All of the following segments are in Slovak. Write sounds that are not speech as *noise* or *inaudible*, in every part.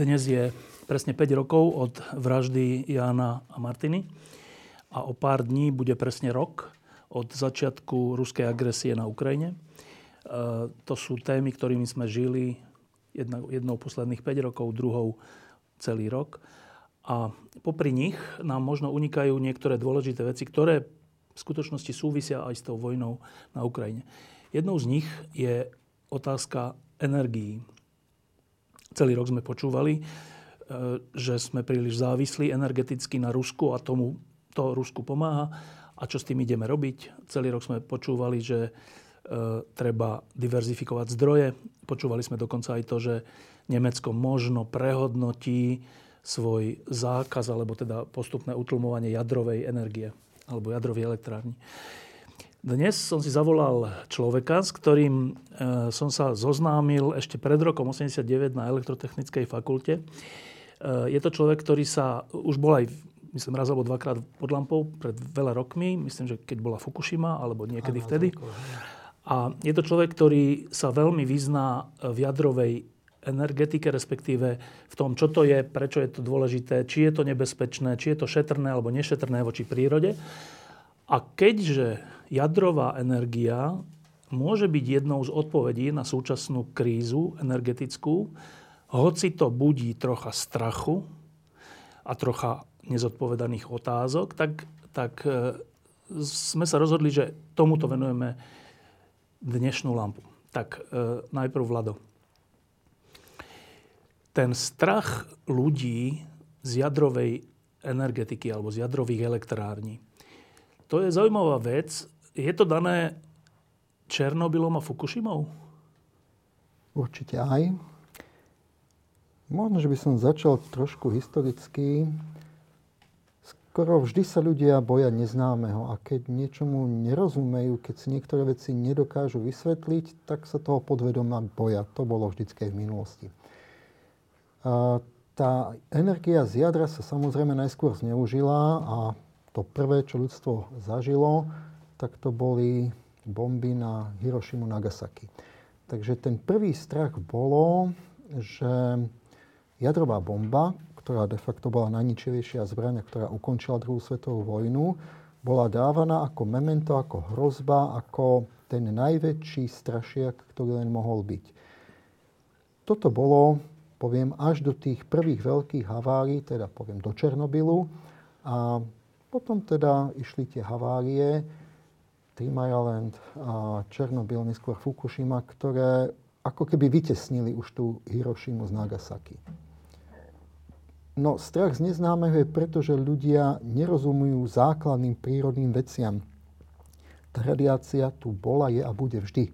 Dnes je presne 5 rokov od vraždy Jána a Martiny a o pár dní bude presne rok od začiatku ruskej agresie na Ukrajine. E, to sú témy, ktorými sme žili jednou, jednou posledných 5 rokov, druhou celý rok. A popri nich nám možno unikajú niektoré dôležité veci, ktoré v skutočnosti súvisia aj s tou vojnou na Ukrajine. Jednou z nich je otázka energií celý rok sme počúvali, e, že sme príliš závislí energeticky na Rusku a tomu to Rusku pomáha. A čo s tým ideme robiť? Celý rok sme počúvali, že e, treba diverzifikovať zdroje. Počúvali sme dokonca aj to, že Nemecko možno prehodnotí svoj zákaz alebo teda postupné utlmovanie jadrovej energie alebo jadrovej elektrárny. Dnes som si zavolal človeka, s ktorým e, som sa zoznámil ešte pred rokom 89 na elektrotechnickej fakulte. E, je to človek, ktorý sa už bol aj myslím raz alebo dvakrát pod lampou pred veľa rokmi. Myslím, že keď bola Fukushima alebo niekedy vtedy. A je to človek, ktorý sa veľmi vyzná v jadrovej energetike, respektíve v tom, čo to je, prečo je to dôležité, či je to nebezpečné, či je to šetrné alebo nešetrné voči prírode. A keďže jadrová energia môže byť jednou z odpovedí na súčasnú krízu energetickú, hoci to budí trocha strachu a trocha nezodpovedaných otázok, tak, tak e, sme sa rozhodli, že tomuto venujeme dnešnú lampu. Tak e, najprv Vlado. Ten strach ľudí z jadrovej energetiky alebo z jadrových elektrární, to je zaujímavá vec, je to dané Černobylom a Fukushimou? Určite aj. Možno, že by som začal trošku historicky. Skoro vždy sa ľudia boja neznámeho a keď niečomu nerozumejú, keď si niektoré veci nedokážu vysvetliť, tak sa toho podvedoma boja. To bolo vždycky v minulosti. A tá energia z jadra sa samozrejme najskôr zneužila a to prvé, čo ľudstvo zažilo, tak to boli bomby na Hirošimu Nagasaki. Takže ten prvý strach bolo, že jadrová bomba, ktorá de facto bola najničivejšia zbraň, ktorá ukončila druhú svetovú vojnu, bola dávaná ako memento, ako hrozba, ako ten najväčší strašiak, ktorý len mohol byť. Toto bolo, poviem, až do tých prvých veľkých havárií, teda poviem do Černobylu. A potom teda išli tie havárie, Three Mile Land a Černobyl, neskôr Fukushima, ktoré ako keby vytesnili už tú Hirošimu z Nagasaki. No strach z neznámeho je preto, že ľudia nerozumujú základným prírodným veciam. Tá radiácia tu bola, je a bude vždy.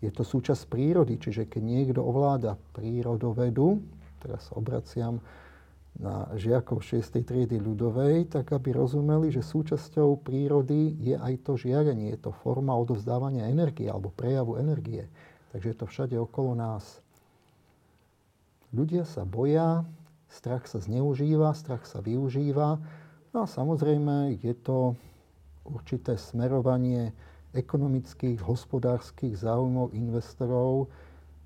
Je to súčasť prírody, čiže keď niekto ovláda prírodovedu, teraz sa obraciam na žiakov 6. triedy ľudovej, tak aby rozumeli, že súčasťou prírody je aj to žiarenie, je to forma odovzdávania energie alebo prejavu energie. Takže je to všade okolo nás. Ľudia sa boja, strach sa zneužíva, strach sa využíva. No a samozrejme je to určité smerovanie ekonomických, hospodárskych záujmov investorov,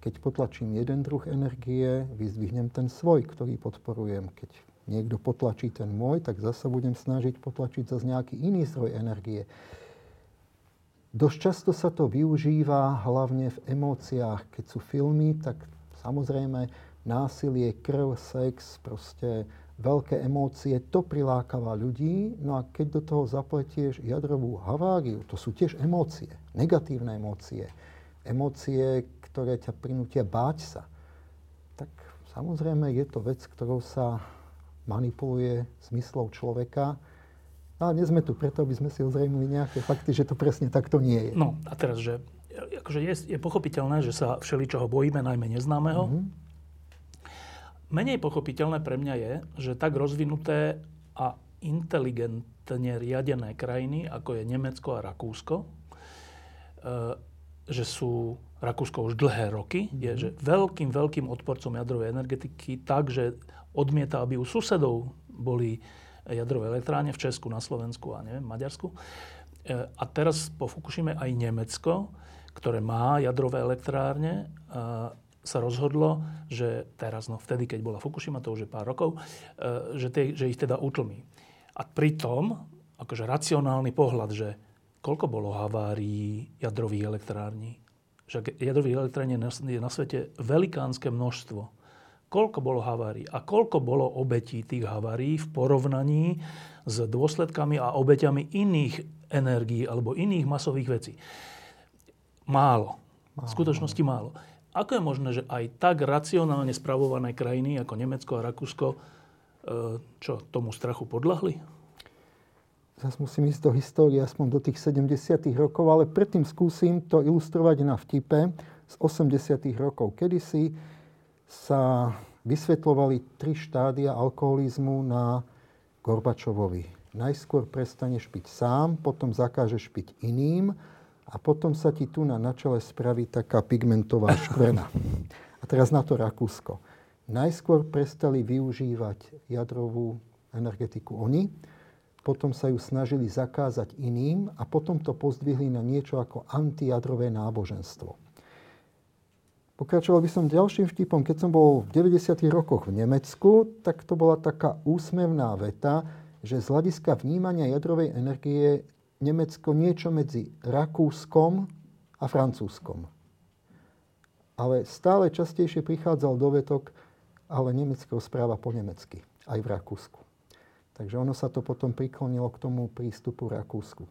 keď potlačím jeden druh energie, vyzdvihnem ten svoj, ktorý podporujem. Keď niekto potlačí ten môj, tak zase budem snažiť potlačiť zase nejaký iný zdroj energie. Dosť často sa to využíva hlavne v emóciách. Keď sú filmy, tak samozrejme násilie, krv, sex, proste veľké emócie, to prilákava ľudí. No a keď do toho zapletieš jadrovú haváriu, to sú tiež emócie, negatívne emócie. Emócie, ktoré ťa prinútia báť sa, tak samozrejme je to vec, ktorou sa manipuluje zmyslov človeka. No a dnes sme tu preto, aby sme si ozrejmili nejaké fakty, že to presne takto nie je. No a teraz, že akože je, je pochopiteľné, že sa všeličoho bojíme, najmä neznámeho. Mm-hmm. Menej pochopiteľné pre mňa je, že tak rozvinuté a inteligentne riadené krajiny, ako je Nemecko a Rakúsko, e, že sú Rakúsko už dlhé roky, mm-hmm. je že veľkým, veľkým odporcom jadrovej energetiky, tak, že odmieta, aby u susedov boli jadrové elektráne v Česku, na Slovensku a neviem, Maďarsku. E, a teraz po Fukushime aj Nemecko, ktoré má jadrové elektrárne, sa rozhodlo, že teraz, no vtedy, keď bola Fukushima, to už je pár rokov, e, že, tie, že ich teda utlmí. A pritom, akože racionálny pohľad, že koľko bolo havárií jadrových elektrární, že jadrových elektrární je na svete velikánske množstvo. Koľko bolo havárií a koľko bolo obetí tých havárií v porovnaní s dôsledkami a obeťami iných energií alebo iných masových vecí. Málo. V skutočnosti málo. Ako je možné, že aj tak racionálne spravované krajiny ako Nemecko a Rakúsko e, čo, tomu strachu podľahli? Zas musím ísť do histórie, aspoň do tých 70. rokov, ale predtým skúsim to ilustrovať na vtipe z 80. rokov. Kedysi sa vysvetľovali tri štádia alkoholizmu na Gorbačovovi. Najskôr prestaneš piť sám, potom zakážeš piť iným a potom sa ti tu na, na čele spraví taká pigmentová *laughs* škvrna. A teraz na to Rakúsko. Najskôr prestali využívať jadrovú energetiku oni, potom sa ju snažili zakázať iným a potom to pozdvihli na niečo ako antijadrové náboženstvo. Pokračoval by som ďalším vtipom. Keď som bol v 90. rokoch v Nemecku, tak to bola taká úsmevná veta, že z hľadiska vnímania jadrovej energie Nemecko niečo medzi Rakúskom a Francúzskom. Ale stále častejšie prichádzal dovetok, ale Nemecko správa po nemecky, aj v Rakúsku. Takže ono sa to potom priklonilo k tomu prístupu Rakúsku.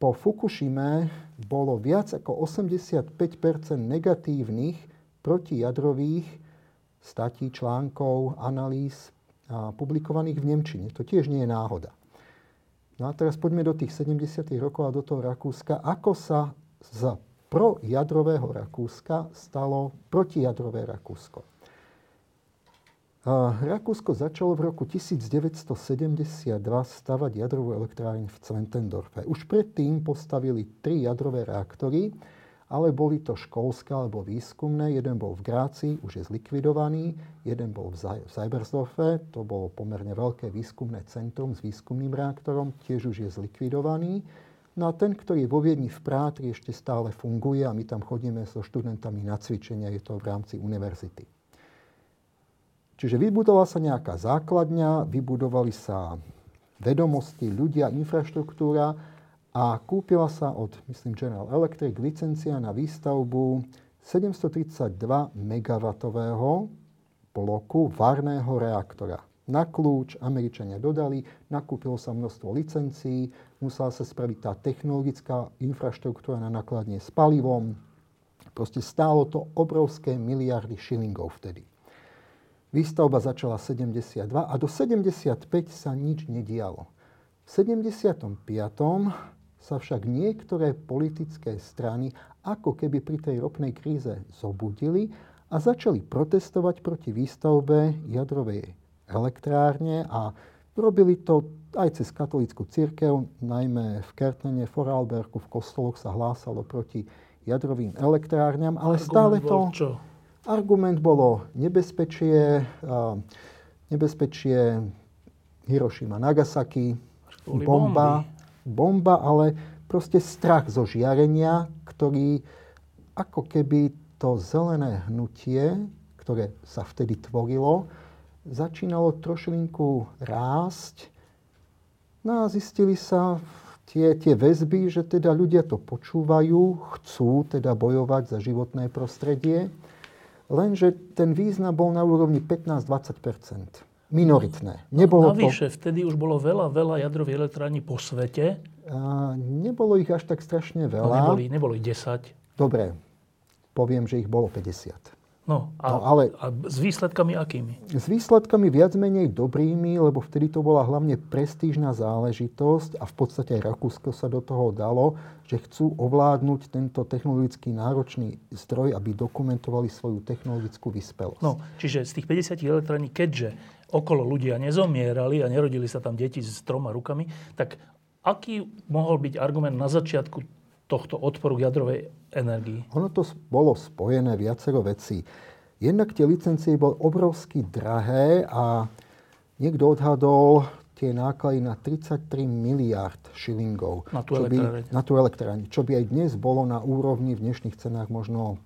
Po Fukushime bolo viac ako 85% negatívnych protijadrových statí, článkov, analýz publikovaných v Nemčine. To tiež nie je náhoda. No a teraz poďme do tých 70. rokov a do toho Rakúska. Ako sa z projadrového Rakúska stalo protijadrové Rakúsko? Rakúsko začalo v roku 1972 stavať jadrovú elektráreň v Zwentendorfe. Už predtým postavili tri jadrové reaktory, ale boli to školské alebo výskumné. Jeden bol v Gráci, už je zlikvidovaný, jeden bol v Cybersdorfe, to bolo pomerne veľké výskumné centrum s výskumným reaktorom, tiež už je zlikvidovaný. No a ten, ktorý je vo Viedni v Prátri, ešte stále funguje a my tam chodíme so študentami na cvičenia, je to v rámci univerzity. Čiže vybudovala sa nejaká základňa, vybudovali sa vedomosti, ľudia, infraštruktúra a kúpila sa od, myslím, General Electric licencia na výstavbu 732 MW bloku varného reaktora. Na kľúč Američania dodali, nakúpilo sa množstvo licencií, musela sa spraviť tá technologická infraštruktúra na nakladnie s palivom. Proste stálo to obrovské miliardy šilingov vtedy. Výstavba začala 72 a do 75 sa nič nedialo. V 75 sa však niektoré politické strany ako keby pri tej ropnej kríze zobudili a začali protestovať proti výstavbe jadrovej elektrárne a robili to aj cez katolickú církev, najmä v Kertene, Foralberku, v kostoloch sa hlásalo proti jadrovým elektrárňam, ale Argument stále to... Čo? Argument bolo nebezpečie, nebezpečie Hiroshima, Nagasaki, bomba, bomby bomba, ale proste strach zo žiarenia, ktorý ako keby to zelené hnutie, ktoré sa vtedy tvorilo, začínalo trošilinku rásť. No a zistili sa tie, tie väzby, že teda ľudia to počúvajú, chcú teda bojovať za životné prostredie, lenže ten význam bol na úrovni 15-20 minoritné. Nebolo Navyše, to... vtedy už bolo veľa, veľa jadrových elektrární po svete. A nebolo ich až tak strašne veľa. No, neboli, neboli 10. Dobre, poviem, že ich bolo 50. No, a, no ale, a s výsledkami akými? S výsledkami viac menej dobrými, lebo vtedy to bola hlavne prestížna záležitosť a v podstate aj Rakúsko sa do toho dalo, že chcú ovládnuť tento technologicky náročný zdroj, aby dokumentovali svoju technologickú vyspelosť. No, čiže z tých 50 elektrární, keďže okolo ľudia nezomierali a nerodili sa tam deti s troma rukami, tak aký mohol byť argument na začiatku tohto odporu k jadrovej energii? Ono to bolo spojené viacero vecí. Jednak tie licencie boli obrovsky drahé a niekto odhadol tie náklady na 33 miliard šilingov. Na tú elektráreň. Na tú elektráreň. Čo by aj dnes bolo na úrovni v dnešných cenách možno,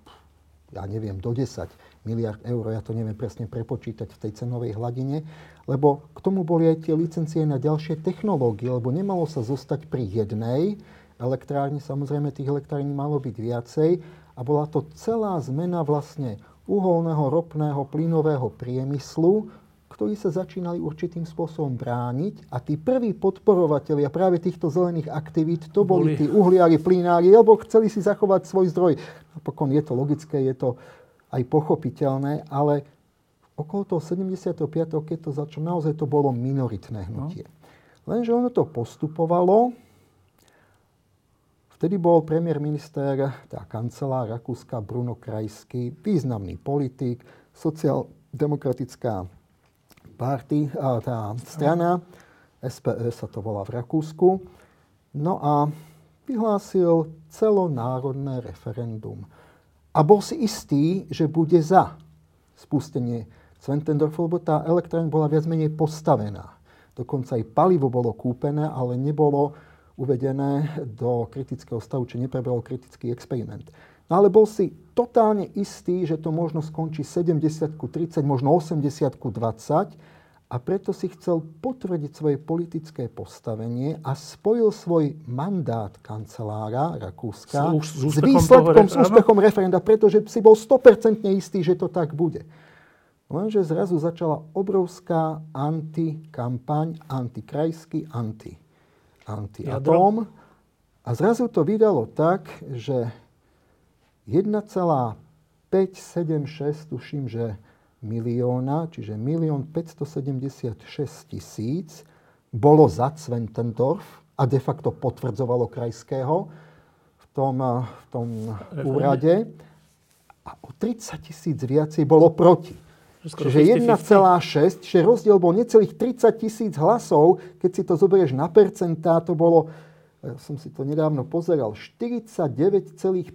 ja neviem, do 10 miliard eur. Ja to neviem presne prepočítať v tej cenovej hladine. Lebo k tomu boli aj tie licencie na ďalšie technológie, lebo nemalo sa zostať pri jednej, elektrárni. Samozrejme, tých elektrární malo byť viacej a bola to celá zmena vlastne uholného, ropného, plynového priemyslu, ktorí sa začínali určitým spôsobom brániť a tí prví podporovatelia práve týchto zelených aktivít, to boli, boli tí uhliari, plynári, lebo chceli si zachovať svoj zdroj. Napokon je to logické, je to aj pochopiteľné, ale okolo toho 75. keď to začalo, naozaj to bolo minoritné hnutie. No. Lenže ono to postupovalo, Vtedy bol premiér minister, tá kancelár Rakúska Bruno Krajský, významný politik, sociál-demokratická party, tá strana, SPE sa to volá v Rakúsku. No a vyhlásil celonárodné referendum. A bol si istý, že bude za spustenie Sventendorfu, lebo tá elektráreň bola viac menej postavená. Dokonca aj palivo bolo kúpené, ale nebolo uvedené do kritického stavu, či neprebral kritický experiment. No ale bol si totálne istý, že to možno skončí 70 30, možno 80 20 a preto si chcel potvrdiť svoje politické postavenie a spojil svoj mandát kancelára Rakúska s, s, s výsledkom, s úspechom referenda, pretože si bol 100% istý, že to tak bude. Lenže zrazu začala obrovská antikampaň, antikrajský, anti antiatóm. A zrazu to vydalo tak, že 1,576, tuším, že milióna, čiže milión 576 tisíc, bolo za Cventendorf a de facto potvrdzovalo krajského v tom, v tom úrade. A o 30 tisíc viacej bolo proti. Čiže 1,6, čiže rozdiel bol necelých 30 tisíc hlasov. Keď si to zoberieš na percentá, to bolo, ja som si to nedávno pozeral, 49,53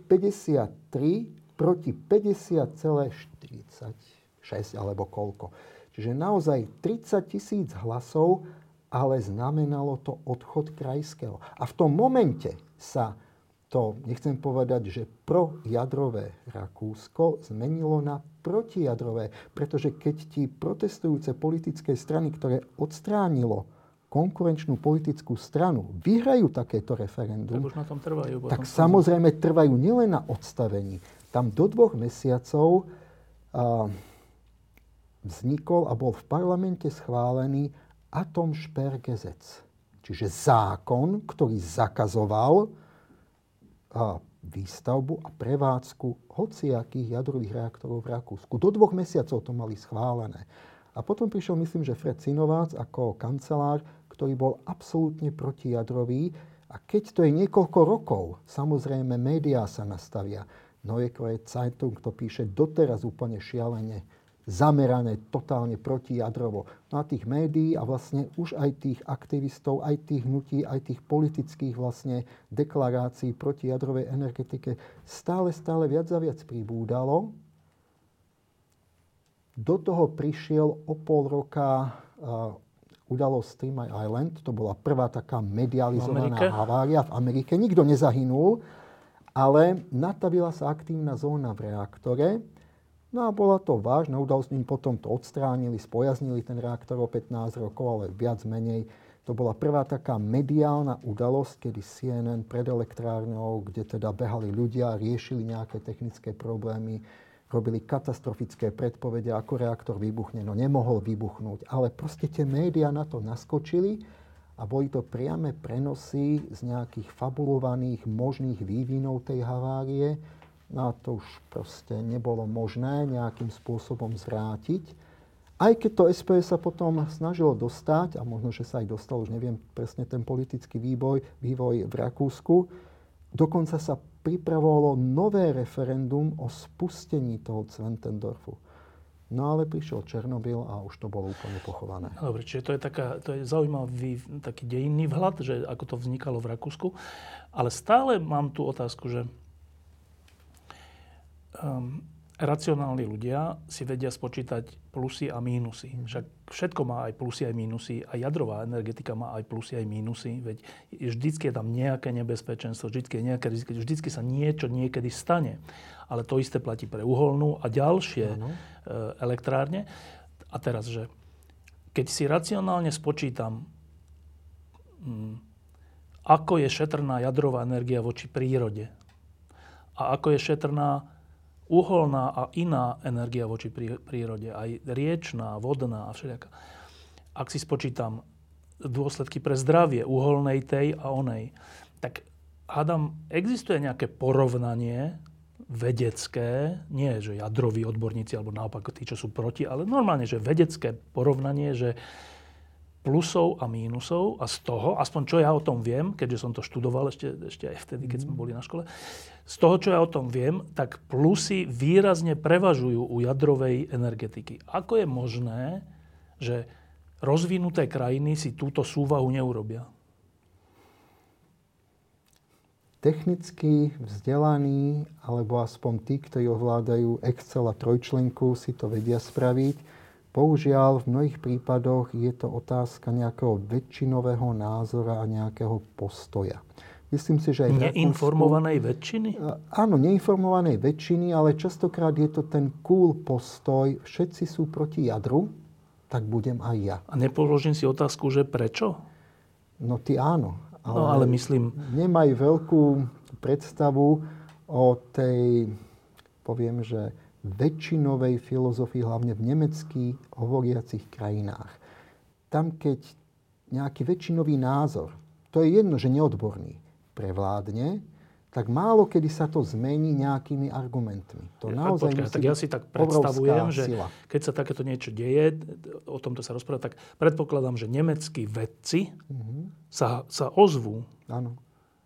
proti 50,46 alebo koľko. Čiže naozaj 30 tisíc hlasov, ale znamenalo to odchod krajského. A v tom momente sa to, nechcem povedať, že projadrové Rakúsko zmenilo na protijadrové, pretože keď ti protestujúce politické strany, ktoré odstránilo konkurenčnú politickú stranu, vyhrajú takéto referendum, tak, na tom trvajú, tak samozrejme trvajú nielen na odstavení. Tam do dvoch mesiacov a, vznikol a bol v parlamente schválený Atomsperrgesetz. Čiže zákon, ktorý zakazoval výstavbu a prevádzku hociakých jadrových reaktorov v Rakúsku. Do dvoch mesiacov to mali schválené. A potom prišiel, myslím, že Fred Sinovác ako kancelár, ktorý bol absolútne protijadrový. A keď to je niekoľko rokov, samozrejme médiá sa nastavia. Neue Zeitung to píše doteraz úplne šialene zamerané totálne protijadrovo. No a tých médií a vlastne už aj tých aktivistov, aj tých hnutí, aj tých politických vlastne deklarácií proti jadrovej energetike stále, stále viac a viac pribúdalo. Do toho prišiel o pol roka uh, udalosť Three Mile Island. To bola prvá taká medializovaná havária v Amerike. Nikto nezahynul, ale natavila sa aktívna zóna v reaktore No a bola to vážna udalosť, potom to odstránili, spojaznili ten reaktor o 15 rokov, ale viac menej. To bola prvá taká mediálna udalosť, kedy CNN pred elektrárňou, kde teda behali ľudia, riešili nejaké technické problémy, robili katastrofické predpovede, ako reaktor vybuchne. No nemohol vybuchnúť, ale proste tie médiá na to naskočili a boli to priame prenosy z nejakých fabulovaných možných vývinov tej havárie No to už proste nebolo možné nejakým spôsobom zvrátiť. Aj keď to SPS sa potom snažilo dostať, a možno, že sa aj dostal, už neviem presne ten politický vývoj, vývoj v Rakúsku, dokonca sa pripravovalo nové referendum o spustení toho Zwentendorfu. No ale prišiel Černobyl a už to bolo úplne pochované. Dobre, čiže to je, taká, to je zaujímavý taký dejinný vhľad, že ako to vznikalo v Rakúsku. Ale stále mám tú otázku, že um, racionálni ľudia si vedia spočítať plusy a mínusy. Však všetko má aj plusy, aj mínusy. A jadrová energetika má aj plusy, aj mínusy. Veď vždycky je tam nejaké nebezpečenstvo, vždycky je nejaké riziko, vždycky sa niečo niekedy stane. Ale to isté platí pre uholnú a ďalšie ano. E, elektrárne. A teraz, že keď si racionálne spočítam, hm, ako je šetrná jadrová energia voči prírode a ako je šetrná uholná a iná energia voči prírode, aj riečná, vodná a všelijaká. Ak si spočítam dôsledky pre zdravie uholnej tej a onej, tak hádam, existuje nejaké porovnanie vedecké, nie že jadroví odborníci alebo naopak tí, čo sú proti, ale normálne, že vedecké porovnanie, že plusov a mínusov a z toho, aspoň čo ja o tom viem, keďže som to študoval ešte, ešte aj vtedy, keď sme mhm. boli na škole, z toho, čo ja o tom viem, tak plusy výrazne prevažujú u jadrovej energetiky. Ako je možné, že rozvinuté krajiny si túto súvahu neurobia? Technicky vzdelaní, alebo aspoň tí, ktorí ovládajú Excel a trojčlenku, si to vedia spraviť Bohužiaľ, v mnohých prípadoch je to otázka nejakého väčšinového názora a nejakého postoja. Myslím si, že aj Neinformovanej väčšiny? Áno, neinformovanej väčšiny, ale častokrát je to ten cool postoj, všetci sú proti jadru, tak budem aj ja. A nepoložím si otázku, že prečo? No ty áno. Ale no ale myslím... Nemaj veľkú predstavu o tej, poviem, že väčšinovej filozofii, hlavne v nemeckých hovoriacich krajinách. Tam, keď nejaký väčšinový názor, to je jedno, že neodborný, prevládne, tak málo kedy sa to zmení nejakými argumentmi. To naozaj počkaj, tak ja si tak predstavujem, že sila. keď sa takéto niečo deje, o tomto sa rozpráva, tak predpokladám, že nemeckí vedci uh-huh. sa, sa ozvú. Áno.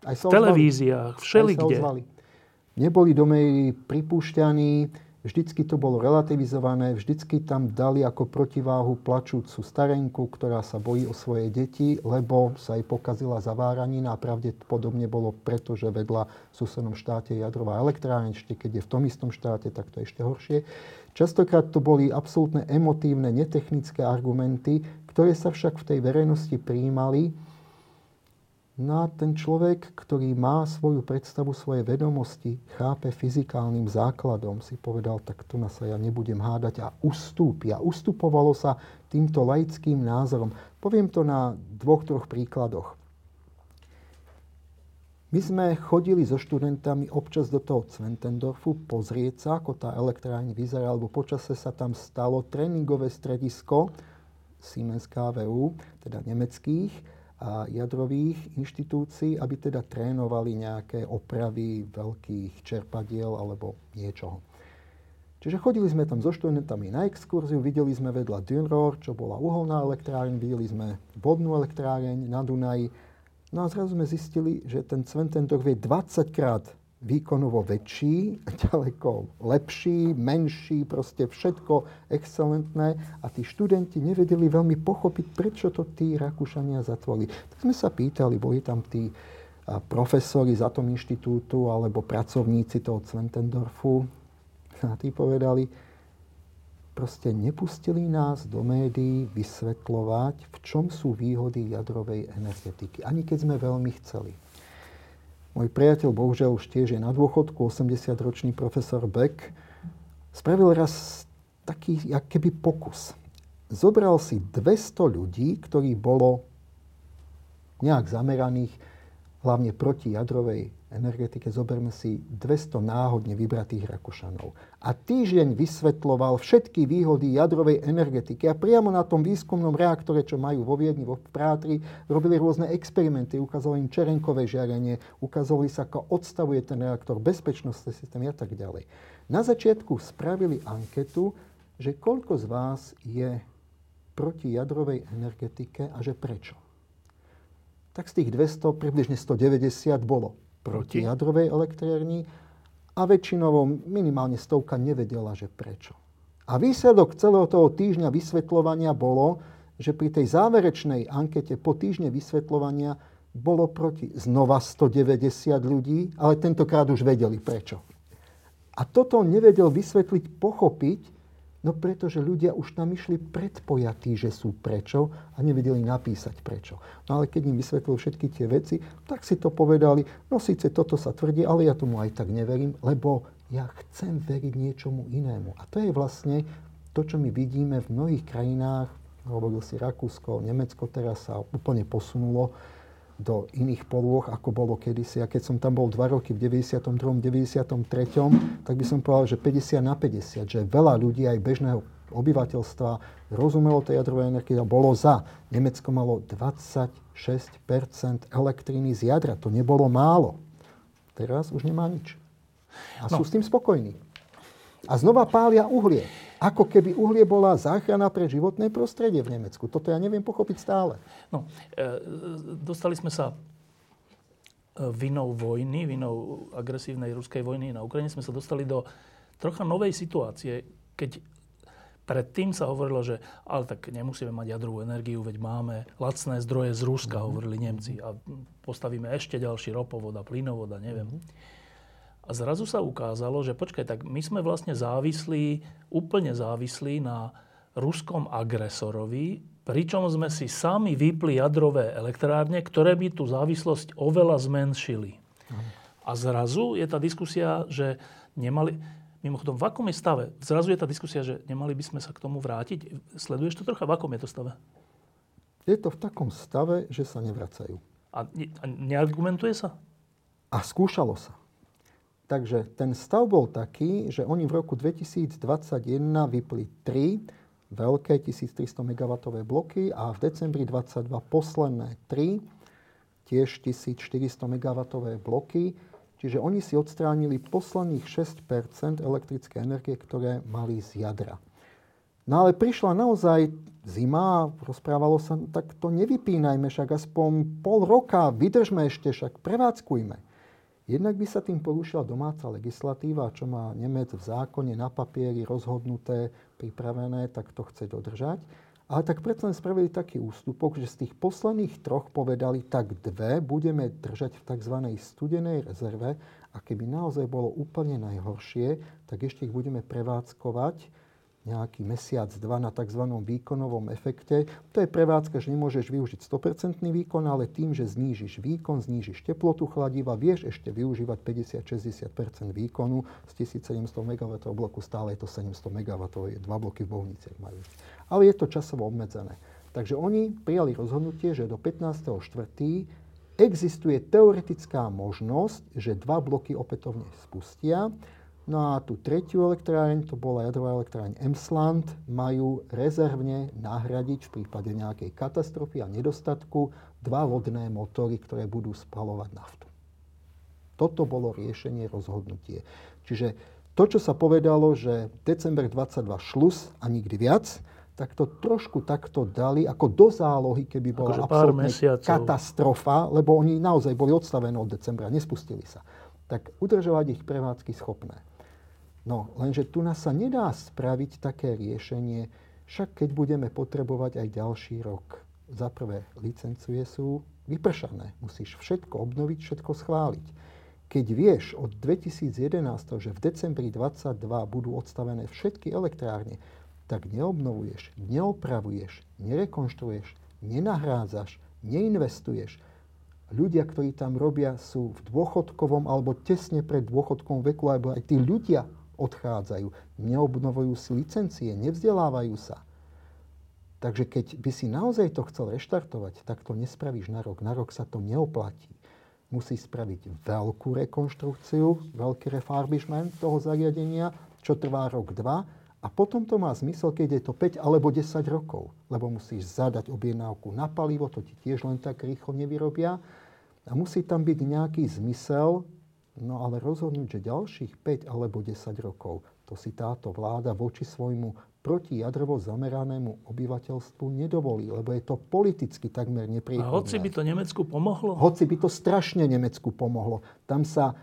Aj sa v televíziách, všelikde. Neboli do médií pripúšťaní, Vždycky to bolo relativizované, vždycky tam dali ako protiváhu plačúcu starenku, ktorá sa bojí o svoje deti, lebo sa jej pokazila zaváranina a pravdepodobne bolo preto, že vedľa v susednom štáte jadrová elektrárne, ešte keď je v tom istom štáte, tak to je ešte horšie. Častokrát to boli absolútne emotívne, netechnické argumenty, ktoré sa však v tej verejnosti prijímali No a ten človek, ktorý má svoju predstavu, svoje vedomosti, chápe fyzikálnym základom, si povedal, tak tu na sa ja nebudem hádať a ustúpi. A ustupovalo sa týmto laickým názorom. Poviem to na dvoch, troch príkladoch. My sme chodili so študentami občas do toho Cventendorfu pozrieť sa, ako tá elektráň vyzerá, alebo počase sa tam stalo tréningové stredisko Siemens KVU, teda nemeckých, a jadrových inštitúcií, aby teda trénovali nejaké opravy veľkých čerpadiel alebo niečoho. Čiže chodili sme tam so študentami na exkurziu, videli sme vedľa Dünrohr, čo bola uholná elektráreň, videli sme vodnú elektráreň na Dunaji. No a zrazu sme zistili, že ten Sventendorf je 20 krát výkonovo väčší, *laughs* ďaleko lepší, menší, proste všetko excelentné a tí študenti nevedeli veľmi pochopiť, prečo to tí Rakúšania zatvorili. Tak sme sa pýtali, boli tam tí profesori z Atom inštitútu alebo pracovníci toho Zwentendorfu a tí povedali, proste nepustili nás do médií vysvetľovať, v čom sú výhody jadrovej energetiky. Ani keď sme veľmi chceli. Môj priateľ, bohužiaľ už tiež je na dôchodku, 80-ročný profesor Beck, spravil raz taký, keby pokus. Zobral si 200 ľudí, ktorí bolo nejak zameraných hlavne proti jadrovej energetike, zoberme si 200 náhodne vybratých Rakúšanov. A týždeň vysvetloval všetky výhody jadrovej energetiky. A priamo na tom výskumnom reaktore, čo majú vo Viedni, vo Prátri, robili rôzne experimenty. Ukázali im čerenkové žiarenie, ukázali sa, ako odstavuje ten reaktor, bezpečnostné systémy a tak ďalej. Na začiatku spravili anketu, že koľko z vás je proti jadrovej energetike a že prečo. Tak z tých 200 približne 190 bolo proti jadrovej elektrárni a väčšinovo minimálne stovka nevedela, že prečo. A výsledok celého toho týždňa vysvetľovania bolo, že pri tej záverečnej ankete po týždne vysvetľovania bolo proti znova 190 ľudí, ale tentokrát už vedeli prečo. A toto nevedel vysvetliť, pochopiť, No pretože ľudia už tam išli predpojatí, že sú prečo a nevedeli napísať prečo. No ale keď im vysvetlil všetky tie veci, tak si to povedali, no síce toto sa tvrdí, ale ja tomu aj tak neverím, lebo ja chcem veriť niečomu inému. A to je vlastne to, čo my vidíme v mnohých krajinách, hovoril si Rakúsko, Nemecko teraz sa úplne posunulo, do iných polôch, ako bolo kedysi. A keď som tam bol dva roky v 92. 93. tak by som povedal, že 50 na 50, že veľa ľudí aj bežného obyvateľstva rozumelo tej jadrovej energie a bolo za. Nemecko malo 26% elektriny z jadra. To nebolo málo. Teraz už nemá nič. A no. sú s tým spokojní. A znova pália uhlie. Ako keby uhlie bola záchrana pre životné prostredie v Nemecku. Toto ja neviem pochopiť stále. No, e, dostali sme sa e, vinou vojny, vinou agresívnej ruskej vojny na Ukrajine, sme sa dostali do trocha novej situácie, keď predtým sa hovorilo, že ale tak nemusíme mať jadrovú energiu, veď máme lacné zdroje z Ruska, mm-hmm. hovorili Nemci. A postavíme ešte ďalší ropovod a plynovod a neviem. Mm-hmm. A zrazu sa ukázalo, že počkaj, tak my sme vlastne závislí, úplne závislí na ruskom agresorovi, pričom sme si sami vypli jadrové elektrárne, ktoré by tú závislosť oveľa zmenšili. A zrazu je tá diskusia, že nemali... Mimochodom, v akom je stave? Zrazu je tá diskusia, že nemali by sme sa k tomu vrátiť. Sleduješ to trocha? V akom je to stave? Je to v takom stave, že sa nevracajú. A, ne, a neargumentuje sa? A skúšalo sa. Takže ten stav bol taký, že oni v roku 2021 vypli 3 veľké 1300 MW bloky a v decembri 22 posledné 3 tiež 1400 MW bloky. Čiže oni si odstránili posledných 6% elektrické energie, ktoré mali z jadra. No ale prišla naozaj zima, rozprávalo sa, tak to nevypínajme, však aspoň pol roka, vydržme ešte, však prevádzkujme. Jednak by sa tým porušila domáca legislatíva, čo má Nemec v zákone na papieri rozhodnuté, pripravené, tak to chce dodržať. Ale tak predsa spravili taký ústupok, že z tých posledných troch povedali, tak dve budeme držať v tzv. studenej rezerve a keby naozaj bolo úplne najhoršie, tak ešte ich budeme prevádzkovať nejaký mesiac, dva na tzv. výkonovom efekte. To je prevádzka, že nemôžeš využiť 100% výkon, ale tým, že znížiš výkon, znížiš teplotu chladiva, vieš ešte využívať 50-60% výkonu z 1700 MW bloku, stále je to 700 MW, je dva bloky v Bohniciach majú. Ale je to časovo obmedzené. Takže oni prijali rozhodnutie, že do 15.4. existuje teoretická možnosť, že dva bloky opätovne spustia No a tú tretiu elektráreň, to bola jadrová elektráreň Emsland, majú rezervne nahradiť v prípade nejakej katastrofy a nedostatku dva lodné motory, ktoré budú spalovať naftu. Toto bolo riešenie, rozhodnutie. Čiže to, čo sa povedalo, že december 22 šlus a nikdy viac, tak to trošku takto dali ako do zálohy, keby bola akože absolútna katastrofa, lebo oni naozaj boli odstavené od decembra, nespustili sa. Tak udržovať ich prevádzky schopné. No, lenže tu nás sa nedá spraviť také riešenie, však keď budeme potrebovať aj ďalší rok. Za prvé, licencie sú vypršané. Musíš všetko obnoviť, všetko schváliť. Keď vieš od 2011, že v decembri 22 budú odstavené všetky elektrárne, tak neobnovuješ, neopravuješ, nerekonštruuješ, nenahrádzaš, neinvestuješ. Ľudia, ktorí tam robia, sú v dôchodkovom alebo tesne pred dôchodkovom veku, alebo aj tí ľudia odchádzajú, neobnovujú si licencie, nevzdelávajú sa. Takže keď by si naozaj to chcel reštartovať, tak to nespravíš na rok. Na rok sa to neoplatí. musí spraviť veľkú rekonštrukciu, veľký refurbishment toho zariadenia, čo trvá rok, dva. A potom to má zmysel, keď je to 5 alebo 10 rokov. Lebo musíš zadať objednávku na palivo, to ti tiež len tak rýchlo nevyrobia. A musí tam byť nejaký zmysel, no ale rozhodnúť, že ďalších 5 alebo 10 rokov, to si táto vláda voči svojmu protijadrovo zameranému obyvateľstvu nedovolí, lebo je to politicky takmer nepriechodné. A hoci by to Nemecku pomohlo? Hoci by to strašne Nemecku pomohlo. Tam sa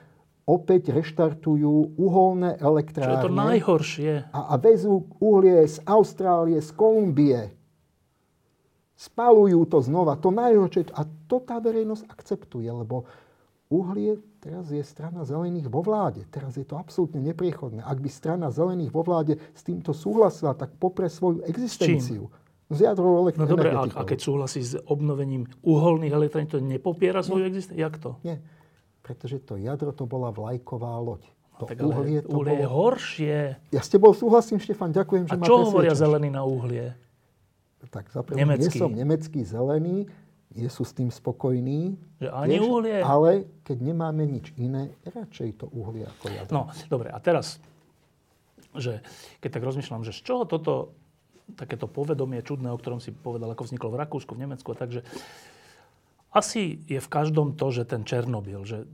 opäť reštartujú uholné elektrárne. Čo je to najhoršie. A, a vezú uhlie z Austrálie, z Kolumbie. Spalujú to znova. To najhoršie. A to tá verejnosť akceptuje, lebo uhlie teraz je strana zelených vo vláde. Teraz je to absolútne nepriechodné. Ak by strana zelených vo vláde s týmto súhlasila, tak popre svoju existenciu. S jadrovou No dobre, a, a keď súhlasí s obnovením uholných elektrární, to nepopiera svoju existenciu? Jak to? Nie, pretože to jadro to bola vlajková loď. To no, tak uhlie, to uhlie bolo... je horšie. Ja s tebou súhlasím, Štefan, ďakujem, že a ma čo hovoria zelení na uhlie? Tak zaprvé, nie som nemecký zelený, nie sú s tým spokojní. Že ani vieš, uhlie? Ale keď nemáme nič iné, radšej to uhlie ako jadro. No, dobre. A teraz, že keď tak rozmýšľam, že z čoho toto takéto povedomie čudné, o ktorom si povedal, ako vzniklo v Rakúsku, v Nemecku, takže asi je v každom to, že ten Černobyl, že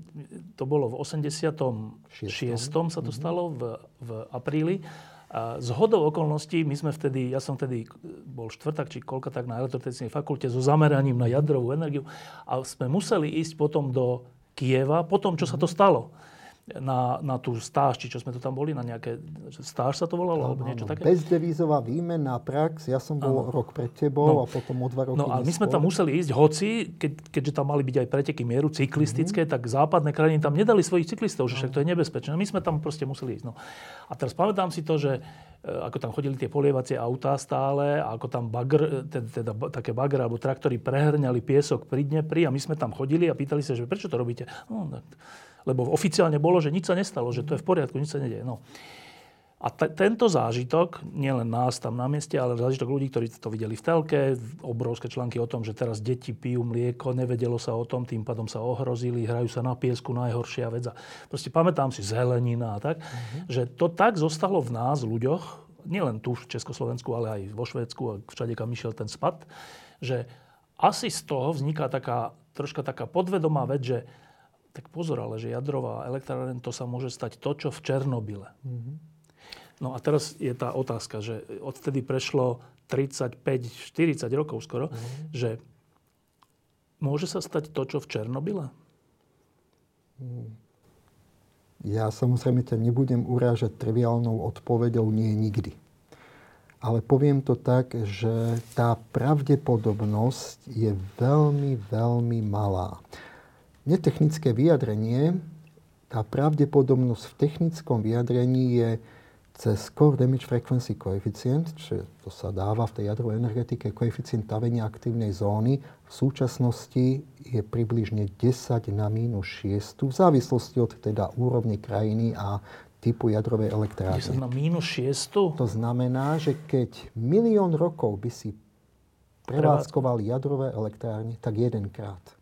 to bolo v 86. sa to mhm. stalo v, v apríli a z hodou okolností, my sme vtedy, ja som vtedy bol štvrtak, či koľko tak na elektrotechnickej fakulte so zameraním na jadrovú energiu a sme museli ísť potom do Kieva, potom, čo sa to stalo na, na tú stáž, či čo sme tu tam boli, na nejaké, stáž sa to volalo, alebo niečo ano. také? Bezdevízová výmena, prax, ja som bol ano. rok pred tebou no. a potom o dva roky No a my sme tam museli ísť, hoci, keď, keďže tam mali byť aj preteky mieru cyklistické, mm-hmm. tak západné krajiny tam nedali svojich cyklistov, že však to je nebezpečné. My sme tam proste museli ísť. No. A teraz pamätám si to, že e, ako tam chodili tie polievacie autá stále, a ako tam bagr, teda, teda také bagre alebo traktory prehrňali piesok pri Dnepri a my sme tam chodili a pýtali sa, že prečo to robíte? No, tak, lebo oficiálne bolo, že nič sa nestalo, že to je v poriadku, nič sa nedieje. No. A t- tento zážitok, nielen nás tam na mieste, ale zážitok ľudí, ktorí to videli v telke, obrovské články o tom, že teraz deti pijú mlieko, nevedelo sa o tom, tým pádom sa ohrozili, hrajú sa na piesku, najhoršia vec. A proste pamätám si zelenina a tak, mm-hmm. že to tak zostalo v nás, ľuďoch, nielen tu v Československu, ale aj vo Švédsku a všade, kam išiel ten spad, že asi z toho vzniká taká, troška taká podvedomá vec, že tak pozor, ale že jadrová elektráreň, to sa môže stať to, čo v Černobyle. Mm-hmm. No a teraz je tá otázka, že odtedy prešlo 35-40 rokov skoro, mm-hmm. že môže sa stať to, čo v Černobyle? Mm. Ja samozrejme ťa nebudem urážať triviálnou odpoveďou nie nikdy. Ale poviem to tak, že tá pravdepodobnosť je veľmi, veľmi malá netechnické vyjadrenie, tá pravdepodobnosť v technickom vyjadrení je cez Core Damage Frequency Coefficient, čo to sa dáva v tej jadrovej energetike, koeficient tavenia aktívnej zóny, v súčasnosti je približne 10 na minus 6, v závislosti od teda úrovne krajiny a typu jadrovej elektrárne. 10 na minus 6? To znamená, že keď milión rokov by si prevádzkoval jadrové elektrárne, tak jedenkrát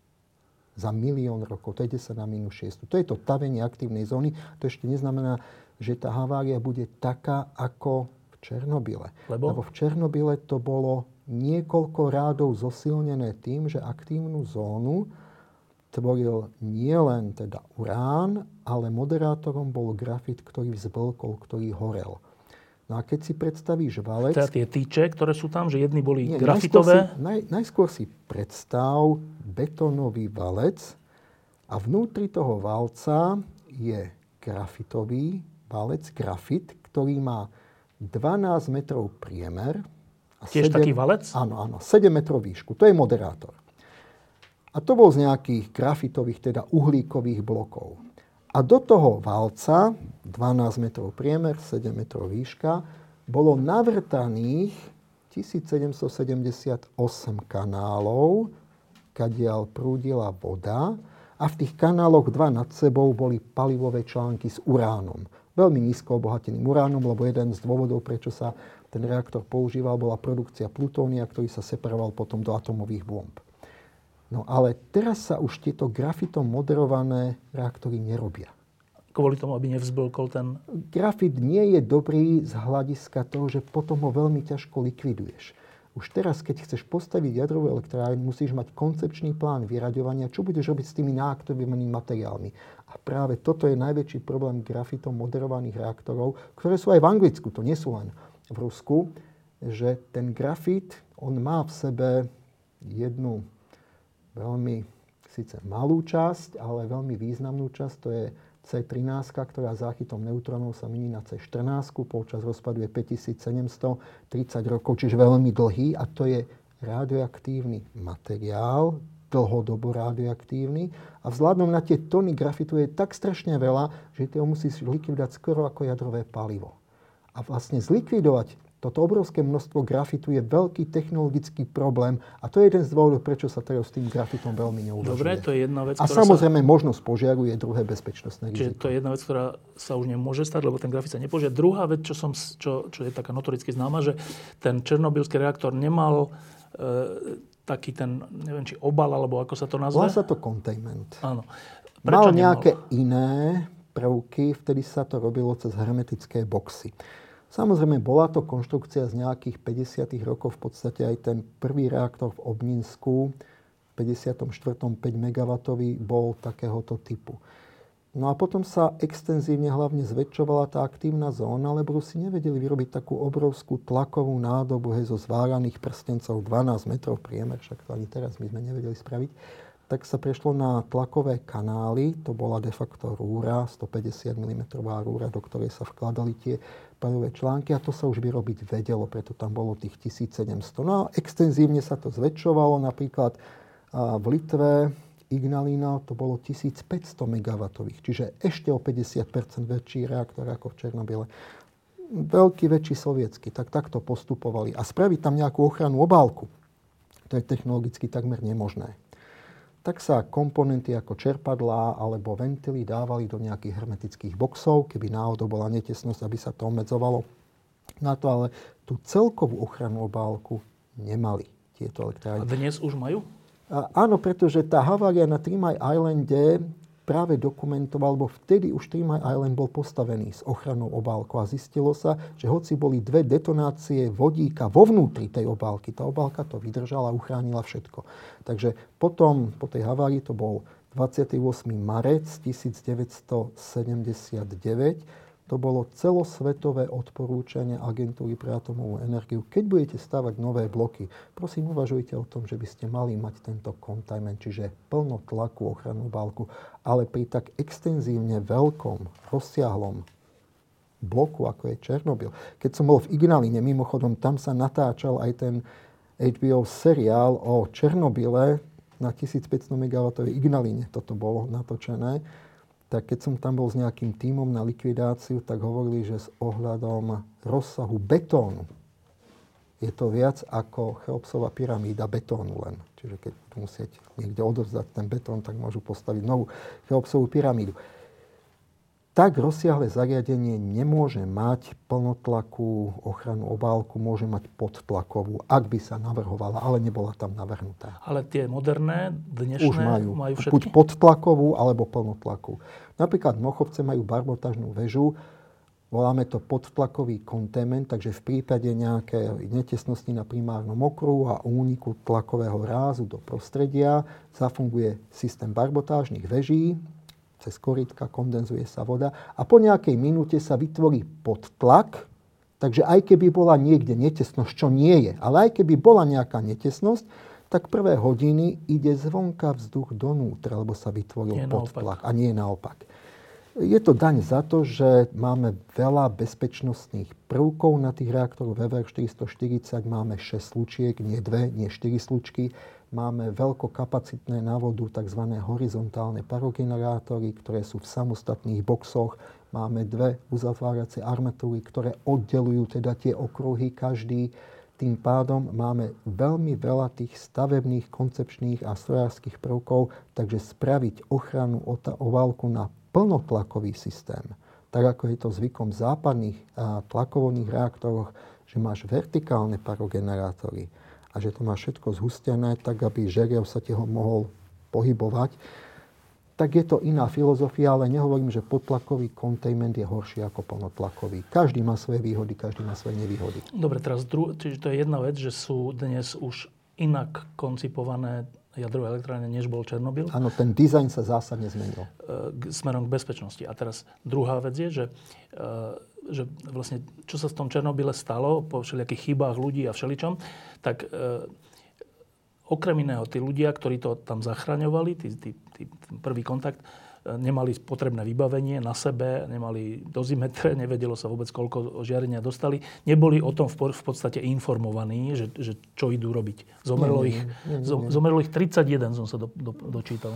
za milión rokov. To je 10 na minus 6. To je to tavenie aktívnej zóny. To ešte neznamená, že tá havária bude taká ako v Černobyle. Lebo? Lebo v Černobyle to bolo niekoľko rádov zosilnené tým, že aktívnu zónu tvoril nielen teda urán, ale moderátorom bol grafit, ktorý vzblkol, ktorý horel. No a keď si predstavíš valec... Teda tie tyče, ktoré sú tam, že jedni boli nie, grafitové? Najskôr si, naj, najskôr si predstav betónový valec a vnútri toho valca je grafitový valec, grafit, ktorý má 12 metrov priemer. A Tiež 7, taký valec? Áno, áno, 7 metrov výšku. To je moderátor. A to bol z nejakých grafitových, teda uhlíkových blokov. A do toho valca, 12 metrov priemer, 7 metrov výška, bolo navrtaných 1778 kanálov, kadiaľ prúdila voda a v tých kanáloch dva nad sebou boli palivové články s uránom. Veľmi nízko obohateným uránom, lebo jeden z dôvodov, prečo sa ten reaktor používal, bola produkcia plutónia, ktorý sa separoval potom do atomových bomb. No ale teraz sa už tieto grafitom moderované reaktory nerobia. Kvôli tomu, aby nevzblkol ten... Grafit nie je dobrý z hľadiska toho, že potom ho veľmi ťažko likviduješ. Už teraz, keď chceš postaviť jadrovú elektrárnu, musíš mať koncepčný plán vyraďovania, čo budeš robiť s tými náaktivovanými materiálmi. A práve toto je najväčší problém grafitom moderovaných reaktorov, ktoré sú aj v Anglicku, to nie sú len v Rusku, že ten grafit, on má v sebe jednu veľmi síce malú časť, ale veľmi významnú časť, to je C13, ktorá záchytom neutrónov sa mení na C14, počas rozpadu je 5730 rokov, čiže veľmi dlhý a to je radioaktívny materiál, dlhodobo radioaktívny a vzhľadom na tie tony grafitu je tak strašne veľa, že ty ho musíš likvidovať skoro ako jadrové palivo. A vlastne zlikvidovať toto obrovské množstvo grafitu je veľký technologický problém a to je jeden z dôvodov, prečo sa teraz s tým grafitom veľmi neuvažuje. Dobre, to je jedna vec, A samozrejme sa... možnosť požiaru je druhé bezpečnostné riziko. Čiže to je jedna vec, ktorá sa už nemôže stať, lebo ten grafit sa nepožia. Druhá vec, čo, som, čo, čo je taká notoricky známa, že ten černobylský reaktor nemal e, taký ten, neviem, či obal, alebo ako sa to nazve? Volá sa to containment. Áno. Prečo Mal nejaké nemal? iné prvky, vtedy sa to robilo cez hermetické boxy. Samozrejme, bola to konštrukcia z nejakých 50. rokov, v podstate aj ten prvý reaktor v Obninsku, v 54. 5 MW bol takéhoto typu. No a potom sa extenzívne hlavne zväčšovala tá aktívna zóna, lebo si nevedeli vyrobiť takú obrovskú tlakovú nádobu hej, zo zváraných prstencov 12 metrov priemer, však to ani teraz my sme nevedeli spraviť tak sa prešlo na tlakové kanály, to bola de facto rúra, 150 mm rúra, do ktorej sa vkladali tie parové články a to sa už vyrobiť vedelo, preto tam bolo tých 1700. No a extenzívne sa to zväčšovalo, napríklad v Litve Ignalina to bolo 1500 MW, čiže ešte o 50% väčší reaktor ako v Černobyle. Veľký, väčší sovietský, tak takto postupovali. A spraviť tam nejakú ochranu obálku, to je technologicky takmer nemožné tak sa komponenty ako čerpadlá alebo ventily dávali do nejakých hermetických boxov, keby náhodou bola netesnosť, aby sa to obmedzovalo na to, ale tú celkovú ochrannú obálku nemali tieto elektrárne. A dnes už majú? A, áno, pretože tá havária na Mile Islande práve dokumentoval, lebo vtedy už Three Island bol postavený s ochranou obálkou a zistilo sa, že hoci boli dve detonácie vodíka vo vnútri tej obálky, tá obálka to vydržala a uchránila všetko. Takže potom, po tej havárii, to bol 28. marec 1979, to bolo celosvetové odporúčanie agentúry pre atomovú energiu. Keď budete stavať nové bloky, prosím uvažujte o tom, že by ste mali mať tento containment, čiže plno tlaku ochrannú balku, ale pri tak extenzívne veľkom, rozsiahlom bloku, ako je Černobyl. Keď som bol v Ignaline, mimochodom, tam sa natáčal aj ten HBO seriál o Černobyle na 1500 MW Ignaline. Toto bolo natočené tak keď som tam bol s nejakým tímom na likvidáciu, tak hovorili, že s ohľadom rozsahu betónu je to viac ako Cheopsová pyramída betónu len. Čiže keď musieť niekde odovzdať ten betón, tak môžu postaviť novú Cheopsovú pyramídu tak rozsiahle zariadenie nemôže mať plnotlakú ochranu obálku, môže mať podtlakovú, ak by sa navrhovala, ale nebola tam navrhnutá. Ale tie moderné, dnešné Už majú, majú všetky? buď podtlakovú, alebo plnotlakú. Napríklad Mochovce majú barbotažnú väžu, voláme to podtlakový kontement, takže v prípade nejaké netesnosti na primárnom okruhu a úniku tlakového rázu do prostredia zafunguje systém barbotážnych veží, cez korytka, kondenzuje sa voda a po nejakej minúte sa vytvorí podtlak, takže aj keby bola niekde netesnosť, čo nie je, ale aj keby bola nejaká netesnosť, tak prvé hodiny ide zvonka vzduch donútra, lebo sa vytvoril podtlak. A nie naopak. Je to daň za to, že máme veľa bezpečnostných prvkov na tých reaktoroch VVR 440, máme 6 slučiek, nie 2, nie 4 slučky máme veľkokapacitné návodu tzv. horizontálne parogenerátory, ktoré sú v samostatných boxoch. Máme dve uzatváracie armatúry, ktoré oddelujú teda tie okruhy každý. Tým pádom máme veľmi veľa tých stavebných, koncepčných a strojárskych prvkov, takže spraviť ochranu oválku na plnotlakový systém, tak ako je to zvykom v západných tlakovodných reaktoroch, že máš vertikálne parogenerátory, a že to má všetko zhustené, tak aby žeriav sa ti ho mohol pohybovať, tak je to iná filozofia, ale nehovorím, že podtlakový kontejment je horší ako plnotlakový. Každý má svoje výhody, každý má svoje nevýhody. Dobre, teraz dru- čiže to je jedna vec, že sú dnes už inak koncipované jadrové elektrárne, než bol Černobyl. Áno, ten dizajn sa zásadne zmenil. E, smerom k bezpečnosti. A teraz druhá vec je, že, e, že vlastne čo sa v tom Černobyle stalo po všelijakých chybách ľudí a všeličom, tak e, okrem iného, tí ľudia, ktorí to tam zachraňovali, tí, tí, tí, prvý kontakt, e, nemali potrebné vybavenie na sebe, nemali dozimetre, nevedelo sa vôbec, koľko žiarenia dostali. Neboli o tom v, podstate informovaní, že, že čo idú robiť. Zomrelo, nie, ich, nie, nie, nie. zomrelo ich 31, som sa do, do, dočítal.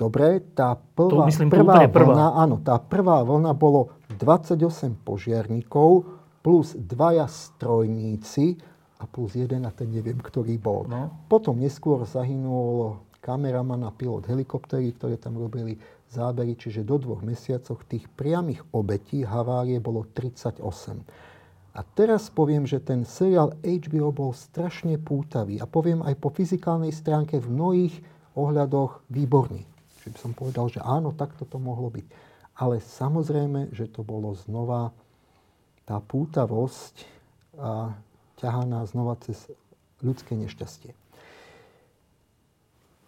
Dobre, tá prvá, to myslím, prvá, prvá vlna, áno, tá prvá vlna bolo 28 požiarníkov plus dvaja strojníci, a plus jeden a ten neviem, ktorý bol. No. Potom neskôr zahynul kameraman a pilot helikoptery, ktoré tam robili zábery, čiže do dvoch mesiacoch tých priamých obetí havárie bolo 38. A teraz poviem, že ten seriál HBO bol strašne pútavý a poviem aj po fyzikálnej stránke v mnohých ohľadoch výborný. Čiže by som povedal, že áno, takto to mohlo byť. Ale samozrejme, že to bolo znova tá pútavosť a ťahá nás znova cez ľudské nešťastie.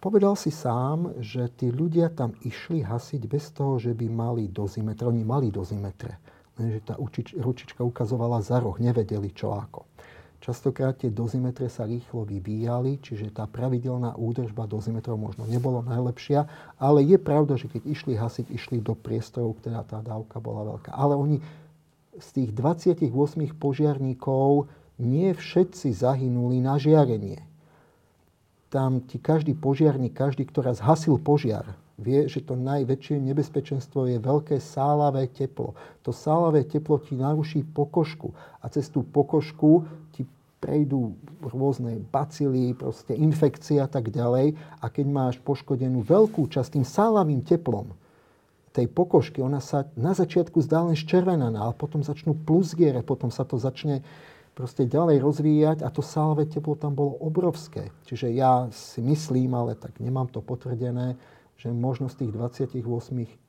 Povedal si sám, že tí ľudia tam išli hasiť bez toho, že by mali dozimetre. Oni mali dozimetre, lenže tá učič, ručička ukazovala za roh, nevedeli čo ako. Častokrát tie dozimetre sa rýchlo vyvíjali, čiže tá pravidelná údržba dozimetrov možno nebolo najlepšia, ale je pravda, že keď išli hasiť, išli do priestorov, ktorá tá dávka bola veľká. Ale oni z tých 28 požiarníkov nie všetci zahynuli na žiarenie. Tam ti každý požiarník, každý, ktorá zhasil požiar, vie, že to najväčšie nebezpečenstvo je veľké sálavé teplo. To sálavé teplo ti naruší pokožku a cez tú pokožku prejdú rôzne bacily, proste infekcie a tak ďalej. A keď máš poškodenú veľkú časť tým sálavým teplom tej pokožky, ona sa na začiatku zdá len červenaná, ale potom začnú plusgiere, potom sa to začne proste ďalej rozvíjať a to salve teplo tam bolo obrovské. Čiže ja si myslím, ale tak nemám to potvrdené, že možno z tých 28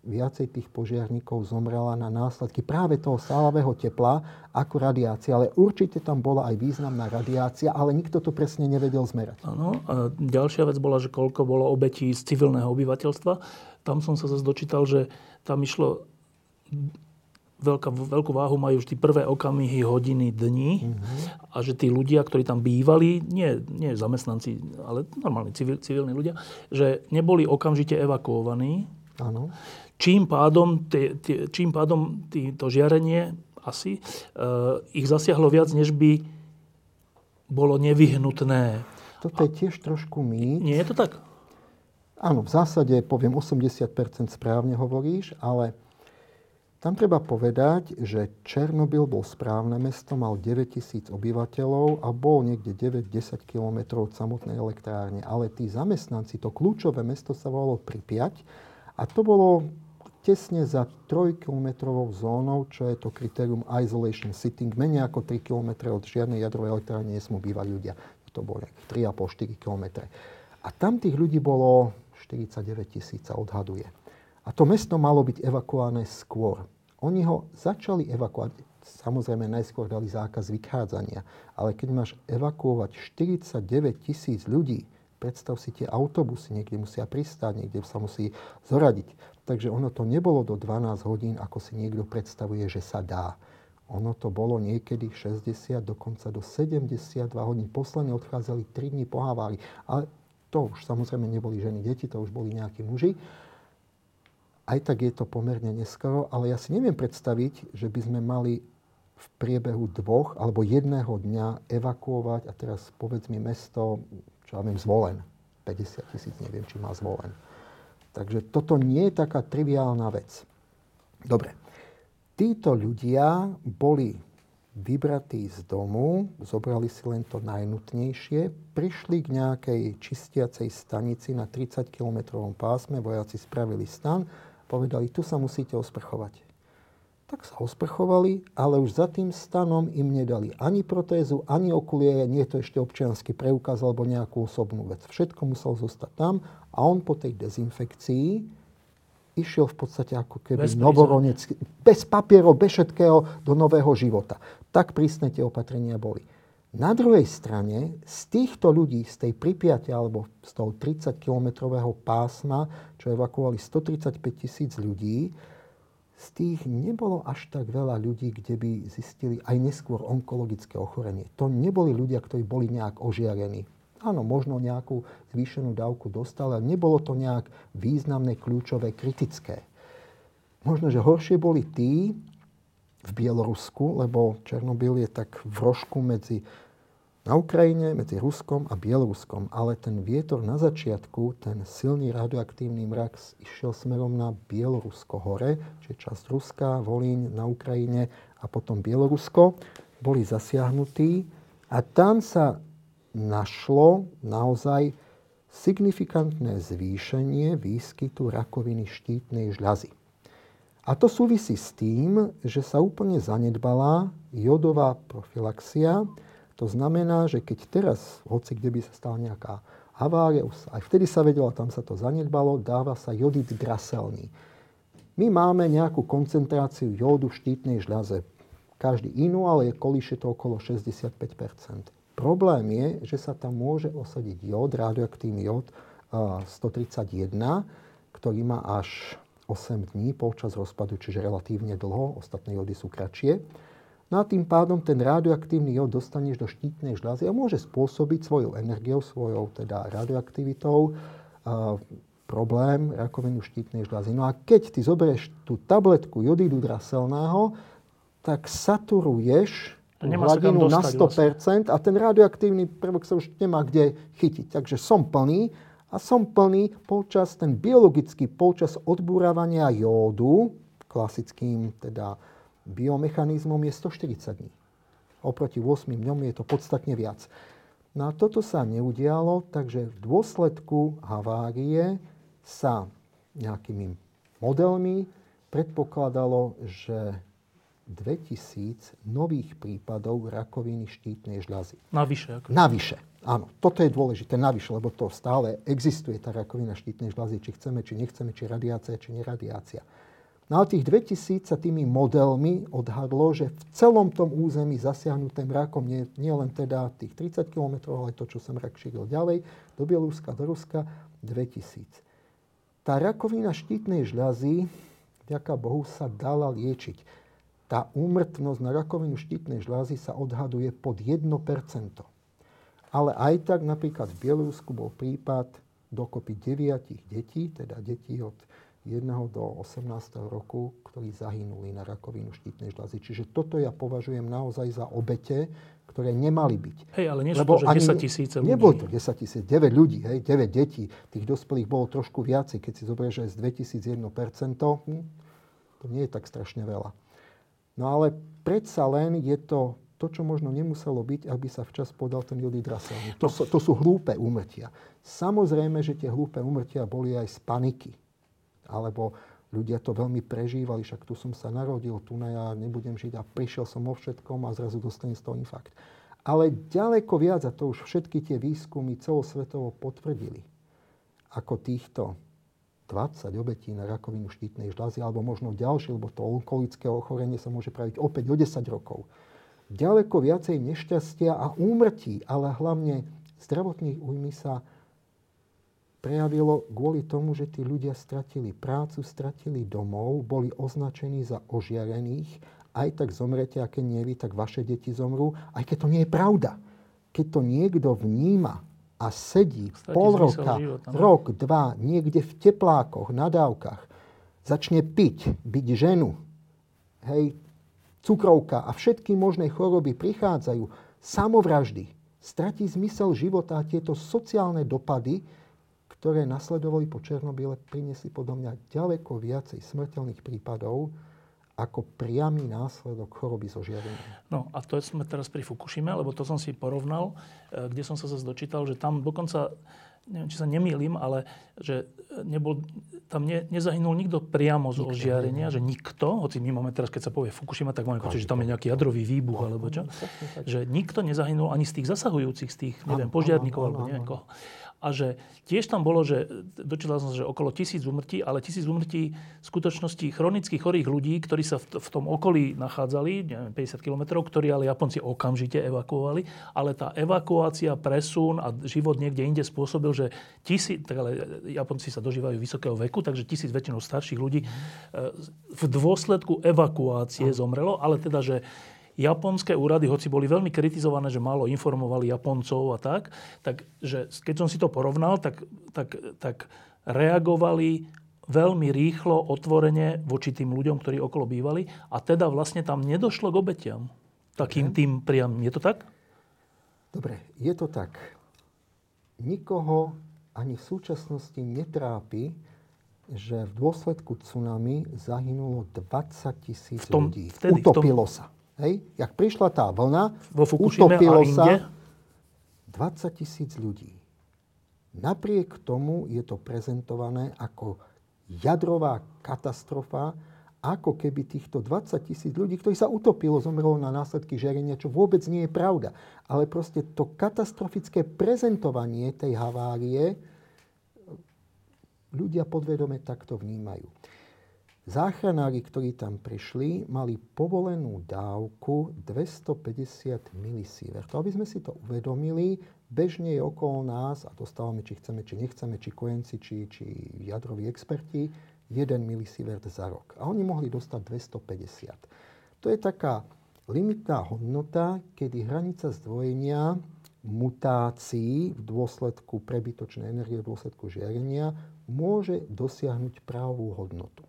viacej tých požiarníkov zomrela na následky práve toho sálavého tepla ako radiácia. Ale určite tam bola aj významná radiácia, ale nikto to presne nevedel zmerať. Áno. Ďalšia vec bola, že koľko bolo obetí z civilného obyvateľstva. Tam som sa zase dočítal, že tam išlo veľká, veľkú váhu majú vždy prvé okamihy, hodiny, dní mm-hmm. a že tí ľudia, ktorí tam bývali, nie, nie zamestnanci, ale normálni civil, civilní ľudia, že neboli okamžite evakuovaní. Áno. Čím pádom, tie, tie, čím pádom tý, to žiarenie asi e, ich zasiahlo viac, než by bolo nevyhnutné. Toto je tiež trošku mýt. Nie je to tak? Áno, v zásade poviem 80% správne hovoríš, ale tam treba povedať, že Černobyl bol správne mesto, mal 9 tisíc obyvateľov a bol niekde 9-10 km od samotnej elektrárne. Ale tí zamestnanci, to kľúčové mesto sa volalo Pripiať a to bolo tesne za 3-kilometrovou zónou, čo je to kritérium isolation sitting. Menej ako 3 km od žiadnej jadrovej elektrárne nesmú bývať ľudia. To bolo 3,5-4 km. A tam tých ľudí bolo 49 tisíc sa odhaduje. A to mesto malo byť evakuované skôr. Oni ho začali evakuovať. Samozrejme, najskôr dali zákaz vychádzania. Ale keď máš evakuovať 49 tisíc ľudí, predstav si tie autobusy, niekde musia pristáť, niekde sa musí zoradiť. Takže ono to nebolo do 12 hodín, ako si niekto predstavuje, že sa dá. Ono to bolo niekedy 60, dokonca do 72 hodín. Posledne odchádzali 3 dní po havári. Ale to už samozrejme neboli ženy, deti, to už boli nejakí muži. Aj tak je to pomerne neskoro, ale ja si neviem predstaviť, že by sme mali v priebehu dvoch alebo jedného dňa evakuovať, a teraz povedz mi mesto, čo ja viem, zvolen. 50 tisíc, neviem, či má zvolen. Takže toto nie je taká triviálna vec. Dobre. Títo ľudia boli vybratí z domu, zobrali si len to najnutnejšie, prišli k nejakej čistiacej stanici na 30 km pásme, vojaci spravili stan, povedali, tu sa musíte osprchovať. tak sa osprchovali, ale už za tým stanom im nedali ani protézu, ani okuliere, nie je to ešte občianský preukaz alebo nejakú osobnú vec. Všetko muselo zostať tam a on po tej dezinfekcii išiel v podstate ako keby bez novoronec, bez papierov, bez všetkého do nového života. Tak prísne tie opatrenia boli. Na druhej strane, z týchto ľudí, z tej Pripiate alebo z toho 30-kilometrového pásma, čo evakuovali 135 tisíc ľudí, z tých nebolo až tak veľa ľudí, kde by zistili aj neskôr onkologické ochorenie. To neboli ľudia, ktorí boli nejak ožiarení. Áno, možno nejakú zvýšenú dávku dostali, ale nebolo to nejak významné, kľúčové, kritické. Možno, že horšie boli tí v Bielorusku, lebo Černobyl je tak v rožku medzi na Ukrajine medzi Ruskom a Bieloruskom, ale ten vietor na začiatku, ten silný radioaktívny mrak išiel smerom na Bielorusko hore, čiže časť Ruska, Volín na Ukrajine a potom Bielorusko, boli zasiahnutí a tam sa našlo naozaj signifikantné zvýšenie výskytu rakoviny štítnej žľazy. A to súvisí s tým, že sa úplne zanedbala jodová profilaxia, to znamená, že keď teraz, hoci kde by sa stala nejaká havária, aj vtedy sa vedelo, tam sa to zanedbalo, dáva sa jodid draselný. My máme nejakú koncentráciu jódu v štítnej žľaze. Každý inú, ale je kolíše to okolo 65% Problém je, že sa tam môže osadiť jód, radioaktívny jód 131, ktorý má až 8 dní počas rozpadu, čiže relatívne dlho, ostatné jódy sú kratšie. No a tým pádom ten radioaktívny jód dostaneš do štítnej žľazy a môže spôsobiť svojou energiou, svojou teda radioaktivitou uh, problém rakovinu štítnej žľazy. No a keď ty zoberieš tú tabletku jodidu draselného, tak saturuješ hladinu na 100% vlastne. a ten radioaktívny prvok sa už nemá kde chytiť. Takže som plný a som plný počas, ten biologický počas odbúravania jódu, klasickým teda biomechanizmom je 140 dní. Oproti 8 dňom je to podstatne viac. No a toto sa neudialo, takže v dôsledku havárie sa nejakými modelmi predpokladalo, že 2000 nových prípadov rakoviny štítnej žľazy. Navyše. Ako... Navyše. Áno, toto je dôležité, navyše, lebo to stále existuje, tá rakovina štítnej žľazy, či chceme, či nechceme, či radiácia, či neradiácia. No a tých 2000 sa tými modelmi odhadlo, že v celom tom území zasiahnutém rakom, nie, nie len teda tých 30 km, ale to, čo sa mrak šíril ďalej, do Bieloruska, do Ruska, 2000. Tá rakovina štítnej žľazy, vďaka Bohu, sa dala liečiť. Tá úmrtnosť na rakovinu štítnej žľazy sa odhaduje pod 1%. Ale aj tak napríklad v Bielorusku bol prípad dokopy 9 detí, teda detí od 1. do 18. roku, ktorí zahynuli na rakovinu štítnej žľazy. Čiže toto ja považujem naozaj za obete, ktoré nemali byť. Hej, ale nie sú to, že 10 tisíce ľudí. Nebolo to 10 tisíc, 9 ľudí, hej, 9 detí. Tých dospelých bolo trošku viacej. Keď si zoberieš, že z 2001%, hm, to nie je tak strašne veľa. No ale predsa len je to to, čo možno nemuselo byť, aby sa včas podal ten jodid To, no. to sú hlúpe úmrtia. Samozrejme, že tie hlúpe úmrtia boli aj z paniky alebo ľudia to veľmi prežívali, však tu som sa narodil, tu na ja nebudem žiť a prišiel som o všetkom a zrazu dostane z toho infarkt. Ale ďaleko viac, a to už všetky tie výskumy celosvetovo potvrdili, ako týchto 20 obetí na rakovinu štítnej žľazy, alebo možno ďalšie, lebo to onkologické ochorenie sa môže praviť opäť o 10 rokov. Ďaleko viacej nešťastia a úmrtí, ale hlavne zdravotných újmy sa prejavilo kvôli tomu, že tí ľudia stratili prácu, stratili domov, boli označení za ožiarených, aj tak zomrete, aké nie vy, tak vaše deti zomrú, aj keď to nie je pravda. Keď to niekto vníma a sedí pol roka, života, no? rok, dva, niekde v teplákoch, na dávkach, začne piť, byť ženu, hej, cukrovka a všetky možné choroby prichádzajú, samovraždy, stratí zmysel života a tieto sociálne dopady ktoré nasledovali po Černobyle, priniesli podľa mňa ďaleko viacej smrteľných prípadov ako priamy následok choroby zo žiarenia. No a to sme teraz pri Fukushime, lebo to som si porovnal, e, kde som sa zase dočítal, že tam dokonca, neviem, či sa nemýlim, ale že nebol, tam ne, nezahynul nikto priamo z ožiarenia, že nikto, hoci my máme teraz, keď sa povie Fukushima, tak máme pocit, že tam je nejaký jadrový výbuch, alebo čo, že nikto nezahynul ani z tých zasahujúcich, z tých, neviem, požiarníkov, alebo neviem koho a že tiež tam bolo, že dočítal som že okolo tisíc umrtí, ale tisíc umrtí v skutočnosti chronicky chorých ľudí, ktorí sa v, v tom okolí nachádzali, neviem, 50 km, ktorí ale Japonci okamžite evakuovali, ale tá evakuácia, presun a život niekde inde spôsobil, že tisíc, tak ale Japonci sa dožívajú vysokého veku, takže tisíc väčšinou starších ľudí e, v dôsledku evakuácie zomrelo, ale teda, že japonské úrady, hoci boli veľmi kritizované, že málo informovali Japoncov a tak, tak že keď som si to porovnal, tak, tak, tak reagovali veľmi rýchlo, otvorene voči tým ľuďom, ktorí okolo bývali a teda vlastne tam nedošlo k obetiam. Takým tým priam. Je to tak? Dobre, je to tak. Nikoho ani v súčasnosti netrápi, že v dôsledku tsunami zahynulo 20 tisíc ľudí. Vtedy, Utopilo tom... sa. Hej? Jak prišla tá vlna, Vo utopilo sa 20 tisíc ľudí. Napriek tomu je to prezentované ako jadrová katastrofa, ako keby týchto 20 tisíc ľudí, ktorí sa utopilo, zomrelo na následky žiarenia, čo vôbec nie je pravda. Ale proste to katastrofické prezentovanie tej havárie ľudia podvedome takto vnímajú. Záchranári, ktorí tam prišli, mali povolenú dávku 250 milisievert. Aby sme si to uvedomili, bežne je okolo nás, a dostávame, či chceme, či nechceme, či kojenci, či, či jadroví experti, 1 milisievert za rok. A oni mohli dostať 250. To je taká limitná hodnota, kedy hranica zdvojenia mutácií v dôsledku prebytočnej energie, v dôsledku žiarenia, môže dosiahnuť právú hodnotu.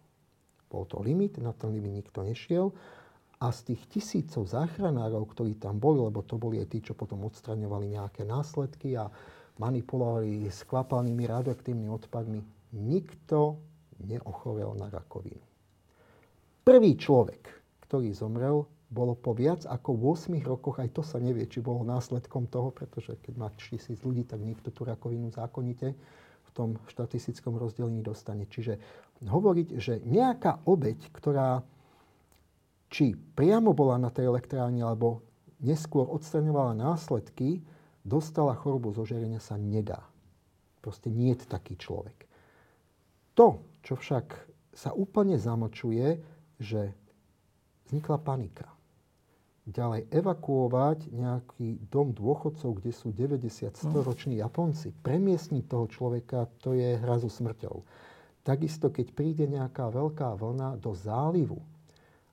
Bol to limit, na ten limit nikto nešiel. A z tých tisícov záchranárov, ktorí tam boli, lebo to boli aj tí, čo potom odstraňovali nejaké následky a manipulovali s kvapalnými radioaktívnymi odpadmi, nikto neochorel na rakovinu. Prvý človek, ktorý zomrel, bolo po viac ako 8 rokoch, aj to sa nevie, či bolo následkom toho, pretože keď má tisíc ľudí, tak niekto tú rakovinu zákonite v tom štatistickom rozdelení dostane. Čiže hovoriť, že nejaká obeď, ktorá či priamo bola na tej elektrárni, alebo neskôr odstraňovala následky, dostala chorobu zožerenia sa nedá. Proste nie je taký človek. To, čo však sa úplne zamlčuje, že vznikla panika. Ďalej evakuovať nejaký dom dôchodcov, kde sú 90-100 roční Japonci, premiestniť toho človeka, to je hrazu smrťou. Takisto, keď príde nejaká veľká vlna do zálivu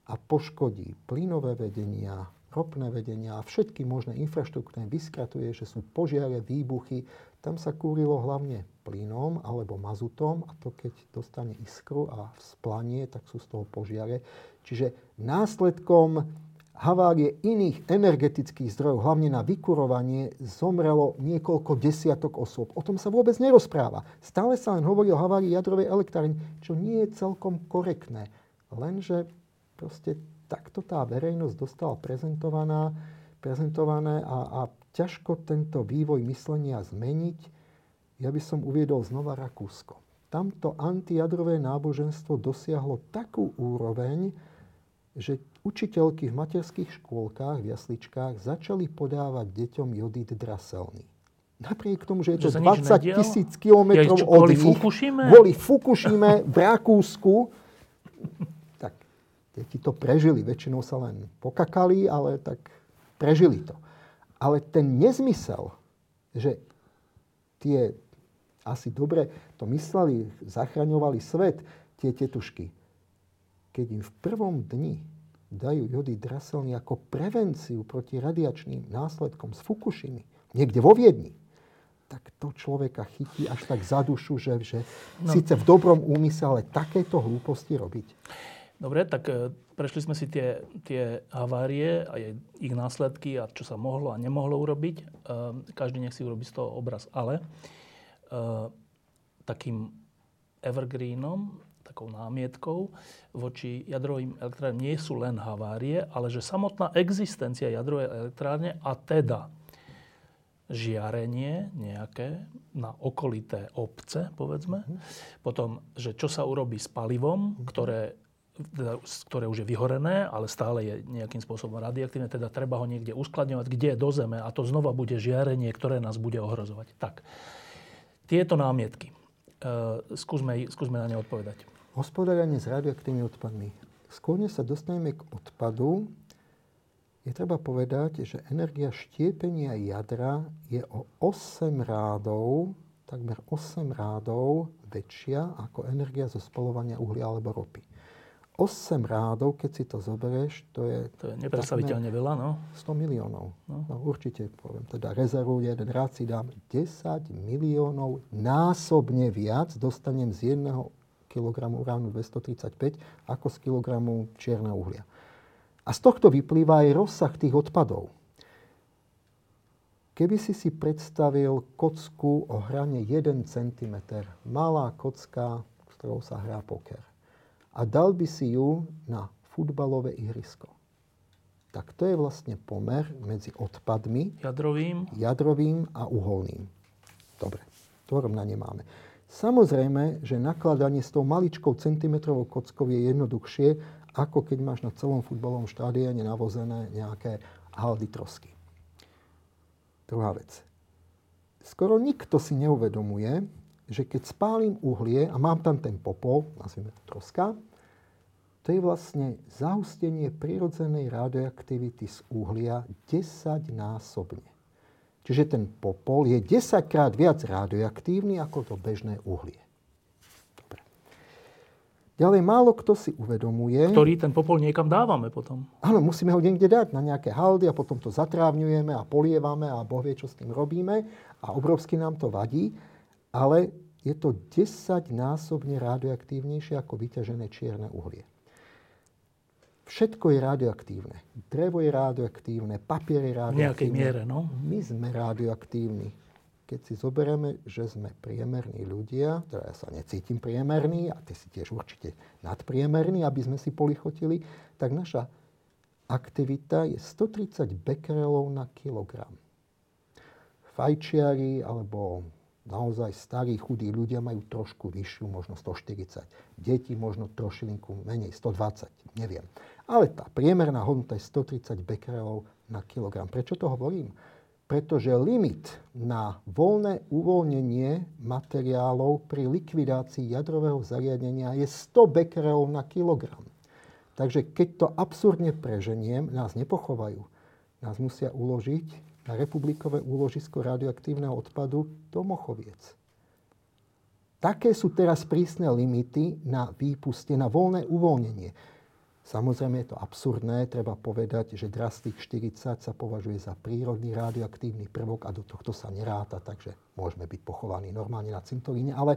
a poškodí plynové vedenia, ropné vedenia a všetky možné infraštruktúrne vyskratuje, že sú požiare, výbuchy, tam sa kúrilo hlavne plynom alebo mazutom a to keď dostane iskru a splanie, tak sú z toho požiare. Čiže následkom havárie iných energetických zdrojov, hlavne na vykurovanie, zomrelo niekoľko desiatok osôb. O tom sa vôbec nerozpráva. Stále sa len hovorí o havárii jadrovej elektrárne, čo nie je celkom korektné. Lenže proste takto tá verejnosť dostala prezentovaná, prezentované a, a ťažko tento vývoj myslenia zmeniť. Ja by som uviedol znova Rakúsko. Tamto antijadrové náboženstvo dosiahlo takú úroveň, že učiteľky v materských škôlkach, v jasličkách začali podávať deťom jodid draselný. Napriek tomu, že je to 20 tisíc kilometrov ja, od nich, Fukushime? kvôli Fukushime v Rakúsku, tak deti to prežili. Väčšinou sa len pokakali, ale tak prežili to. Ale ten nezmysel, že tie asi dobre to mysleli, zachraňovali svet, tie tetušky, keď im v prvom dni dajú jody draselný ako prevenciu proti radiačným následkom z Fukushimy, niekde vo Viedni, tak to človeka chytí až tak za dušu, že, že no. síce v dobrom úmysle, ale takéto hlúposti robiť. Dobre, tak e, prešli sme si tie, tie havárie a ich následky a čo sa mohlo a nemohlo urobiť. E, každý nech si urobí z toho obraz. Ale e, takým evergreenom takou námietkou voči jadrovým elektrárne nie sú len havárie, ale že samotná existencia jadrovej elektrárne a teda žiarenie nejaké na okolité obce, povedzme. Mm-hmm. Potom, že čo sa urobí s palivom, mm-hmm. ktoré, teda, ktoré už je vyhorené, ale stále je nejakým spôsobom radioaktívne, teda treba ho niekde uskladňovať, kde je do zeme a to znova bude žiarenie, ktoré nás bude ohrozovať. Tak, tieto námietky, uh, skúsme, skúsme na ne odpovedať. Hospodárenie s radioaktívnymi odpadmi. Skôr sa dostaneme k odpadu, je treba povedať, že energia štiepenia jadra je o 8 rádov, takmer 8 rádov väčšia ako energia zo spolovania uhlia alebo ropy. 8 rádov, keď si to zoberieš, to je... To je nepredstaviteľne veľa, no. 100 miliónov. No. no určite, poviem, teda rezervu jeden rád si dám 10 miliónov násobne viac dostanem z jedného kilogramu uránu 235 ako z kilogramu čierneho uhlia. A z tohto vyplýva aj rozsah tých odpadov. Keby si si predstavil kocku o hrane 1 cm, malá kocka, s ktorou sa hrá poker, a dal by si ju na futbalové ihrisko, tak to je vlastne pomer medzi odpadmi jadrovým, jadrovým a uholným. Dobre, to rovna nemáme. Samozrejme, že nakladanie s tou maličkou centimetrovou kockou je jednoduchšie, ako keď máš na celom futbalovom štádiene navozené nejaké haldy trosky. Druhá vec. Skoro nikto si neuvedomuje, že keď spálim uhlie a mám tam ten popol, nazvime to troska, to je vlastne zahustenie prirodzenej radioaktivity z uhlia 10 násobne. Čiže ten popol je 10 krát viac radioaktívny ako to bežné uhlie. Ďalej, málo kto si uvedomuje... Ktorý ten popol niekam dávame potom. Áno, musíme ho niekde dať na nejaké haldy a potom to zatrávňujeme a polievame a Boh vie, čo s tým robíme a obrovsky nám to vadí, ale je to 10 násobne radioaktívnejšie ako vyťažené čierne uhlie. Všetko je radioaktívne. Drevo je radioaktívne, papier je radioaktívne. V nejakej miere, no. My sme radioaktívni keď si zoberieme, že sme priemerní ľudia, teda ja sa necítim priemerný a ty si tiež určite nadpriemerný, aby sme si polichotili, tak naša aktivita je 130 bekrelov na kilogram. Fajčiari alebo naozaj starí, chudí ľudia majú trošku vyššiu, možno 140. Deti možno trošilinku menej, 120, neviem. Ale tá priemerná hodnota je 130 bekrelov na kilogram. Prečo to hovorím? pretože limit na voľné uvoľnenie materiálov pri likvidácii jadrového zariadenia je 100 bekrelov na kilogram. Takže keď to absurdne preženiem, nás nepochovajú. Nás musia uložiť na republikové úložisko radioaktívneho odpadu do Mochoviec. Také sú teraz prísne limity na výpuste, na voľné uvoľnenie. Samozrejme je to absurdné, treba povedať, že Drastik 40 sa považuje za prírodný radioaktívny prvok a do tohto sa neráta, takže môžeme byť pochovaní normálne na cintoríne, ale,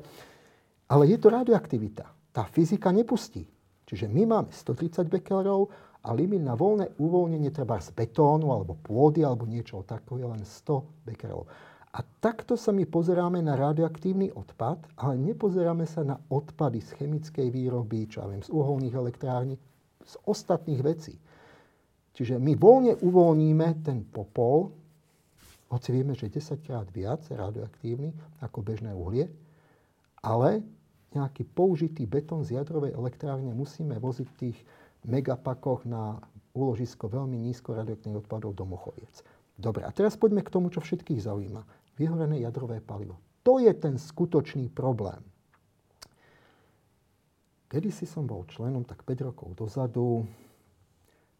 ale je to radioaktivita. Tá fyzika nepustí. Čiže my máme 130 bekelrov a limit na voľné uvoľnenie treba z betónu alebo pôdy alebo niečo takého je len 100 bekelrov. A takto sa my pozeráme na radioaktívny odpad, ale nepozeráme sa na odpady z chemickej výroby, čo ja viem, z uholných elektrární, z ostatných vecí. Čiže my voľne uvoľníme ten popol, hoci vieme, že 10 krát viac radioaktívny ako bežné uhlie, ale nejaký použitý betón z jadrovej elektrárne musíme voziť v tých megapakoch na úložisko veľmi nízko radioaktívnych odpadov do Mochoviec. Dobre, a teraz poďme k tomu, čo všetkých zaujíma. Vyhorené jadrové palivo. To je ten skutočný problém. Kedy si som bol členom, tak 5 rokov dozadu,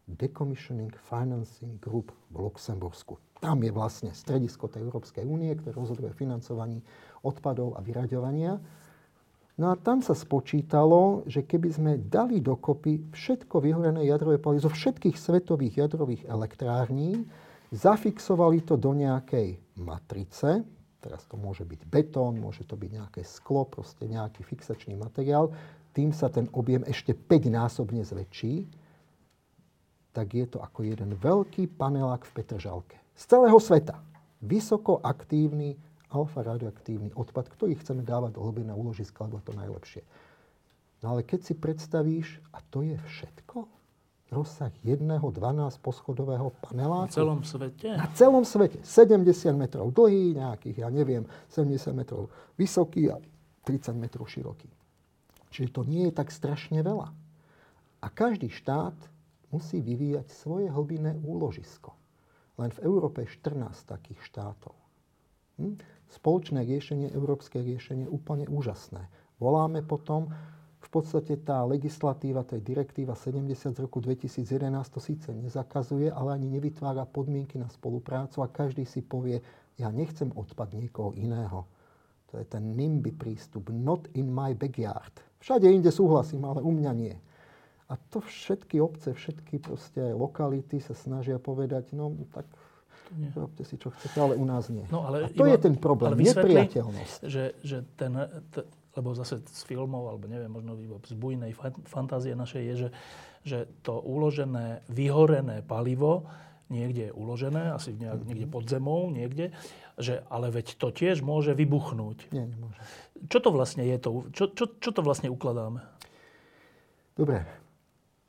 Decommissioning Financing Group v Luxembursku. Tam je vlastne stredisko tej Európskej únie, ktoré rozhoduje financovaní odpadov a vyraďovania. No a tam sa spočítalo, že keby sme dali dokopy všetko vyhorené jadrové palivo zo všetkých svetových jadrových elektrární, zafixovali to do nejakej matrice, teraz to môže byť betón, môže to byť nejaké sklo, proste nejaký fixačný materiál, tým sa ten objem ešte 5-násobne zväčší, tak je to ako jeden veľký panelák v Petržalke. Z celého sveta. Vysoko aktívny alfa radioaktívny odpad, ktorý chceme dávať do hlbiny na úložiska, lebo to najlepšie. No ale keď si predstavíš, a to je všetko, rozsah jedného 12 poschodového paneláku. Na celom svete? Na celom svete. 70 metrov dlhý, nejakých, ja neviem, 70 metrov vysoký a 30 metrov široký. Čiže to nie je tak strašne veľa. A každý štát musí vyvíjať svoje hlbinné úložisko. Len v Európe je 14 takých štátov. Hm? Spoločné riešenie, európske riešenie, úplne úžasné. Voláme potom, v podstate tá legislatíva, je direktíva 70 z roku 2011, to síce nezakazuje, ale ani nevytvára podmienky na spoluprácu a každý si povie, ja nechcem odpad niekoho iného. To je ten NIMBY prístup, not in my backyard. Všade inde súhlasím, ale u mňa nie. A to všetky obce, všetky proste lokality sa snažia povedať, no tak nie. robte si, čo chcete, ale u nás nie. No, ale a to iba, je ten problém, nepriateľnosť. Že, že ten, t- lebo zase z filmov, alebo neviem, možno z bujnej fantázie našej je, že, že to uložené, vyhorené palivo niekde je uložené, asi nejak, mm-hmm. niekde pod zemou, niekde, že ale veď to tiež môže vybuchnúť. Nie, nemôže. Čo to vlastne je to? Čo, čo, čo to vlastne ukladáme? Dobre,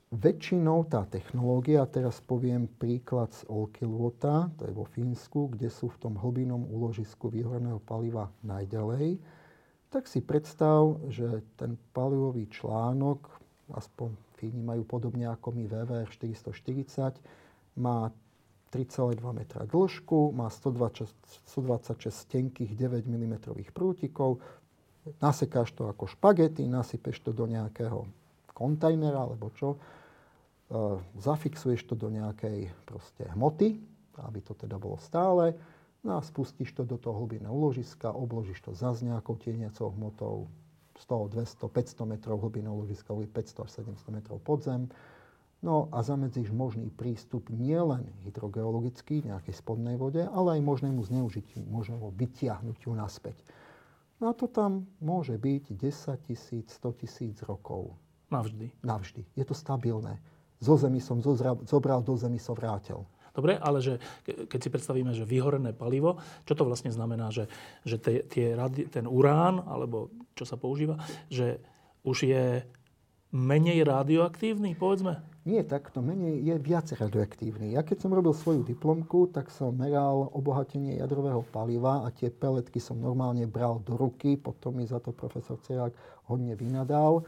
Väčšinou tá technológia, teraz poviem príklad z Olkiluota, to je vo Fínsku, kde sú v tom hlbinom úložisku vyhoreného paliva najďalej, tak si predstav, že ten palivový článok, aspoň Fíni majú podobne ako my VVR 440, má 3,2 metra dĺžku, má 126, 126 tenkých 9 mm prútikov, nasekáš to ako špagety, nasypeš to do nejakého kontajnera alebo čo. E, zafixuješ to do nejakej proste hmoty, aby to teda bolo stále, no a spustíš to do toho hlbinného úložiska, obložíš to zase nejakou tieniacou hmotou 100, 200, 500 metrov hlbinného úložiska, 500 až 700 metrov pod zem. No a zamedzíš možný prístup nielen hydrogeologický, nejakej spodnej vode, ale aj možnému zneužitiu, možnému vytiahnutiu naspäť. No a to tam môže byť 10 tisíc, 100 tisíc rokov. Navždy. Navždy. Je to stabilné zo zemi som zobral, do zemi som vrátil. Dobre, ale že keď si predstavíme, že vyhorené palivo, čo to vlastne znamená, že, že tie, tie, ten urán, alebo čo sa používa, že už je menej radioaktívny, povedzme? Nie takto, menej je viac radioaktívny. Ja keď som robil svoju diplomku, tak som meral obohatenie jadrového paliva a tie peletky som normálne bral do ruky, potom mi za to profesor Cerák hodne vynadal.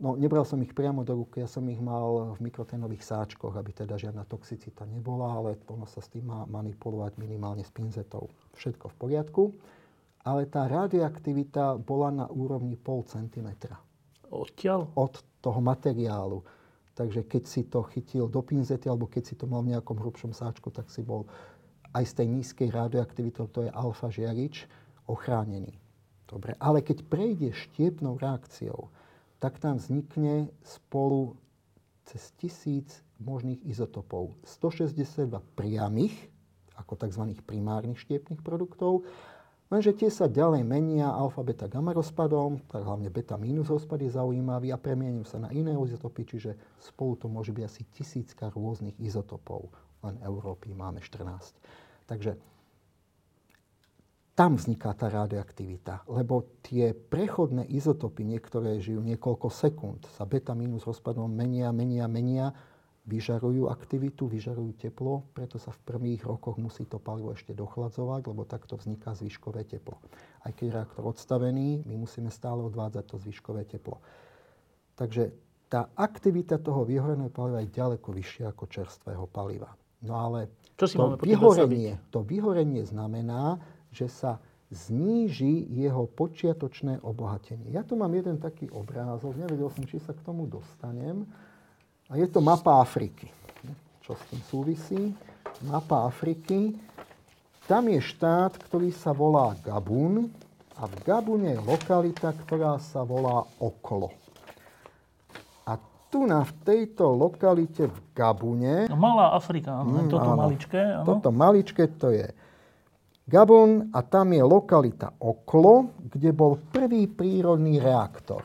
No, nebral som ich priamo do ruky, ja som ich mal v mikroténových sáčkoch, aby teda žiadna toxicita nebola, ale ono sa s tým má manipulovať minimálne s pinzetou. Všetko v poriadku, ale tá radioaktivita bola na úrovni pol centimetra. Odtiaľ? Od toho materiálu. Takže keď si to chytil do pinzety, alebo keď si to mal v nejakom hrubšom sáčku, tak si bol aj z tej nízkej radioaktivity, to je alfa žiarič, ochránený. Dobre, ale keď prejdeš štiepnou reakciou, tak tam vznikne spolu cez tisíc možných izotopov. 162 priamých, ako tzv. primárnych štiepných produktov, lenže tie sa ďalej menia alfa, beta, gamma rozpadom, tak hlavne beta minus rozpad je zaujímavý a premiením sa na iné izotopy, čiže spolu to môže byť asi tisícka rôznych izotopov. Len Európy máme 14. Takže tam vzniká tá radioaktivita, lebo tie prechodné izotopy, niektoré žijú niekoľko sekúnd, sa beta minus rozpadom menia, menia, menia, vyžarujú aktivitu, vyžarujú teplo, preto sa v prvých rokoch musí to palivo ešte dochladzovať, lebo takto vzniká zvyškové teplo. Aj keď je reaktor odstavený, my musíme stále odvádzať to zvyškové teplo. Takže tá aktivita toho vyhoreného paliva je ďaleko vyššia ako čerstvého paliva. No ale Čo si to, vyhorenie, to vyhorenie znamená, že sa zníži jeho počiatočné obohatenie. Ja tu mám jeden taký obrázok, nevedel som, či sa k tomu dostanem. A je to mapa Afriky. Čo s tým súvisí? Mapa Afriky. Tam je štát, ktorý sa volá Gabun a v Gabune je lokalita, ktorá sa volá Oklo. A tu na v tejto lokalite v Gabune... Malá Afrika, mm, toto áno, maličké. Áno. Toto maličké to je Gabon a tam je lokalita Oklo, kde bol prvý prírodný reaktor.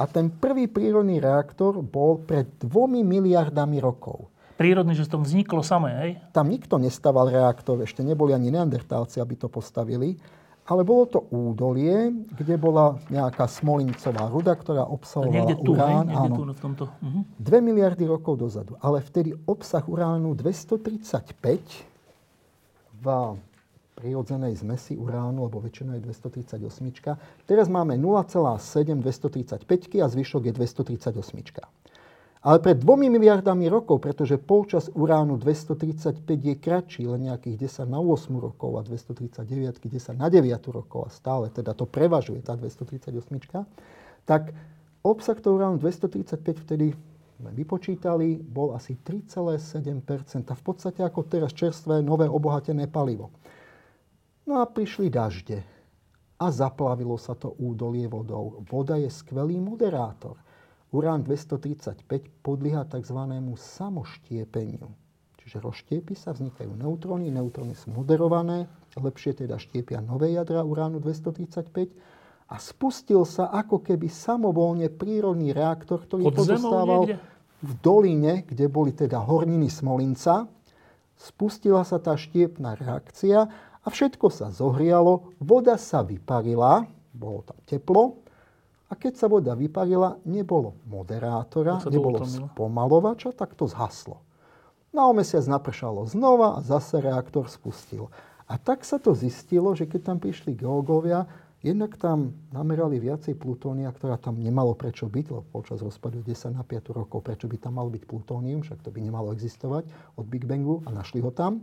A ten prvý prírodný reaktor bol pred dvomi miliardami rokov. Prírodný, že to vzniklo samé, hej? Tam nikto nestaval reaktor, ešte neboli ani neandertálci, aby to postavili. ale bolo to údolie, kde bola nejaká smolincová ruda, ktorá obsahovala Niekde tu, urán. hej? Niekde áno, tu v tomto. Uh-huh. 2 miliardy rokov dozadu. Ale vtedy obsah uránu 235 v prirodzenej zmesi uránu, lebo väčšinou je 238. Teraz máme 0,7 235 a zvyšok je 238. Ale pred dvomi miliardami rokov, pretože polčas uránu 235 je kratší, len nejakých 10 na 8 rokov a 239 10 na 9 rokov a stále, teda to prevažuje tá 238, tak obsah toho uránu 235 vtedy sme vypočítali, bol asi 3,7% a v podstate ako teraz čerstvé, nové obohatené palivo. No a prišli dažde a zaplavilo sa to údolie vodou. Voda je skvelý moderátor. Urán 235 podlieha tzv. samoštiepeniu. Čiže rozštiepí sa, vznikajú neutróny, neutróny sú moderované, lepšie teda štiepia nové jadra uránu 235 a spustil sa ako keby samovolne prírodný reaktor, ktorý Pod pozostával v doline, kde boli teda horniny Smolinca. Spustila sa tá štiepná reakcia a všetko sa zohrialo, voda sa vyparila, bolo tam teplo, a keď sa voda vyparila, nebolo moderátora, nebolo spomalovača, tak to zhaslo. Na o mesiac napršalo znova a zase reaktor spustil. A tak sa to zistilo, že keď tam prišli geológovia, jednak tam namerali viacej plutónia, ktorá tam nemalo prečo byť, lebo počas rozpadu 10 na 5 rokov, prečo by tam malo byť plutónium, však to by nemalo existovať od Big Bangu a našli ho tam.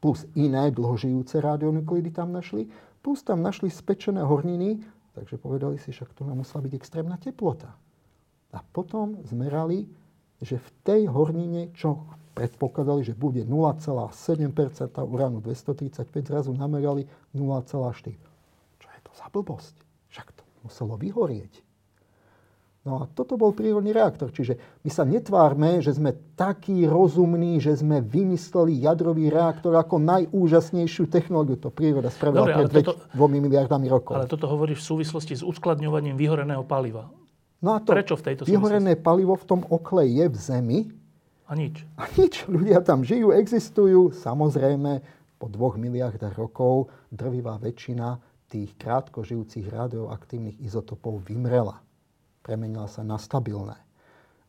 Plus iné dlhožijúce radionuklidy tam našli. Plus tam našli spečené horniny, Takže povedali si, však tu nám musela byť extrémna teplota. A potom zmerali, že v tej hornine, čo predpokladali, že bude 0,7% uránu 235, zrazu namerali 0,4. Čo je to za blbosť? Však to muselo vyhorieť. No a toto bol prírodný reaktor. Čiže my sa netvárme, že sme takí rozumní, že sme vymysleli jadrový reaktor ako najúžasnejšiu technológiu. To príroda spravila Dobre, pred toto, dvomi miliardami rokov. Ale toto hovoríš v súvislosti s uskladňovaním vyhoreného paliva. No a to Prečo v tejto vyhorené palivo v tom okle je v zemi. A nič. A nič. Ľudia tam žijú, existujú. Samozrejme, po dvoch miliardách rokov drvivá väčšina tých krátko žijúcich radioaktívnych izotopov vymrela premenila sa na stabilné.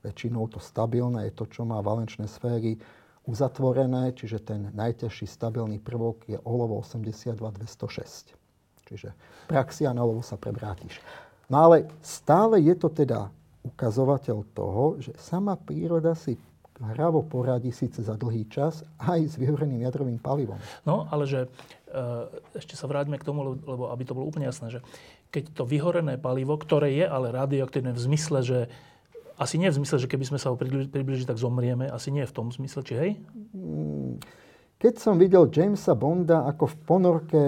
Väčšinou to stabilné je to, čo má valenčné sféry uzatvorené, čiže ten najťažší stabilný prvok je olovo 82-206. Čiže praxia na olovo sa prebrátiš. No ale stále je to teda ukazovateľ toho, že sama príroda si hravo poradí síce za dlhý čas aj s vyhoreným jadrovým palivom. No, ale že e, ešte sa vráťme k tomu, lebo aby to bolo úplne jasné, že keď to vyhorené palivo, ktoré je ale radioaktívne v zmysle, že asi nie v zmysle, že keby sme sa ho približili, tak zomrieme. Asi nie v tom zmysle, či hej? Mm, keď som videl Jamesa Bonda, ako v ponorke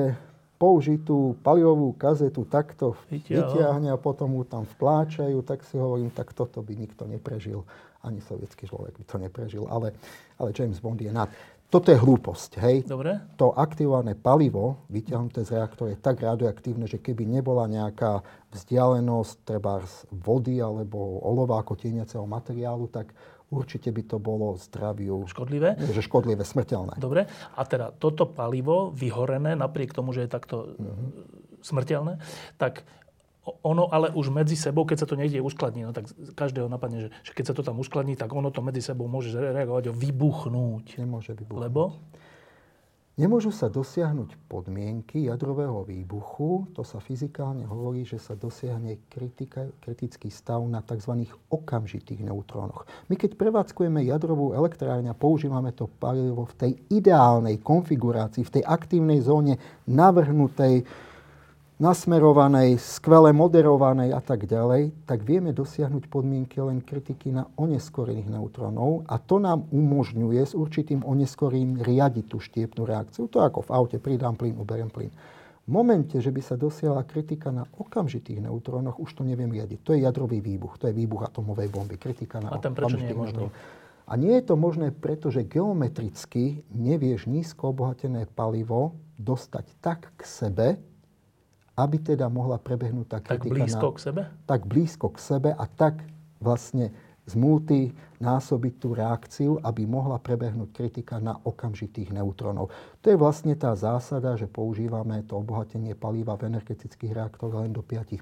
použitú palivovú kazetu takto vytiahne a potom mu tam vpláčajú, tak si hovorím, tak toto by nikto neprežil. Ani sovietský človek by to neprežil. Ale, ale James Bond je nad. Toto je hlúposť, hej? Dobre. To aktivované palivo, vyťahnuté z reaktora, je tak radioaktívne, že keby nebola nejaká vzdialenosť, treba z vody alebo olova ako tieniaceho materiálu, tak určite by to bolo zdraviu... Škodlivé? Že škodlivé, smrteľné. Dobre. A teda toto palivo, vyhorené, napriek tomu, že je takto mm-hmm. smrteľné, tak ono ale už medzi sebou, keď sa to niekde uskladní, no tak každého napadne, že, že keď sa to tam uskladní, tak ono to medzi sebou môže reagovať o vybuchnúť. Nemôže vybuchnúť. Lebo? Nemôžu sa dosiahnuť podmienky jadrového výbuchu, to sa fyzikálne hovorí, že sa dosiahne kritika, kritický stav na tzv. okamžitých neutrónoch. My keď prevádzkujeme jadrovú elektrárňu a používame to palivo v tej ideálnej konfigurácii, v tej aktívnej zóne navrhnutej nasmerovanej, skvele moderovanej a tak ďalej, tak vieme dosiahnuť podmienky len kritiky na oneskorených neutrónov a to nám umožňuje s určitým oneskorím riadiť tú štiepnú reakciu. To ako v aute, pridám plyn, uberiem plyn. V momente, že by sa dosiahla kritika na okamžitých neutrónoch, už to neviem riadiť. To je jadrový výbuch, to je výbuch atomovej bomby. Kritika na a tam prečo nie je možné? A nie je to možné, pretože geometricky nevieš nízko obohatené palivo dostať tak k sebe, aby teda mohla prebehnúť tá kritika. Tak blízko na, k sebe? Tak blízko k sebe a tak vlastne z multi násobiť tú reakciu, aby mohla prebehnúť kritika na okamžitých neutrónov. To je vlastne tá zásada, že používame to obohatenie palíva v energetických reaktoroch len do 5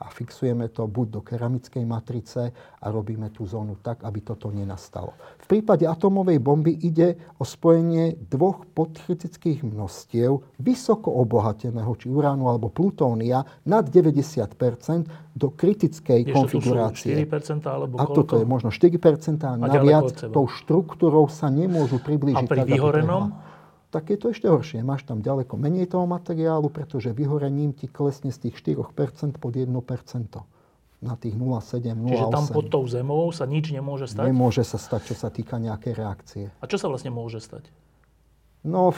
a fixujeme to buď do keramickej matrice a robíme tú zónu tak, aby toto nenastalo. V prípade atomovej bomby ide o spojenie dvoch podkritických množstiev vysoko obohateného, či uránu alebo plutónia, nad 90% do kritickej Ešte konfigurácie. To sú 4% alebo a koľko? toto je možno 4% a, A naviac tou štruktúrou sa nemôžu priblížiť. A pri tak, vyhorenom? Tak je to ešte horšie. Máš tam ďaleko menej toho materiálu, pretože vyhorením ti klesne z tých 4% pod 1%. Na tých 0,7, 0,8. Čiže tam pod tou zemou sa nič nemôže stať? Nemôže sa stať, čo sa týka nejakej reakcie. A čo sa vlastne môže stať? No,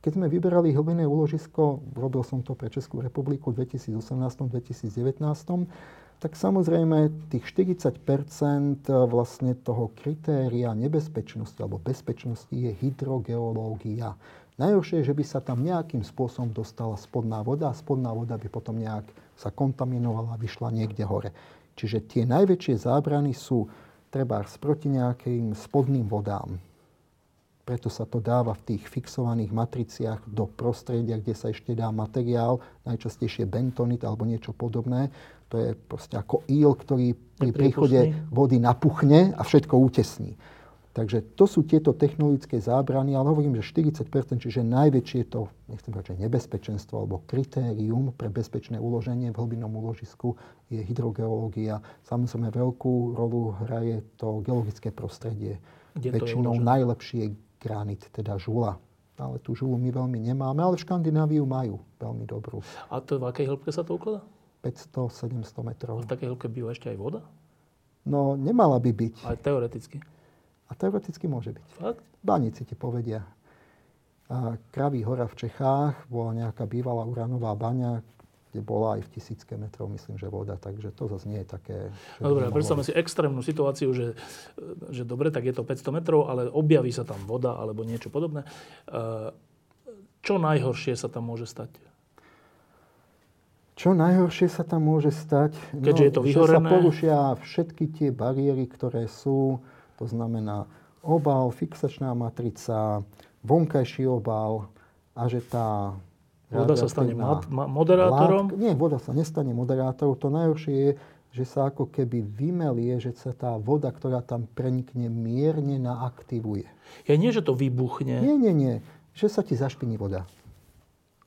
keď sme vyberali hlbinné úložisko, robil som to pre Českú republiku v 2018-2019, tak samozrejme tých 40% vlastne toho kritéria nebezpečnosti alebo bezpečnosti je hydrogeológia. Najhoršie je, že by sa tam nejakým spôsobom dostala spodná voda a spodná voda by potom nejak sa kontaminovala a vyšla niekde hore. Čiže tie najväčšie zábrany sú treba proti nejakým spodným vodám. Preto sa to dáva v tých fixovaných matriciách do prostredia, kde sa ešte dá materiál, najčastejšie bentonit alebo niečo podobné. To je proste ako íl, ktorý pri príchode vody napuchne a všetko utesní. Takže to sú tieto technologické zábrany, ale hovorím, že 40%, čiže najväčšie to, nechcem povedať, nebezpečenstvo alebo kritérium pre bezpečné uloženie v hlbinnom úložisku je hydrogeológia. Samozrejme veľkú rolu hraje to geologické prostredie. Kde je Väčšinou je granit, teda žula. Ale tú žulu my veľmi nemáme, ale v Škandináviu majú veľmi dobrú. A to v akej hĺbke sa to ukladá? 500-700 A metrov. v takej hĺbke býva ešte aj voda? No, nemala by byť. Aj teoreticky. A teoreticky môže byť. Fakt? Bánici ti povedia. A Kraví hora v Čechách bola nejaká bývalá uranová baňa, kde bola aj v tisícke metrov, myslím, že voda. Takže to zase nie je také... No dobre, predstavme si extrémnu situáciu, že, že dobre, tak je to 500 metrov, ale objaví sa tam voda alebo niečo podobné. E, Čo najhoršie sa tam môže stať? Čo najhoršie sa tam môže stať? Keďže je to Že sa vyhorené. porušia všetky tie bariéry, ktoré sú, to znamená obal, fixačná matrica, vonkajší obal a že tá Voda sa stane moderátorom? látka- nie, voda sa nestane moderátorom. To najhoršie je, že sa ako keby vymelie, že sa tá voda, ktorá tam prenikne, mierne naaktivuje. Ja nie, že to vybuchne Nie, nie, nie. Že sa ti zašpiní voda.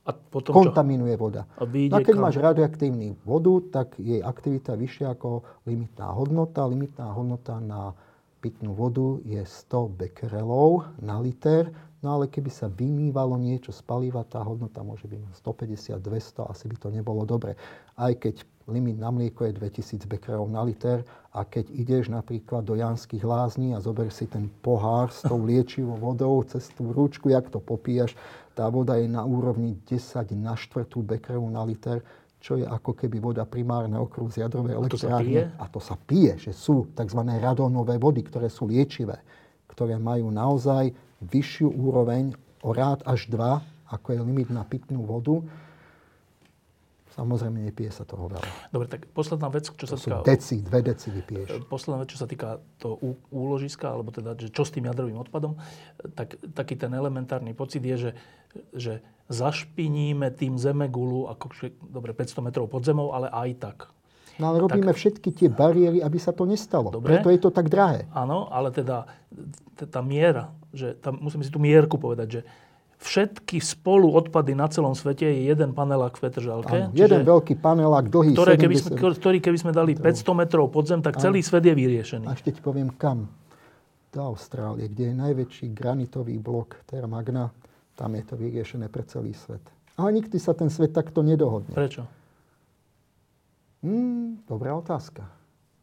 a potom čo? kontaminuje voda. A No a keď kam? máš radioaktívnu vodu, tak jej aktivita vyššia ako limitná hodnota. Limitná hodnota na pitnú vodu je 100 bekerelov na liter. No ale keby sa vymývalo niečo z paliva, tá hodnota môže byť 150, 200, asi by to nebolo dobre. Aj keď limit na mlieko je 2000 bekerelov na liter a keď ideš napríklad do Janských lázní a zober si ten pohár s tou *laughs* liečivou vodou cez tú rúčku, jak to popíjaš, tá voda je na úrovni 10 na štvrtú bekerelu na liter, čo je ako keby voda primárne okruh z jadrovej elektrárne. A to sa pije, že sú tzv. radónové vody, ktoré sú liečivé, ktoré majú naozaj vyššiu úroveň o rád až 2, ako je limit na pitnú vodu. Samozrejme, nepije sa toho veľa. Dobre, tak posledná vec, čo sa To sú týka... deci, dve deci vypiješ. Posledná vec, čo sa týka toho úložiska, alebo teda, že čo s tým jadrovým odpadom, tak taký ten elementárny pocit je, že, že zašpiníme tým zemegulu, ako, dobre, 500 metrov pod zemou, ale aj tak. No ale robíme všetky tie bariéry, aby sa to nestalo. Dobre. Preto je to tak drahé. Áno, ale teda tá miera, že tam, musíme si tú mierku povedať, že všetky spolu odpady na celom svete je jeden panelák v Petržalke. Áno, jeden veľký panelák, dlhý ktoré, keby 70 sme, ktorý keby sme dali 500 metrov pod zem, tak celý svet je vyriešený. A ešte ti poviem kam. Do Austrálie, kde je najväčší granitový blok Terra Magna. Tam je to vyriešené pre celý svet. Ale nikdy sa ten svet takto nedohodne. Prečo? Hmm, dobrá otázka.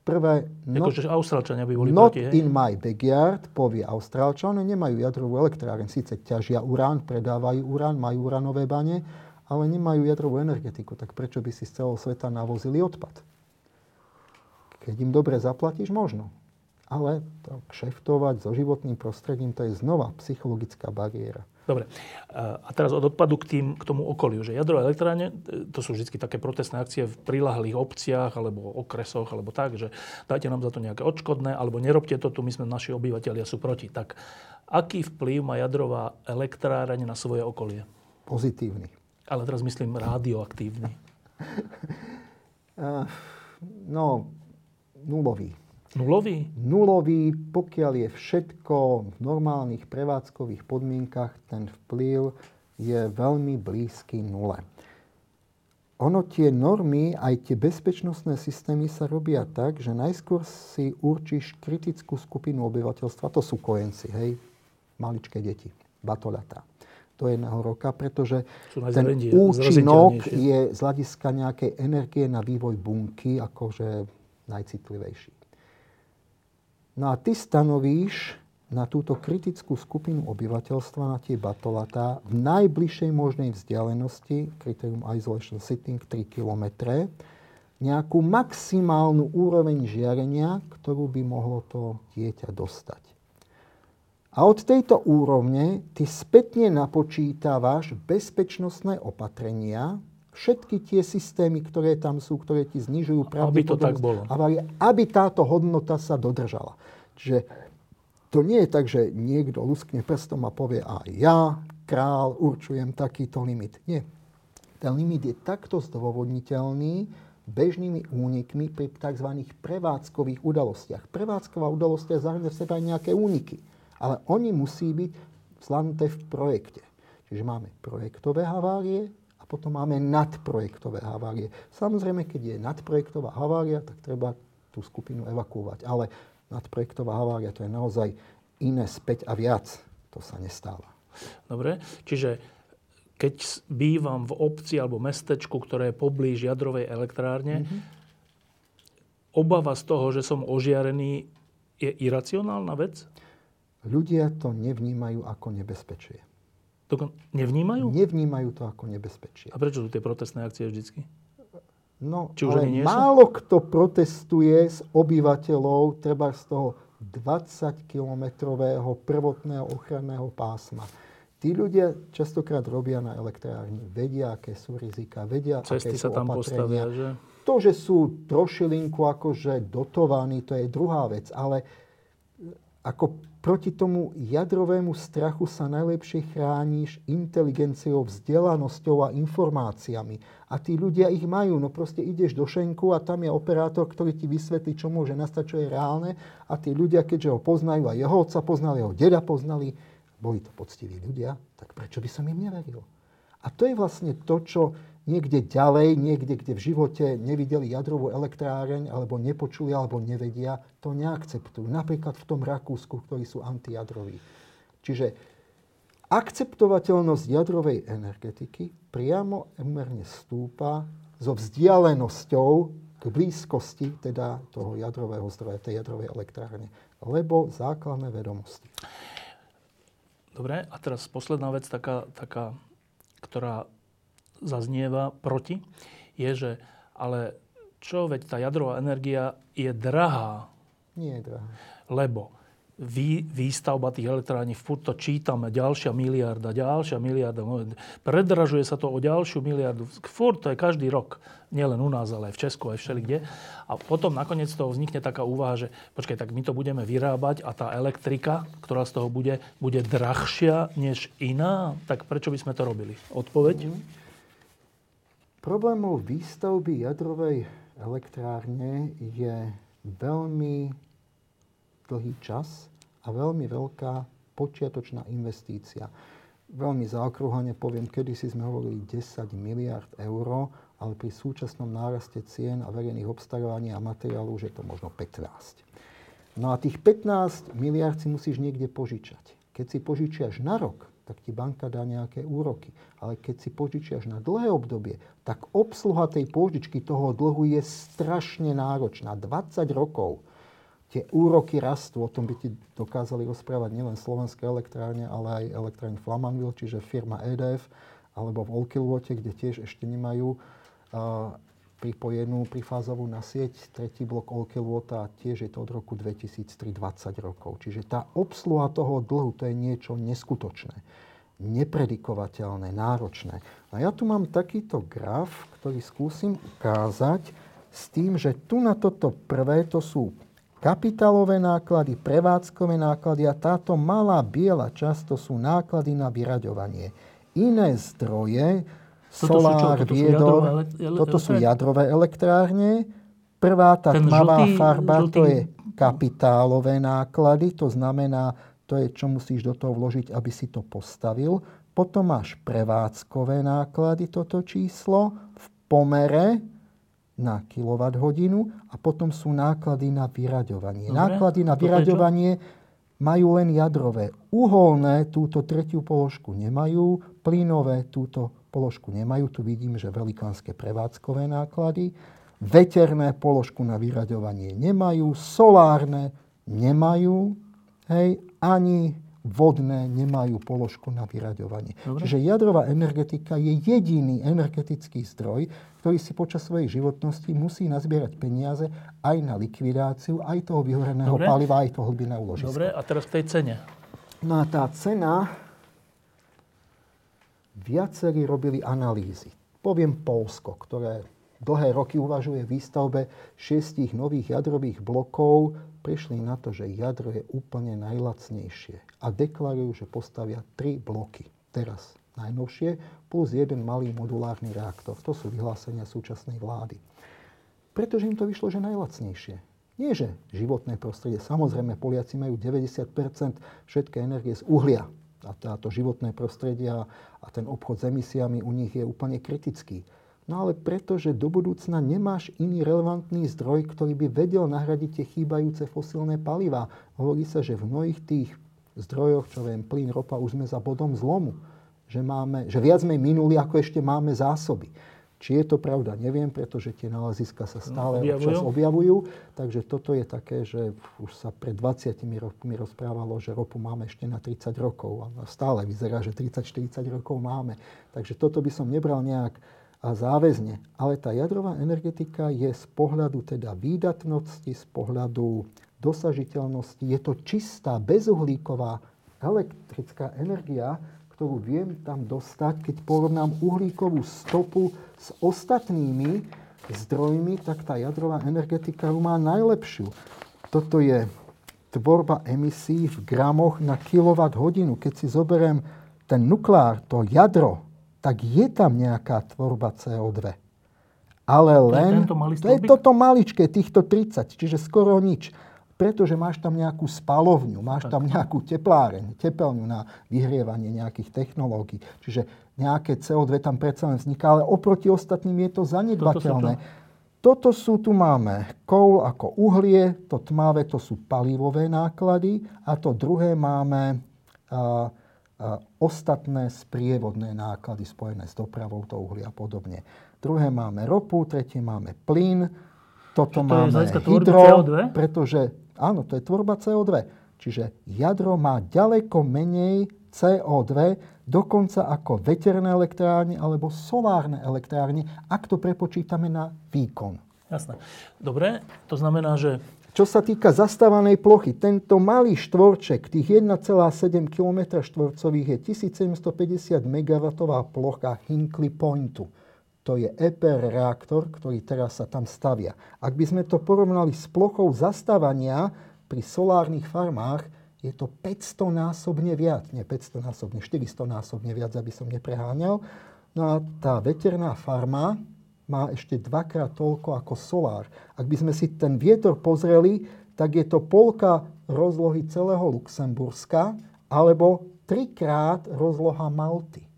Prvé, No, not, akože Austrálčania by boli not proti, hej? in my backyard, povie Austrálčan, nemajú jadrovú elektráreň. Síce ťažia urán, predávajú urán, majú uránové bane, ale nemajú jadrovú energetiku. Tak prečo by si z celého sveta navozili odpad? Keď im dobre zaplatíš, možno. Ale to kšeftovať so životným prostredím, to je znova psychologická bariéra. Dobre. A teraz od odpadu k, tým, k tomu okoliu. Že jadrové elektrárne, to sú vždy také protestné akcie v prilahlých obciach alebo okresoch, alebo tak, že dajte nám za to nejaké odškodné, alebo nerobte to tu, my sme naši obyvateľia sú proti. Tak aký vplyv má jadrová elektráreň na svoje okolie? Pozitívny. Ale teraz myslím radioaktívny. *laughs* no, nulový. Nulový? Nulový, pokiaľ je všetko v normálnych prevádzkových podmienkach, ten vplyv je veľmi blízky nule. Ono tie normy, aj tie bezpečnostné systémy sa robia tak, že najskôr si určíš kritickú skupinu obyvateľstva, to sú kojenci, hej, maličké deti, batoľatá do jedného roka, pretože ten účinok je z hľadiska nejakej energie na vývoj bunky akože najcitlivejší. No a ty stanovíš na túto kritickú skupinu obyvateľstva, na tie batolatá, v najbližšej možnej vzdialenosti, kritérium isolation sitting 3 km, nejakú maximálnu úroveň žiarenia, ktorú by mohlo to dieťa dostať. A od tejto úrovne ty spätne napočítavaš bezpečnostné opatrenia, všetky tie systémy, ktoré tam sú, ktoré ti znižujú pravdepodobnosť aby, aby táto hodnota sa dodržala. Čiže to nie je tak, že niekto luskne prstom a povie, a ja, král, určujem takýto limit. Nie. Ten limit je takto zdôvodniteľný bežnými únikmi pri tzv. prevádzkových udalostiach. Prevádzková udalosť je zahrňa v sebe aj nejaké úniky, ale oni musí byť zvládnuté v projekte. Čiže máme projektové havárie, potom máme nadprojektové havárie. Samozrejme, keď je nadprojektová havária, tak treba tú skupinu evakuovať. Ale nadprojektová havária to je naozaj iné späť a viac. To sa nestáva. Dobre, čiže keď bývam v obci alebo mestečku, ktoré je poblíž jadrovej elektrárne, mm-hmm. obava z toho, že som ožiarený, je iracionálna vec? Ľudia to nevnímajú ako nebezpečie. Dokon, nevnímajú? Nevnímajú to ako nebezpečie. A prečo sú tie protestné akcie vždycky? No, Či už ale nie málo sú? kto protestuje z obyvateľov, treba z toho 20-kilometrového prvotného ochranného pásma. Tí ľudia častokrát robia na elektrárni, vedia, aké sú rizika, vedia, Cesty aké sa sú tam opatrenia. postavia, že? To, že sú trošilinku akože dotovaní, to je druhá vec, ale ako proti tomu jadrovému strachu sa najlepšie chrániš inteligenciou, vzdelanosťou a informáciami. A tí ľudia ich majú. No proste ideš do šenku a tam je operátor, ktorý ti vysvetlí, čo môže nastať, čo je reálne. A tí ľudia, keďže ho poznajú a jeho otca poznali, jeho deda poznali, boli to poctiví ľudia, tak prečo by som im neveril? A to je vlastne to, čo niekde ďalej, niekde, kde v živote nevideli jadrovú elektráreň, alebo nepočuli, alebo nevedia, to neakceptujú. Napríklad v tom Rakúsku, ktorí sú antijadroví. Čiže akceptovateľnosť jadrovej energetiky priamo umerne stúpa so vzdialenosťou k blízkosti teda toho jadrového zdroja, tej jadrovej elektrárne. Lebo základné vedomosti. Dobre, a teraz posledná vec, taká, taká ktorá zaznieva proti, je, že ale čo, veď tá jadrová energia je drahá. Nie je drahá. Lebo vý, výstavba tých elektrární, furt to čítame, ďalšia miliarda, ďalšia miliarda. No, predražuje sa to o ďalšiu miliardu. Furt to je každý rok. Nielen u nás, ale aj v Česku, aj všelikde. A potom nakoniec toho vznikne taká úvaha, že počkaj, tak my to budeme vyrábať a tá elektrika, ktorá z toho bude, bude drahšia než iná. Tak prečo by sme to robili? Odpoveď? Mm. Problémov výstavby jadrovej elektrárne je veľmi dlhý čas a veľmi veľká počiatočná investícia. Veľmi zaokrúhane poviem, kedy si sme hovorili 10 miliard eur, ale pri súčasnom náraste cien a verejných obstarovaní a materiálu už je to možno 15. No a tých 15 miliard si musíš niekde požičať. Keď si požičiaš na rok, tak ti banka dá nejaké úroky. Ale keď si požičiaš na dlhé obdobie, tak obsluha tej pôžičky toho dlhu je strašne náročná. 20 rokov tie úroky rastú, o tom by ti dokázali rozprávať nielen slovenské elektrárne, ale aj elektrárne Flamanville, čiže firma EDF, alebo v Olkiluote, kde tiež ešte nemajú uh, pripojenú prifázovú na sieť. Tretí blok Olkiluota tiež je to od roku 2003 20 rokov. Čiže tá obsluha toho dlhu to je niečo neskutočné. nepredikovateľné, náročné. A ja tu mám takýto graf, ktorý skúsim ukázať s tým, že tu na toto prvé to sú kapitálové náklady, prevádzkové náklady a táto malá biela časť to sú náklady na vyraďovanie. Iné zdroje, solár, toto viedor, sú toto sú jadrové elektrárne. Prvá tá Ten tmavá žltý, farba, žltý... to je kapitálové náklady, to znamená, to je, čo musíš do toho vložiť, aby si to postavil. Potom máš prevádzkové náklady, toto číslo, v pomere na kWh a potom sú náklady na vyraďovanie. Dobre. Náklady na vyraďovanie majú len jadrové. Uholné túto tretiu položku nemajú, plynové túto položku nemajú. Tu vidím, že velikánske prevádzkové náklady. Veterné položku na vyraďovanie nemajú, solárne nemajú, hej, ani vodné nemajú položku na vyraďovanie. Dobre. Čiže jadrová energetika je jediný energetický zdroj, ktorý si počas svojej životnosti musí nazbierať peniaze aj na likvidáciu, aj toho vyhoreného Dobre. paliva, aj toho hlbinného úložiska. Dobre, a teraz k tej cene. No a tá cena, viacerí robili analýzy. Poviem Polsko, ktoré dlhé roky uvažuje výstavbe šiestich nových jadrových blokov prišli na to, že jadro je úplne najlacnejšie a deklarujú, že postavia tri bloky. Teraz najnovšie, plus jeden malý modulárny reaktor. To sú vyhlásenia súčasnej vlády. Pretože im to vyšlo, že najlacnejšie. Nie, že životné prostredie. Samozrejme, Poliaci majú 90% všetkej energie z uhlia. A táto životné prostredie a ten obchod s emisiami u nich je úplne kritický. No ale pretože do budúcna nemáš iný relevantný zdroj, ktorý by vedel nahradiť tie chýbajúce fosílne palivá. Hovorí sa, že v mnohých tých zdrojoch, čo viem, plyn, ropa, už sme za bodom zlomu. Že, máme, že viac sme minuli, ako ešte máme zásoby. Či je to pravda, neviem, pretože tie naleziska sa stále objavujú. občas objavujú. Takže toto je také, že už sa pred 20 rokmi rozprávalo, že ropu máme ešte na 30 rokov. A stále vyzerá, že 30-40 rokov máme. Takže toto by som nebral nejak a záväzne. Ale tá jadrová energetika je z pohľadu teda výdatnosti, z pohľadu dosažiteľnosti, je to čistá, bezuhlíková elektrická energia, ktorú viem tam dostať, keď porovnám uhlíkovú stopu s ostatnými zdrojmi, tak tá jadrová energetika ju má najlepšiu. Toto je tvorba emisí v gramoch na kilowatt hodinu. Keď si zoberiem ten nukleár, to jadro, tak je tam nejaká tvorba CO2. Ale len... To je, to je toto maličké, týchto 30, čiže skoro nič. Pretože máš tam nejakú spalovňu, máš tam nejakú tepláreň, tepelňu na vyhrievanie nejakých technológií. Čiže nejaké CO2 tam predsa len vzniká, ale oproti ostatným je to zanedbateľné. Toto sú, tu máme koul ako uhlie, to tmavé to sú palivové náklady a to druhé máme uh, ostatné sprievodné náklady spojené s dopravou to uhlia a podobne. Druhé máme ropu, tretie máme plyn, toto to máme hydro, pretože áno, to je tvorba CO2. Čiže jadro má ďaleko menej CO2, dokonca ako veterné elektrárne alebo solárne elektrárne, ak to prepočítame na výkon. Jasné. Dobre, to znamená, že čo sa týka zastávanej plochy, tento malý štvorček, tých 1,7 km štvorcových je 1750 MW plocha Hinkley Pointu. To je EPR reaktor, ktorý teraz sa tam stavia. Ak by sme to porovnali s plochou zastávania pri solárnych farmách, je to 500 násobne viac. Nie 500 násobne, 400 násobne viac, aby som nepreháňal. No a tá veterná farma, má ešte dvakrát toľko ako solár. Ak by sme si ten vietor pozreli, tak je to polka rozlohy celého Luxemburska alebo trikrát rozloha Malty.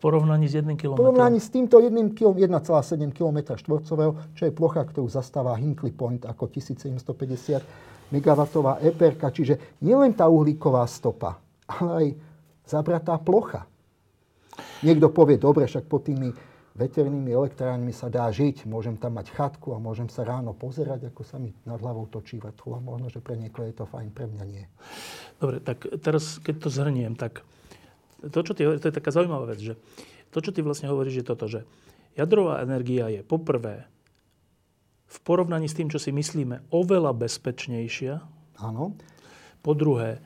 Porovnaní s jedným kilometrom? V porovnaní s týmto 1,7 km štvorcového, čo je plocha, ktorú zastáva Hinkley Point ako 1750 MW EPR, čiže nielen tá uhlíková stopa, ale aj zabratá plocha. Niekto povie, dobre, však pod tými veternými elektrárňami sa dá žiť. Môžem tam mať chatku a môžem sa ráno pozerať, ako sa mi nad hlavou točí. A možno, že pre niekoho je to fajn, pre mňa nie. Dobre, tak teraz, keď to zhrniem, tak to, čo ty to je taká zaujímavá vec, že to, čo ty vlastne hovoríš, je toto, že jadrová energia je poprvé v porovnaní s tým, čo si myslíme, oveľa bezpečnejšia. Áno. Po druhé,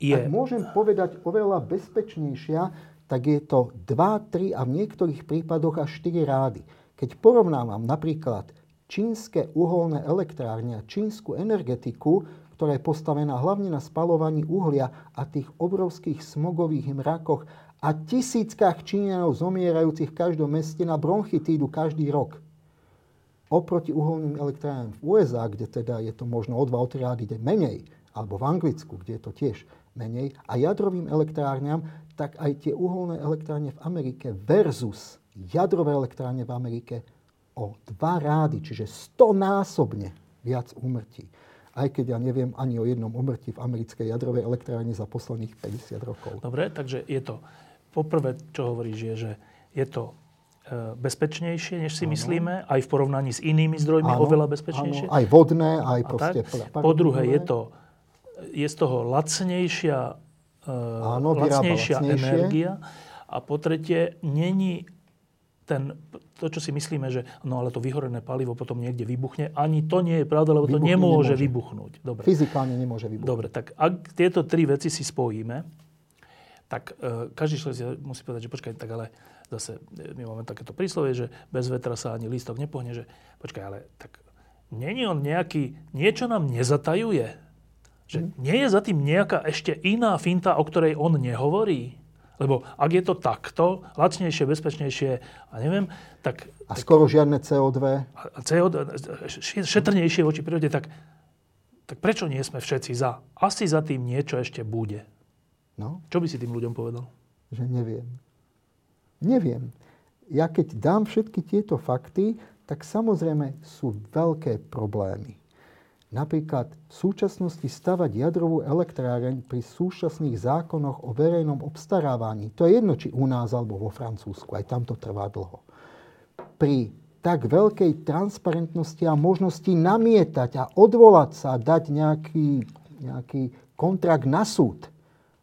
je... Ak môžem povedať oveľa bezpečnejšia, tak je to 2, 3 a v niektorých prípadoch až 4 rády. Keď porovnávam napríklad čínske uholné elektrárne a čínsku energetiku, ktorá je postavená hlavne na spalovaní uhlia a tých obrovských smogových mrakoch a tisíckach Číňanov zomierajúcich v každom meste na bronchitídu každý rok. Oproti uholným elektrárnám v USA, kde teda je to možno o 2 rády menej, alebo v Anglicku, kde je to tiež menej, a jadrovým elektrárňam, tak aj tie uholné elektrárne v Amerike versus jadrové elektrárne v Amerike o dva rády, čiže stonásobne viac úmrtí. Aj keď ja neviem ani o jednom umrtí v americkej jadrovej elektrárne za posledných 50 rokov. Dobre, takže je to, poprvé, čo hovoríš, je, že je to e, bezpečnejšie, než si ano. myslíme, aj v porovnaní s inými zdrojmi ano, oveľa bezpečnejšie. Ano, aj vodné, aj proste... Po druhé, je to je z toho lacnejšia Áno, lacnejšia energia. A po tretie, není ten, to, čo si myslíme, že no ale to vyhorené palivo potom niekde vybuchne, ani to nie je pravda, lebo Vybuchne to nemôže, nemôže vybuchnúť. Dobre. Fyzikálne nemôže vybuchnúť. Dobre, tak ak tieto tri veci si spojíme, tak uh, každý človek musí povedať, že počkaj, tak ale zase e, my máme takéto príslovie, že bez vetra sa ani lístok nepohne, že počkaj, ale tak není on nejaký, niečo nám nezatajuje, že nie je za tým nejaká ešte iná finta, o ktorej on nehovorí? Lebo ak je to takto, lacnejšie, bezpečnejšie a neviem, tak... A skoro žiadne CO2. A CO2, šetrnejšie voči prírode, tak, tak prečo nie sme všetci za? Asi za tým niečo ešte bude. No? Čo by si tým ľuďom povedal? Že neviem. Neviem. Ja keď dám všetky tieto fakty, tak samozrejme sú veľké problémy. Napríklad v súčasnosti stavať jadrovú elektráreň pri súčasných zákonoch o verejnom obstarávaní, to je jedno, či u nás alebo vo Francúzsku, aj tam to trvá dlho. Pri tak veľkej transparentnosti a možnosti namietať a odvolať sa a dať nejaký, nejaký kontrakt na súd.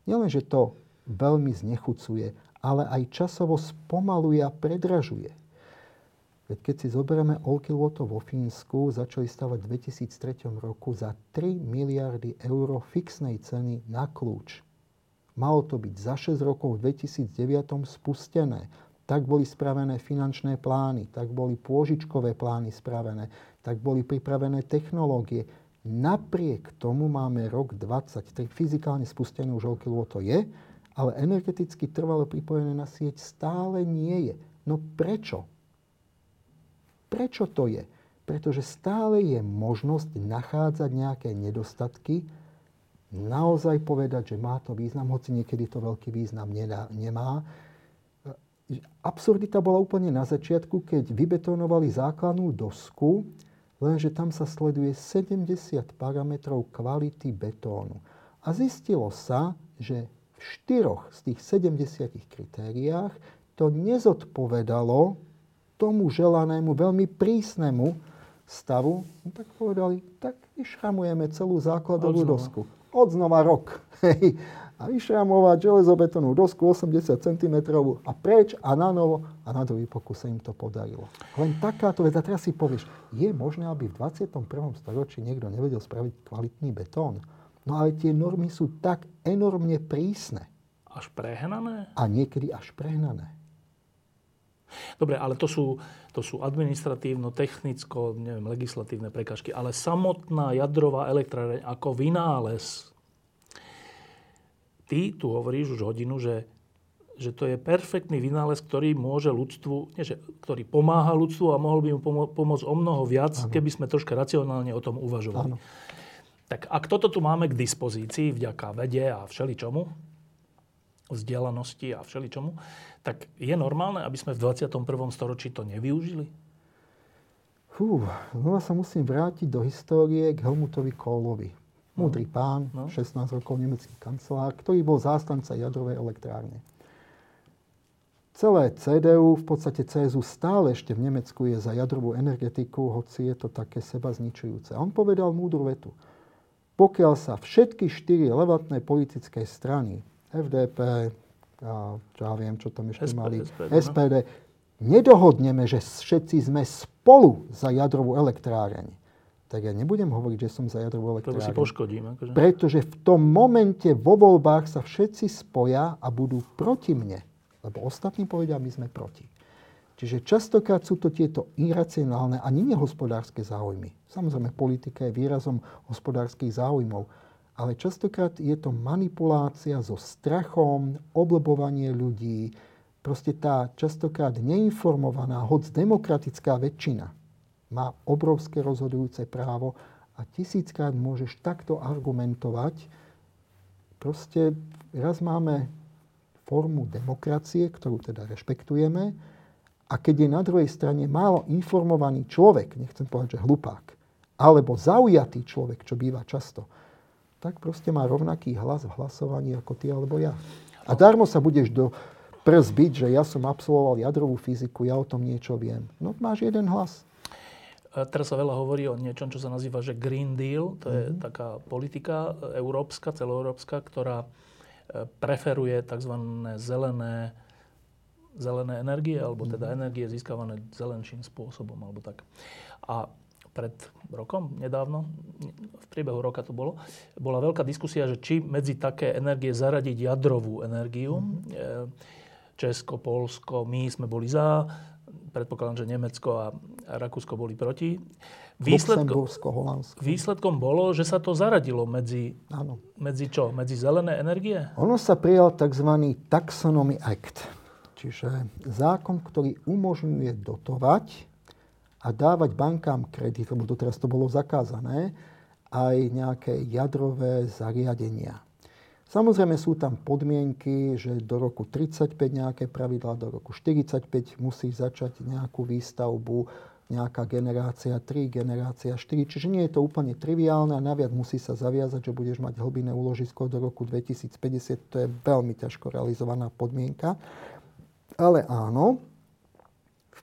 Nielen, že to veľmi znechucuje, ale aj časovo spomaluje a predražuje. Veď keď si zoberieme Olkiluoto vo Fínsku, začali stavať v 2003 roku za 3 miliardy eur fixnej ceny na kľúč. Malo to byť za 6 rokov v 2009 spustené. Tak boli spravené finančné plány, tak boli pôžičkové plány spravené, tak boli pripravené technológie. Napriek tomu máme rok 23. Fyzikálne spustené už Olkiluoto je, ale energeticky trvalo pripojené na sieť stále nie je. No prečo? Prečo to je? Pretože stále je možnosť nachádzať nejaké nedostatky, naozaj povedať, že má to význam, hoci niekedy to veľký význam nemá. Absurdita bola úplne na začiatku, keď vybetonovali základnú dosku, lenže tam sa sleduje 70 parametrov kvality betónu. A zistilo sa, že v štyroch z tých 70 kritériách to nezodpovedalo tomu želanému, veľmi prísnemu stavu, no tak povedali, tak vyšramujeme celú základovú Odznova. dosku. Odznova rok. *laughs* Hej. A vyšramovať železobetónnu dosku 80 cm a preč a na novo a na druhý pokus sa im to podarilo. Len takáto vec. A teraz si povieš, je možné, aby v 21. storočí niekto nevedel spraviť kvalitný betón? No ale tie normy sú tak enormne prísne. Až prehnané? A niekedy až prehnané. Dobre, ale to sú, to sú administratívno, technicko, neviem, legislatívne prekažky, ale samotná jadrová elektráreň ako vynález. Ty tu hovoríš už hodinu, že, že to je perfektný vynález, ktorý môže ľudstvu, nie, že, ktorý pomáha ľudstvu a mohol by mu pomo- pomôcť o mnoho viac, ano. keby sme troška racionálne o tom uvažovali. Ano. Tak ak toto tu máme k dispozícii vďaka vede a všeličomu, vzdelanosti a všeličomu, tak je normálne, aby sme v 21. storočí to nevyužili? Fú, znova sa musím vrátiť do histórie k Helmutovi Kohlovi. Múdry no. pán, no. 16 rokov nemecký kancelár, ktorý bol zástanca jadrovej elektrárne. Celé CDU, v podstate CSU stále ešte v Nemecku je za jadrovú energetiku, hoci je to také seba zničujúce. A on povedal múdru vetu. Pokiaľ sa všetky štyri relevantné politické strany FDP, a čo ja viem, čo tam ešte SPD, mali, SPD, SPD, no? nedohodneme, že všetci sme spolu za jadrovú elektráreň, tak ja nebudem hovoriť, že som za jadrovú elektrárnu. Lebo si poškodím. Akože. Pretože v tom momente vo voľbách sa všetci spoja a budú proti mne. Lebo ostatní povedia, my sme proti. Čiže častokrát sú to tieto iracionálne a nie hospodárske záujmy. Samozrejme, politika je výrazom hospodárskych záujmov. Ale častokrát je to manipulácia so strachom, oblbovanie ľudí. Proste tá častokrát neinformovaná, hoď demokratická väčšina má obrovské rozhodujúce právo a tisíckrát môžeš takto argumentovať. Proste raz máme formu demokracie, ktorú teda rešpektujeme, a keď je na druhej strane málo informovaný človek, nechcem povedať, že hlupák, alebo zaujatý človek, čo býva často, tak proste má rovnaký hlas v hlasovaní ako ty alebo ja. A darmo sa budeš do prs byť, že ja som absolvoval jadrovú fyziku, ja o tom niečo viem. No máš jeden hlas. Teraz sa veľa hovorí o niečom, čo sa nazýva, že Green Deal. To je mm-hmm. taká politika európska, celoeurópska, ktorá e, preferuje tzv. zelené, zelené energie, alebo teda mm-hmm. energie získavané zelenším spôsobom, alebo tak. A pred rokom, nedávno, v priebehu roka to bolo, bola veľká diskusia, že či medzi také energie zaradiť jadrovú energiu. Mm-hmm. Česko, Polsko, my sme boli za, predpokladám, že Nemecko a Rakúsko boli proti. Výsledkom, výsledkom bolo, že sa to zaradilo medzi, Áno. medzi čo? Medzi zelené energie? Ono sa prijal tzv. Taxonomy Act, čiže zákon, ktorý umožňuje dotovať a dávať bankám kredit, lebo doteraz to bolo zakázané, aj nejaké jadrové zariadenia. Samozrejme sú tam podmienky, že do roku 35 nejaké pravidlá, do roku 45 musí začať nejakú výstavbu, nejaká generácia 3, generácia 4. Čiže nie je to úplne triviálne a naviac musí sa zaviazať, že budeš mať hlbinné úložisko do roku 2050. To je veľmi ťažko realizovaná podmienka. Ale áno,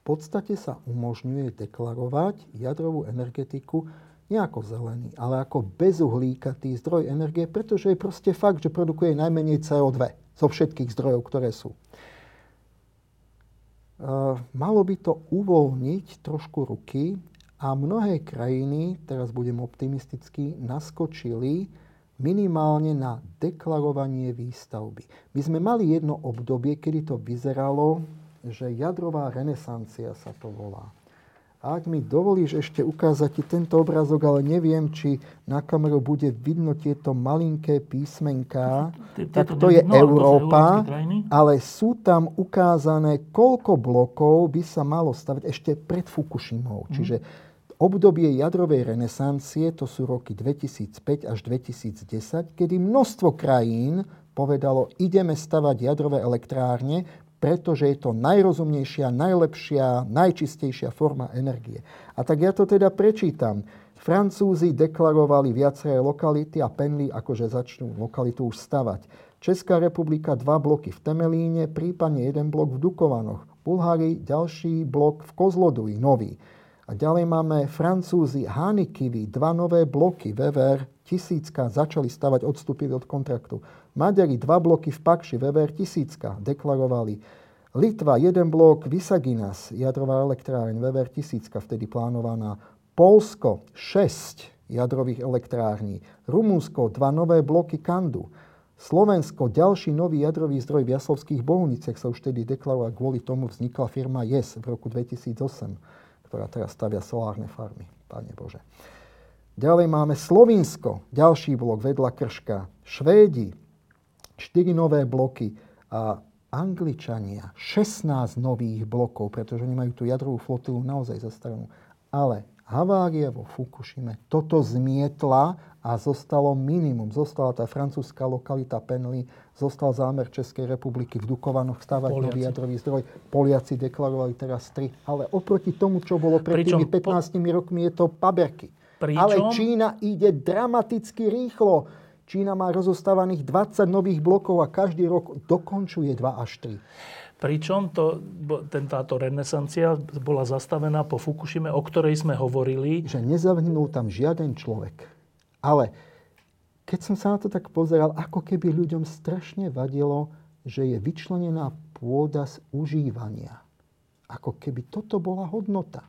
podstate sa umožňuje deklarovať jadrovú energetiku nie ako zelený, ale ako bezuhlíkatý zdroj energie, pretože je proste fakt, že produkuje najmenej CO2 zo všetkých zdrojov, ktoré sú. Malo by to uvoľniť trošku ruky a mnohé krajiny, teraz budem optimistický, naskočili minimálne na deklarovanie výstavby. My sme mali jedno obdobie, kedy to vyzeralo, že jadrová renesancia sa to volá. A ak mi dovolíš ešte ukázať ti tento obrázok, ale neviem, či na kameru bude vidno tieto malinké písmenká, tak to je no, Európa, ale sú tam ukázané, koľko blokov by sa malo stavať ešte pred Fukushimou. Mm. Čiže obdobie jadrovej renesancie, to sú roky 2005 až 2010, kedy množstvo krajín povedalo, ideme stavať jadrové elektrárne, pretože je to najrozumnejšia, najlepšia, najčistejšia forma energie. A tak ja to teda prečítam. Francúzi deklarovali viaceré lokality a penli akože začnú lokalitu už stavať. Česká republika dva bloky v Temelíne, prípadne jeden blok v Dukovanoch. Bulhári ďalší blok v Kozloduji, nový. A ďalej máme Francúzi Hanikivy, dva nové bloky, VVR tisícka, začali stavať, odstúpili od kontraktu. Maďari dva bloky v Pakši, VVR tisícka, deklarovali. Litva jeden blok Visaginas, jadrová elektráreň, VVR tisícka, vtedy plánovaná. Polsko 6 jadrových elektrární. Rumunsko dva nové bloky Kandu. Slovensko, ďalší nový jadrový zdroj v Jaslovských Bohuniciach sa už tedy deklaroval, kvôli tomu vznikla firma JES v roku 2008, ktorá teraz stavia solárne farmy. Pane Bože. Ďalej máme Slovinsko, ďalší blok vedľa Krška. Švédi, 4 nové bloky a Angličania 16 nových blokov, pretože oni majú tú jadrovú flotilu naozaj zastaranú. Ale havária vo Fukushime toto zmietla a zostalo minimum. Zostala tá francúzska lokalita Penly, zostal zámer Českej republiky v Dukovanoch stavať Poliaci. nový jadrový zdroj. Poliaci deklarovali teraz tri. Ale oproti tomu, čo bolo pred Pričom, tými 15 po... rokmi, je to paberky. Pričom? Ale Čína ide dramaticky rýchlo Čína má rozostávaných 20 nových blokov a každý rok dokončuje 2 až 3. Pričom to, ten, táto renesancia bola zastavená po Fukushime, o ktorej sme hovorili. Že nezavnul tam žiaden človek. Ale keď som sa na to tak pozeral, ako keby ľuďom strašne vadilo, že je vyčlenená pôda z užívania. Ako keby toto bola hodnota.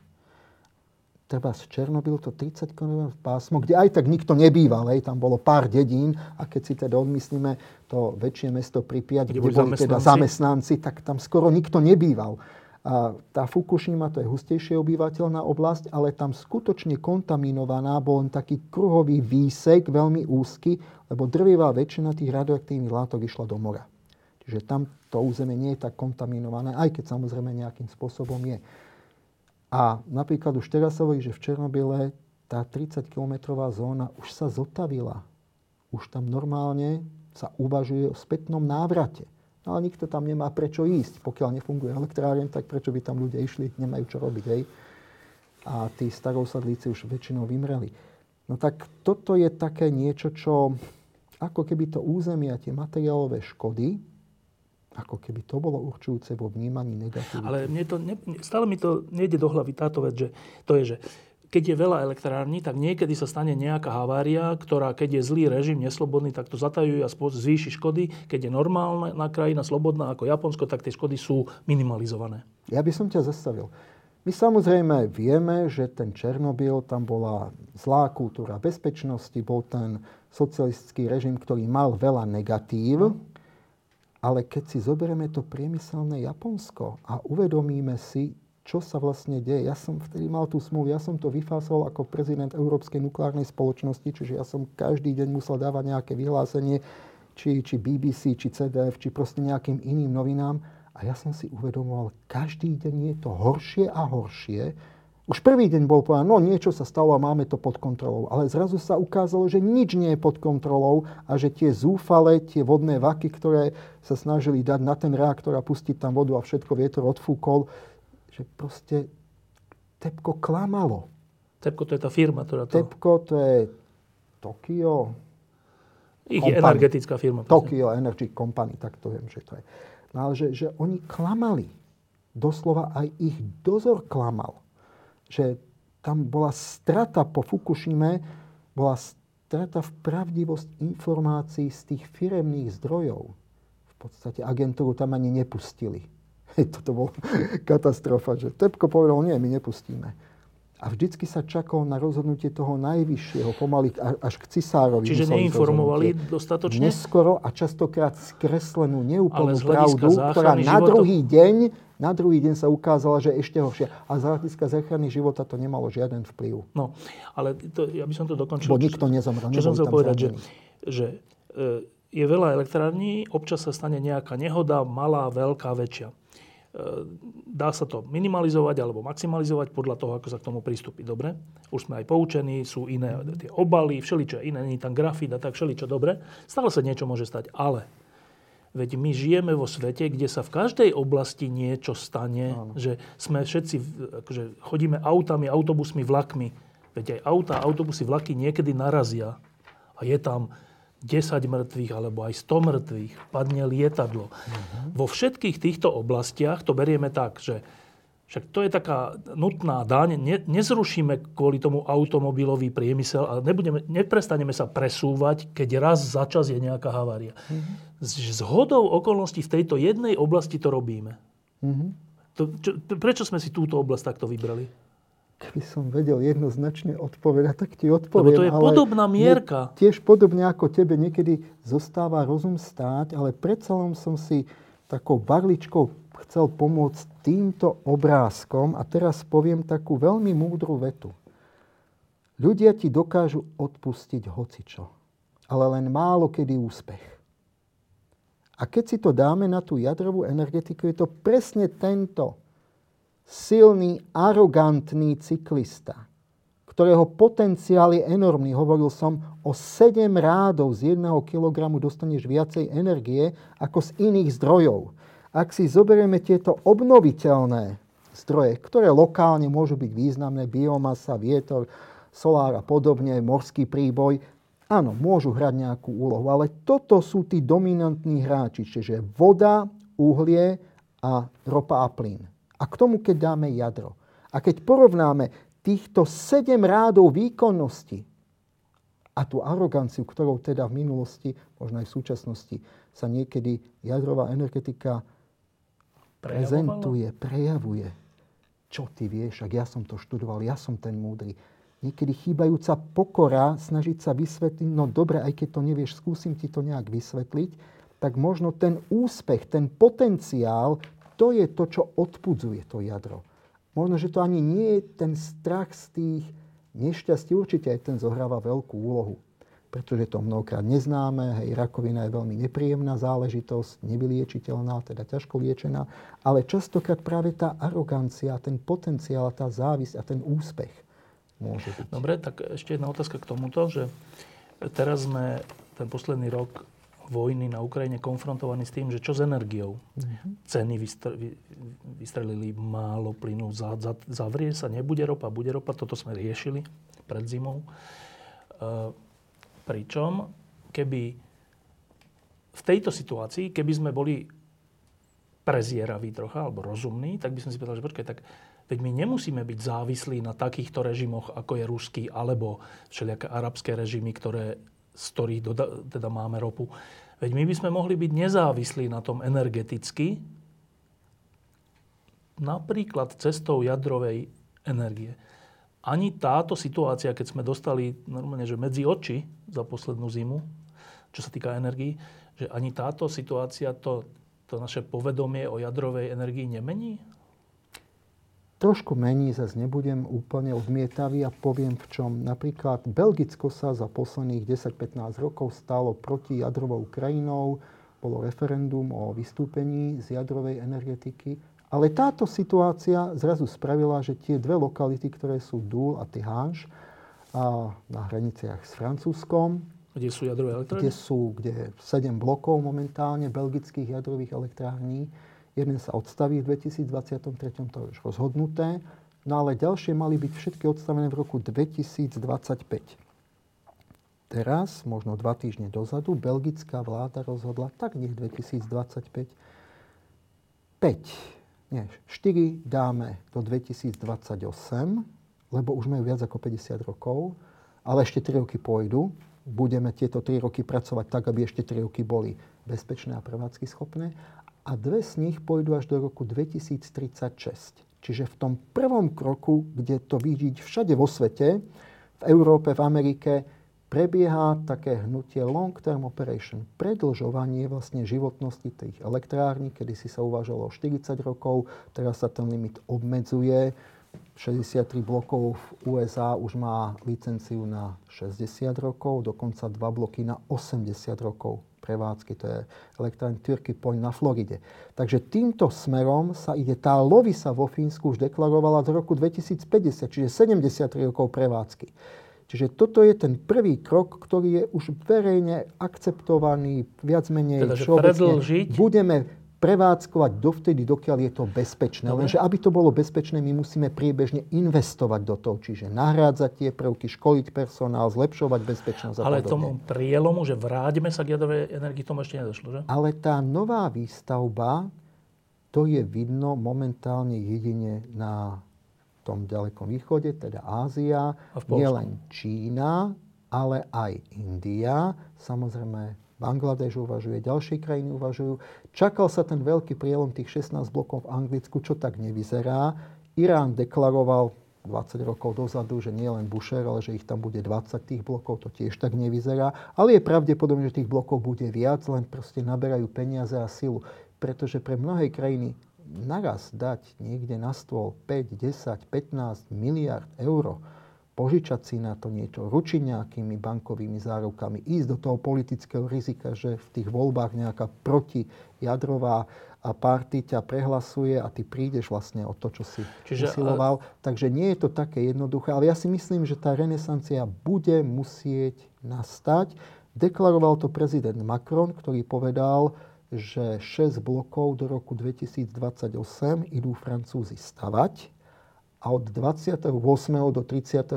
treba z Černobyl, to 30 km pásmo, kde aj tak nikto nebýval, hej, tam bolo pár dedín a keď si teda odmyslíme to väčšie mesto Pripyat, kde, kde boli teda zamestnanci, tak tam skoro nikto nebýval. A tá Fukushima to je hustejšie obyvateľná oblasť, ale tam skutočne kontaminovaná bol len taký kruhový výsek, veľmi úzky, lebo drvivá väčšina tých radioaktívnych látok išla do mora. Čiže tam to územie nie je tak kontaminované, aj keď samozrejme nejakým spôsobom je. A napríklad už teraz sa hovorí, že v Černobyle tá 30-kilometrová zóna už sa zotavila. Už tam normálne sa uvažuje o spätnom návrate. No ale nikto tam nemá prečo ísť. Pokiaľ nefunguje elektráren, tak prečo by tam ľudia išli, nemajú čo robiť. Hej? A tí starosadlíci už väčšinou vymreli. No tak toto je také niečo, čo ako keby to územie a tie materiálové škody, ako keby to bolo určujúce vo vnímaní negatívy. Ale mne to, ne, stále mi to nejde do hlavy táto vec, že to je, že keď je veľa elektrární, tak niekedy sa stane nejaká havária, ktorá keď je zlý režim, neslobodný, tak to zatajuje a zvýši škody. Keď je normálna krajina, slobodná ako Japonsko, tak tie škody sú minimalizované. Ja by som ťa zastavil. My samozrejme vieme, že ten Černobyl, tam bola zlá kultúra bezpečnosti, bol ten socialistický režim, ktorý mal veľa negatív. Ale keď si zoberieme to priemyselné Japonsko a uvedomíme si, čo sa vlastne deje. Ja som vtedy mal tú smolu, ja som to vyfásol ako prezident Európskej nukleárnej spoločnosti, čiže ja som každý deň musel dávať nejaké vyhlásenie, či, či BBC, či CDF, či proste nejakým iným novinám. A ja som si uvedomoval, každý deň je to horšie a horšie už prvý deň bol povedané, no niečo sa stalo a máme to pod kontrolou. Ale zrazu sa ukázalo, že nič nie je pod kontrolou a že tie zúfale, tie vodné vaky, ktoré sa snažili dať na ten reaktor a pustiť tam vodu a všetko vietor odfúkol, že proste Tepko klamalo. Tepko to je tá firma, ktorá to... Tepko to je Tokio... Ich company. energetická firma. Tokio Energy Company, tak to viem, že to je. No ale že, že oni klamali. Doslova aj ich dozor klamal že tam bola strata po Fukushime, bola strata v pravdivosť informácií z tých firemných zdrojov. V podstate agentúru tam ani nepustili. *laughs* Toto bola katastrofa, že Tepko povedal, nie, my nepustíme. A vždycky sa čakalo na rozhodnutie toho najvyššieho, pomaly až k cisárovi. Čiže neinformovali dostatočne? Neskoro a častokrát skreslenú, neúplnú pravdu, ktorá na druhý deň na druhý deň sa ukázala, že ešte horšie. A z hľadiska záchrany života to nemalo žiaden vplyv. No, ale to, ja by som to dokončil. Bo nikto nezomrel. Čo som chcel povedať, že, že e, je veľa elektrární, občas sa stane nejaká nehoda, malá, veľká, väčšia. E, dá sa to minimalizovať alebo maximalizovať podľa toho, ako sa k tomu pristúpi. Dobre? Už sme aj poučení, sú iné tie obaly, všeličo iné, nie tam grafit a tak všeličo dobre. Stále sa niečo môže stať, ale Veď my žijeme vo svete, kde sa v každej oblasti niečo stane, Áno. že sme všetci, akože chodíme autami, autobusmi, vlakmi. Veď aj auta, autobusy, vlaky niekedy narazia a je tam 10 mŕtvych alebo aj 100 mŕtvych, padne lietadlo. Uh-huh. Vo všetkých týchto oblastiach to berieme tak, že však to je taká nutná daň. Ne, nezrušíme kvôli tomu automobilový priemysel a nebudeme, neprestaneme sa presúvať, keď raz za čas je nejaká havária. Mm-hmm. S hodou okolností v tejto jednej oblasti to robíme. Mm-hmm. To, čo, prečo sme si túto oblasť takto vybrali? Keby som vedel jednoznačne odpovedať, tak ti odpoviem. Lebo to je podobná mierka. Tiež podobne ako tebe niekedy zostáva rozum stáť, ale predsa len som si takou barličkou chcel pomôcť týmto obrázkom a teraz poviem takú veľmi múdru vetu. Ľudia ti dokážu odpustiť hocičo, ale len málo kedy úspech. A keď si to dáme na tú jadrovú energetiku, je to presne tento silný, arogantný cyklista, ktorého potenciál je enormný. Hovoril som, o 7 rádov z 1 kg dostaneš viacej energie ako z iných zdrojov ak si zoberieme tieto obnoviteľné zdroje, ktoré lokálne môžu byť významné, biomasa, vietor, solár a podobne, morský príboj, áno, môžu hrať nejakú úlohu, ale toto sú tí dominantní hráči, čiže voda, uhlie a ropa a plyn. A k tomu, keď dáme jadro. A keď porovnáme týchto sedem rádov výkonnosti a tú aroganciu, ktorou teda v minulosti, možno aj v súčasnosti, sa niekedy jadrová energetika prezentuje, prejavuje, čo ty vieš, ak ja som to študoval, ja som ten múdry. Niekedy chýbajúca pokora, snažiť sa vysvetliť, no dobre, aj keď to nevieš, skúsim ti to nejak vysvetliť, tak možno ten úspech, ten potenciál, to je to, čo odpudzuje to jadro. Možno, že to ani nie je ten strach z tých nešťastí, určite aj ten zohráva veľkú úlohu pretože to mnohokrát neznáme, hej, rakovina je veľmi nepríjemná záležitosť, nevyliečiteľná, teda ťažko liečená, ale častokrát práve tá arogancia, ten potenciál, tá závisť a ten úspech môže byť. Dobre, tak ešte jedna otázka k tomuto, že teraz sme ten posledný rok vojny na Ukrajine konfrontovaní s tým, že čo s energiou. Mm-hmm. Ceny vystrelili málo plynu, za, za, zavrie sa, nebude ropa, bude ropa, toto sme riešili pred zimou. Uh, Pričom, keby v tejto situácii, keby sme boli prezieraví trocha, alebo rozumní, tak by som si povedal, že počkaj, tak veď my nemusíme byť závislí na takýchto režimoch, ako je ruský, alebo všelijaké arabské režimy, ktoré, z ktorých doda, teda máme ropu. Veď my by sme mohli byť nezávislí na tom energeticky, napríklad cestou jadrovej energie ani táto situácia, keď sme dostali normálne, že medzi oči za poslednú zimu, čo sa týka energii, že ani táto situácia to, to naše povedomie o jadrovej energii nemení? Trošku mení, zase nebudem úplne odmietavý a poviem v čom. Napríklad Belgicko sa za posledných 10-15 rokov stalo proti jadrovou krajinou, bolo referendum o vystúpení z jadrovej energetiky ale táto situácia zrazu spravila, že tie dve lokality, ktoré sú Dúl a Tihange, a na hraniciach s Francúzskom, kde sú jadrové elektrárne? Kde sú, kde 7 blokov momentálne belgických jadrových elektrární. Jeden sa odstaví v 2023, to je už rozhodnuté. No ale ďalšie mali byť všetky odstavené v roku 2025. Teraz, možno dva týždne dozadu, belgická vláda rozhodla, tak nech 2025 5 nie, 4 dáme do 2028, lebo už majú viac ako 50 rokov, ale ešte 3 roky pôjdu. Budeme tieto 3 roky pracovať tak, aby ešte 3 roky boli bezpečné a prevádzky schopné. A dve z nich pôjdu až do roku 2036. Čiže v tom prvom kroku, kde to vidieť všade vo svete, v Európe, v Amerike, prebieha také hnutie long term operation, predlžovanie vlastne životnosti tých elektrární, kedy si sa uvažalo o 40 rokov, teraz sa ten limit obmedzuje. 63 blokov v USA už má licenciu na 60 rokov, dokonca dva bloky na 80 rokov prevádzky. To je elektrárny Turkey Point na Floride. Takže týmto smerom sa ide. Tá Lovisa vo Fínsku už deklarovala do roku 2050, čiže 73 rokov prevádzky. Čiže toto je ten prvý krok, ktorý je už verejne akceptovaný, viac menej teda, všeobecne. Budeme prevádzkovať dovtedy, dokiaľ je to bezpečné. Dobre. Lenže aby to bolo bezpečné, my musíme priebežne investovať do toho. Čiže nahrádzať tie prvky, školiť personál, zlepšovať bezpečnosť Ale tomu prielomu, že vráťme sa k jadrovej energii, tomu ešte nedošlo, že? Ale tá nová výstavba, to je vidno momentálne jedine na tom ďalekom východe, teda Ázia, nielen Čína, ale aj India, samozrejme Bangladeš uvažuje, ďalšie krajiny uvažujú. Čakal sa ten veľký prielom tých 16 blokov v Anglicku, čo tak nevyzerá. Irán deklaroval 20 rokov dozadu, že nie len Busher, ale že ich tam bude 20 tých blokov, to tiež tak nevyzerá. Ale je pravdepodobné, že tých blokov bude viac, len proste naberajú peniaze a silu. Pretože pre mnohé krajiny naraz dať niekde na stôl 5, 10, 15 miliard eur, požičať si na to niečo, ručiť nejakými bankovými zárukami, ísť do toho politického rizika, že v tých voľbách nejaká protijadrová party ťa prehlasuje a ty prídeš vlastne o to, čo si Čiže, usiloval. Ale... Takže nie je to také jednoduché, ale ja si myslím, že tá renesancia bude musieť nastať. Deklaroval to prezident Macron, ktorý povedal, že 6 blokov do roku 2028 idú Francúzi stavať a od 28. do 35.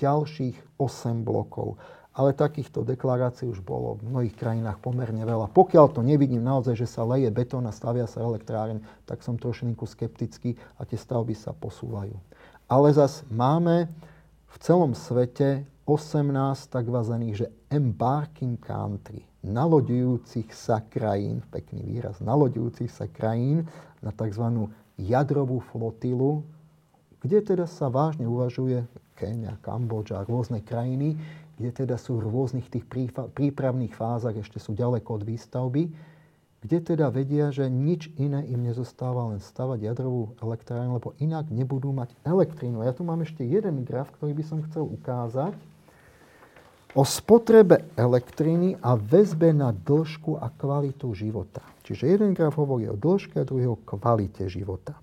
ďalších 8 blokov. Ale takýchto deklarácií už bolo v mnohých krajinách pomerne veľa. Pokiaľ to nevidím naozaj, že sa leje betón a stavia sa elektráreň, tak som trošinku skeptický a tie stavby sa posúvajú. Ale zas máme v celom svete 18 tzv. že embarking country, nalodujúcich sa krajín, pekný výraz, nalodujúcich sa krajín na tzv. jadrovú flotilu kde teda sa vážne uvažuje Kenia, Kambodža rôzne krajiny, kde teda sú v rôznych tých prípravných fázach, ešte sú ďaleko od výstavby, kde teda vedia, že nič iné im nezostáva len stavať jadrovú elektrárnu, lebo inak nebudú mať elektrínu. Ja tu mám ešte jeden graf, ktorý by som chcel ukázať o spotrebe elektriny a väzbe na dĺžku a kvalitu života. Čiže jeden graf hovorí o dĺžke a druhý o kvalite života.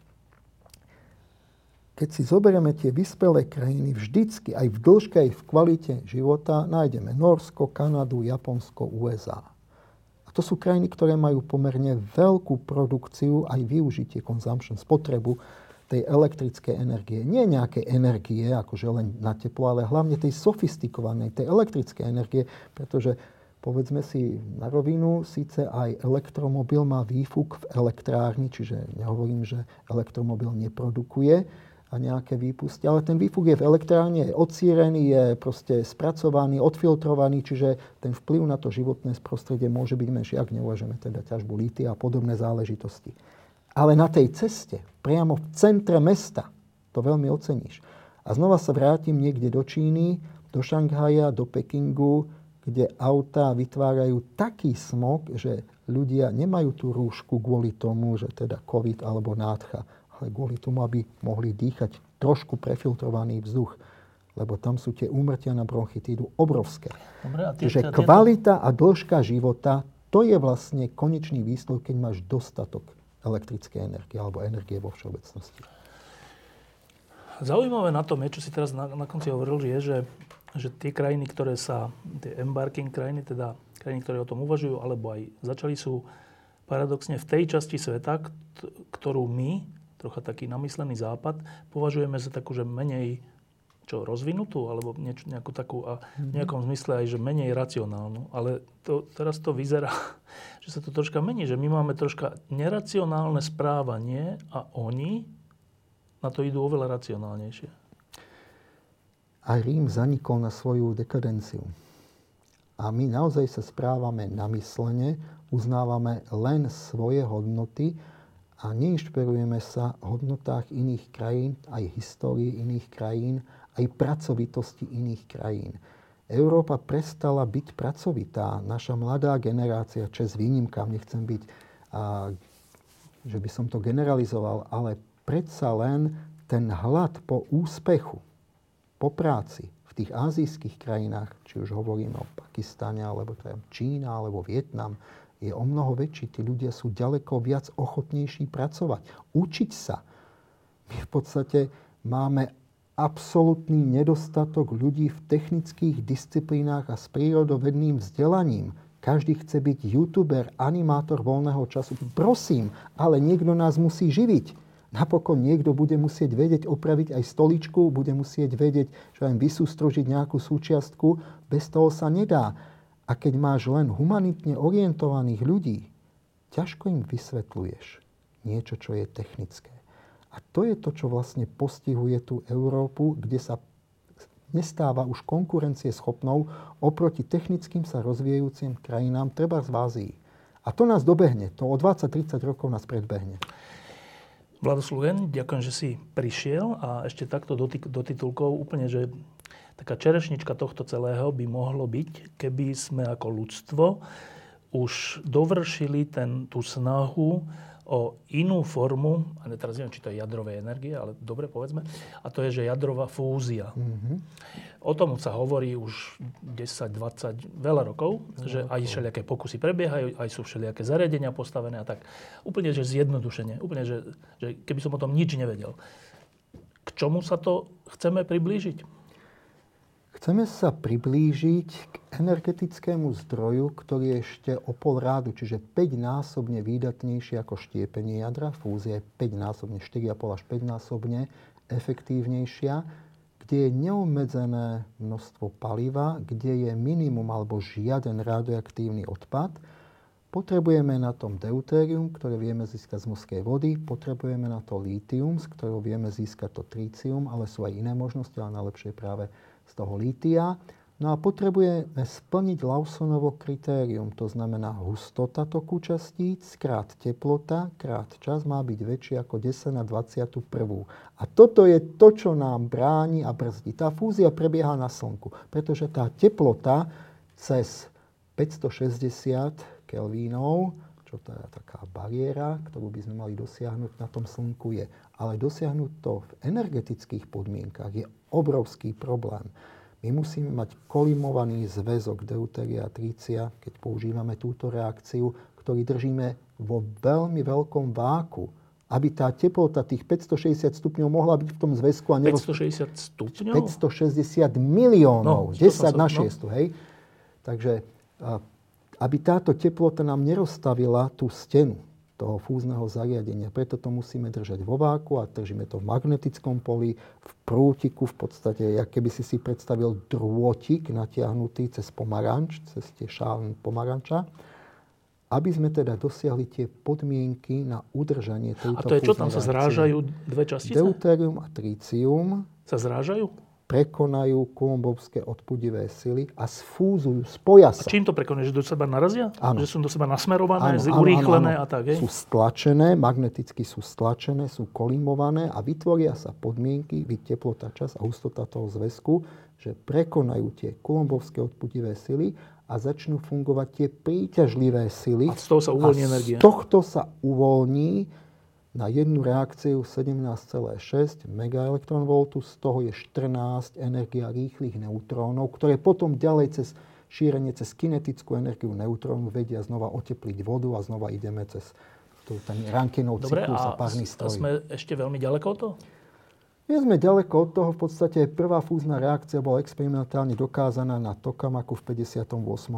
Keď si zoberieme tie vyspelé krajiny, vždycky aj v dĺžke, aj v kvalite života nájdeme Norsko, Kanadu, Japonsko, USA. A to sú krajiny, ktoré majú pomerne veľkú produkciu aj využitie, consumption, spotrebu tej elektrickej energie. Nie nejaké energie, akože len na teplo, ale hlavne tej sofistikovanej, tej elektrickej energie, pretože povedzme si na rovinu, síce aj elektromobil má výfuk v elektrárni, čiže nehovorím, že elektromobil neprodukuje, a nejaké výpusty. Ale ten výfuk je v elektrárne, je odsírený, je proste spracovaný, odfiltrovaný, čiže ten vplyv na to životné prostredie môže byť menší, ak neuvažujeme teda ťažbu líty a podobné záležitosti. Ale na tej ceste, priamo v centre mesta, to veľmi oceníš. A znova sa vrátim niekde do Číny, do Šanghaja, do Pekingu, kde autá vytvárajú taký smog, že ľudia nemajú tú rúšku kvôli tomu, že teda COVID alebo nádcha ale kvôli tomu, aby mohli dýchať trošku prefiltrovaný vzduch. Lebo tam sú tie úmrtia na bronchitídu obrovské. Dobre, a tie, Čiže tie, kvalita a dĺžka života, to je vlastne konečný výsledok, keď máš dostatok elektrickej energie alebo energie vo všeobecnosti. Zaujímavé na tom je, čo si teraz na, na konci hovoril, je, že, že tie krajiny, ktoré sa, tie embarking krajiny, teda krajiny, ktoré o tom uvažujú, alebo aj začali, sú paradoxne v tej časti sveta, ktorú my trocha taký namyslený západ, považujeme za takú, že menej čo, rozvinutú, alebo niečo, nejakú takú, a v mhm. nejakom zmysle aj, že menej racionálnu. Ale to, teraz to vyzerá, *laughs* že sa to troška mení, že my máme troška neracionálne správanie a oni na to idú oveľa racionálnejšie. A Rím zanikol na svoju dekadenciu. A my naozaj sa správame namyslene, uznávame len svoje hodnoty a neinšpirujeme sa v hodnotách iných krajín, aj histórii iných krajín, aj pracovitosti iných krajín. Európa prestala byť pracovitá. Naša mladá generácia, čes výnimkám, nechcem byť, a, že by som to generalizoval, ale predsa len ten hlad po úspechu, po práci v tých azijských krajinách, či už hovoríme o Pakistane, alebo Čína, alebo Vietnam, je o mnoho väčší. Tí ľudia sú ďaleko viac ochotnejší pracovať. Učiť sa. My v podstate máme absolútny nedostatok ľudí v technických disciplínach a s prírodovedným vzdelaním. Každý chce byť youtuber, animátor voľného času. Prosím, ale niekto nás musí živiť. Napokon niekto bude musieť vedieť opraviť aj stoličku, bude musieť vedieť, že aj vysústrožiť nejakú súčiastku. Bez toho sa nedá. A keď máš len humanitne orientovaných ľudí, ťažko im vysvetľuješ niečo, čo je technické. A to je to, čo vlastne postihuje tú Európu, kde sa nestáva už konkurencie schopnou oproti technickým sa rozvíjajúcim krajinám, treba z Ázii. A to nás dobehne, to o 20-30 rokov nás predbehne. Vlado Slugen, ďakujem, že si prišiel a ešte takto do, do titulkov úplne, že taká čerešnička tohto celého by mohlo byť, keby sme ako ľudstvo už dovršili ten, tú snahu o inú formu, a teraz neviem, či to je jadrovej energie, ale dobre povedzme, a to je, že jadrová fúzia. Mm-hmm. O tom sa hovorí už 10, 20, veľa rokov, veľa že rokov. aj všelijaké pokusy prebiehajú, aj sú všelijaké zariadenia postavené a tak. Úplne, že zjednodušenie. Úplne, že, že keby som o tom nič nevedel. K čomu sa to chceme priblížiť? Chceme sa priblížiť k energetickému zdroju, ktorý je ešte o pol rádu, čiže 5-násobne výdatnejší ako štiepenie jadra. Fúzia je 5-násobne, 4,5 až 5-násobne efektívnejšia, kde je neobmedzené množstvo paliva, kde je minimum alebo žiaden radioaktívny odpad. Potrebujeme na tom deutérium, ktoré vieme získať z morskej vody, potrebujeme na to lítium, z ktorého vieme získať to trícium, ale sú aj iné možnosti, ale najlepšie je práve z toho lítia. No a potrebujeme splniť Lawsonovo kritérium, to znamená hustota toku častíc, krát teplota, krát čas má byť väčší ako 10 na 21. A toto je to, čo nám bráni a brzdí. Tá fúzia prebieha na Slnku, pretože tá teplota cez 560 kelvínov, čo to je taká bariéra, ktorú by sme mali dosiahnuť na tom Slnku je. Ale dosiahnuť to v energetických podmienkach je obrovský problém. My musíme mať kolimovaný zväzok deuteria trícia, keď používame túto reakciu, ktorý držíme vo veľmi veľkom váku, aby tá teplota tých 560 stupňov mohla byť v tom zväzku. A neroz... 560 stupňov? 560 miliónov, no, 10 na 6, no. hej. Takže aby táto teplota nám nerozstavila tú stenu, toho fúzneho zariadenia. Preto to musíme držať vo váku a držíme to v magnetickom poli, v prútiku, v podstate, jak keby si si predstavil drôtik natiahnutý cez pomaranč, cez tie šálny pomaranča, aby sme teda dosiahli tie podmienky na udržanie tejto A to je čo, tam sa zrážajú dve častice? Deuterium a tricium. Sa zrážajú? Prekonajú kolumbovské odpudivé sily a sfúzujú, spoja sa. A čím to prekonajú? Že do seba narazia? Ano. Že sú do seba nasmerované, ano, urýchlené ano, ano. a tak, je? Sú stlačené, magneticky sú stlačené, sú kolimované a vytvoria sa podmienky, teplota, čas a hustota toho zväzku, že prekonajú tie kolumbovské odpudivé sily a začnú fungovať tie príťažlivé sily. A z toho sa uvoľní energia. Z tohto sa uvoľní na jednu reakciu 17,6 MeV, z toho je 14 energia rýchlych neutrónov, ktoré potom ďalej cez šírenie cez kinetickú energiu neutrónu vedia znova otepliť vodu a znova ideme cez ten Rankinov cyklus a párny stroj. sme ešte veľmi ďaleko od toho? Nie sme ďaleko od toho. V podstate prvá fúzna reakcia bola experimentálne dokázaná na Tokamaku v 58.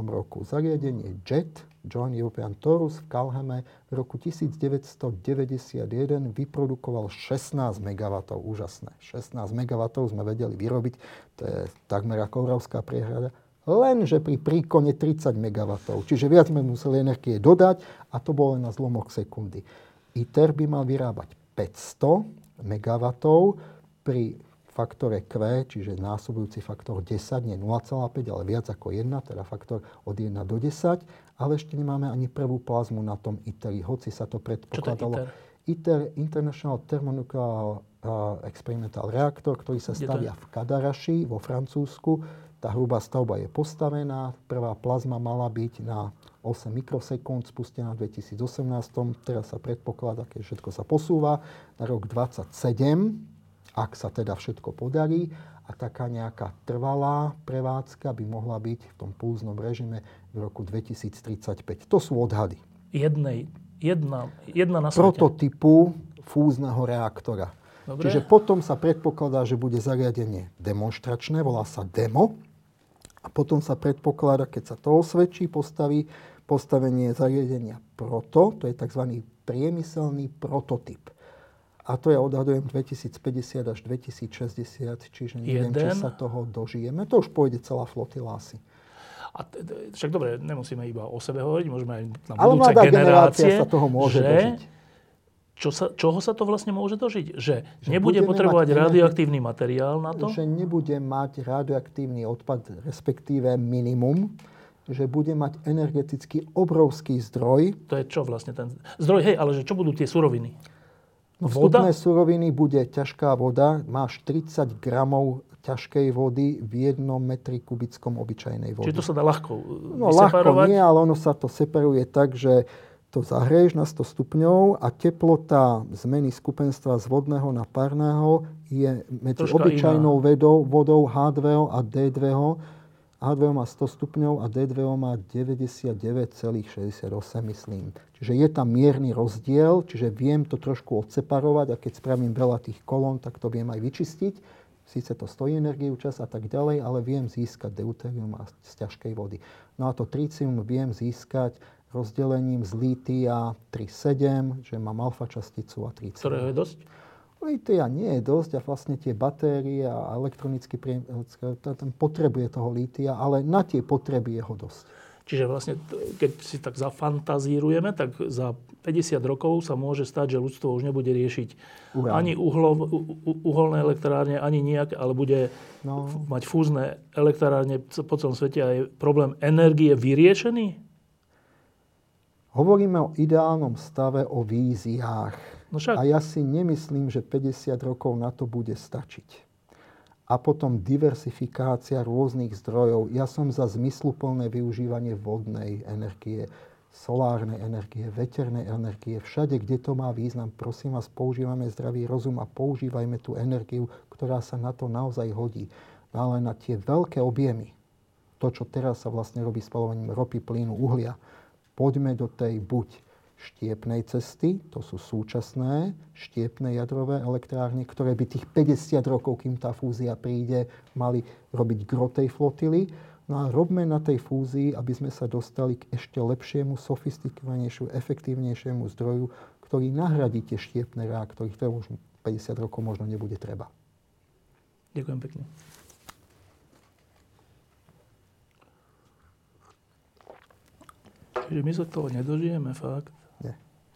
roku. Zariadenie JET, Joint European Torus v Kalheme v roku 1991 vyprodukoval 16 MW. Úžasné. 16 MW sme vedeli vyrobiť. To je takmer ako Oravská priehrada. Lenže pri príkone 30 MW. Čiže viac sme museli energie dodať a to bolo len na zlomok sekundy. ITER by mal vyrábať 500 MW pri faktore Q, čiže násobujúci faktor 10, nie 0,5, ale viac ako 1, teda faktor od 1 do 10, ale ešte nemáme ani prvú plazmu na tom ITERi, hoci sa to predpokladalo. Čo to je ITER? ITER, International Thermonuclear Experimental Reactor, ktorý sa stavia v Kadaraši vo Francúzsku. Tá hrubá stavba je postavená, prvá plazma mala byť na 8 mikrosekúnd, spustená v 2018. Teraz sa predpokladá, keď všetko sa posúva, na rok 2027 ak sa teda všetko podarí a taká nejaká trvalá prevádzka by mohla byť v tom pulznom režime v roku 2035. To sú odhady. Jednej, jedna, jedna na svete. Prototypu fúzneho reaktora. Dobre. Čiže potom sa predpokladá, že bude zariadenie demonstračné, volá sa demo. A potom sa predpokladá, keď sa to osvedčí, postaví postavenie zariadenia proto, to je tzv. priemyselný prototyp. A to ja odhadujem 2050 až 2060, čiže neviem, Jeden. či sa toho dožijeme. To už pôjde celá flotila asi. A však dobre, nemusíme iba o sebe hovoriť, môžeme aj na Ale budúce generácie. sa toho môže že, dožiť. Čo sa, čoho sa to vlastne môže dožiť? Že, že nebude potrebovať radioaktívny materiál na to? Že nebude mať radioaktívny odpad, respektíve minimum že bude mať energeticky obrovský zdroj. To je čo vlastne ten zdroj? Hej, ale že čo budú tie suroviny? No vstupné voda? suroviny bude ťažká voda. Máš 30 gramov ťažkej vody v jednom metri kubickom obyčajnej vody. Čiže to sa dá ľahko No ľahko nie, ale ono sa to separuje tak, že to zahreješ na 100 stupňov a teplota zmeny skupenstva z vodného na parného je medzi Troška obyčajnou vodou, vodou H2 a D2 H2 má 100 stupňov a D2 má 99,68 myslím. Čiže je tam mierny rozdiel, čiže viem to trošku odseparovať a keď spravím veľa tých kolón, tak to viem aj vyčistiť. Síce to stojí energiu, čas a tak ďalej, ale viem získať deuterium z ťažkej vody. No a to tricium viem získať rozdelením z lítia 3,7, že mám alfa časticu a tricium. Ktorého je dosť? Lítia nie je dosť a vlastne tie batérie a elektronický priemysel potrebuje toho lítia, ale na tie potreby je ho dosť. Čiže vlastne, keď si tak zafantazírujeme, tak za 50 rokov sa môže stať, že ľudstvo už nebude riešiť Urán. ani uhlo, uholné elektrárne, ani nejak, ale bude no. mať fúzne elektrárne po celom svete a je problém energie vyriešený? Hovoríme o ideálnom stave, o víziách. No však. A ja si nemyslím, že 50 rokov na to bude stačiť a potom diversifikácia rôznych zdrojov. Ja som za zmysluplné využívanie vodnej energie, solárnej energie, veternej energie, všade, kde to má význam. Prosím vás, používame zdravý rozum a používajme tú energiu, ktorá sa na to naozaj hodí. No ale na tie veľké objemy, to, čo teraz sa vlastne robí spalovaním ropy, plynu, uhlia, poďme do tej buď štiepnej cesty, to sú súčasné štiepné jadrové elektrárne, ktoré by tých 50 rokov, kým tá fúzia príde, mali robiť gro tej flotily. No a robme na tej fúzii, aby sme sa dostali k ešte lepšiemu, sofistikovanejšiu, efektívnejšiemu zdroju, ktorý nahradí tie štiepné reaktory, ktoré už 50 rokov možno nebude treba. Ďakujem pekne. Čiže my sa toho nedožijeme, fakt.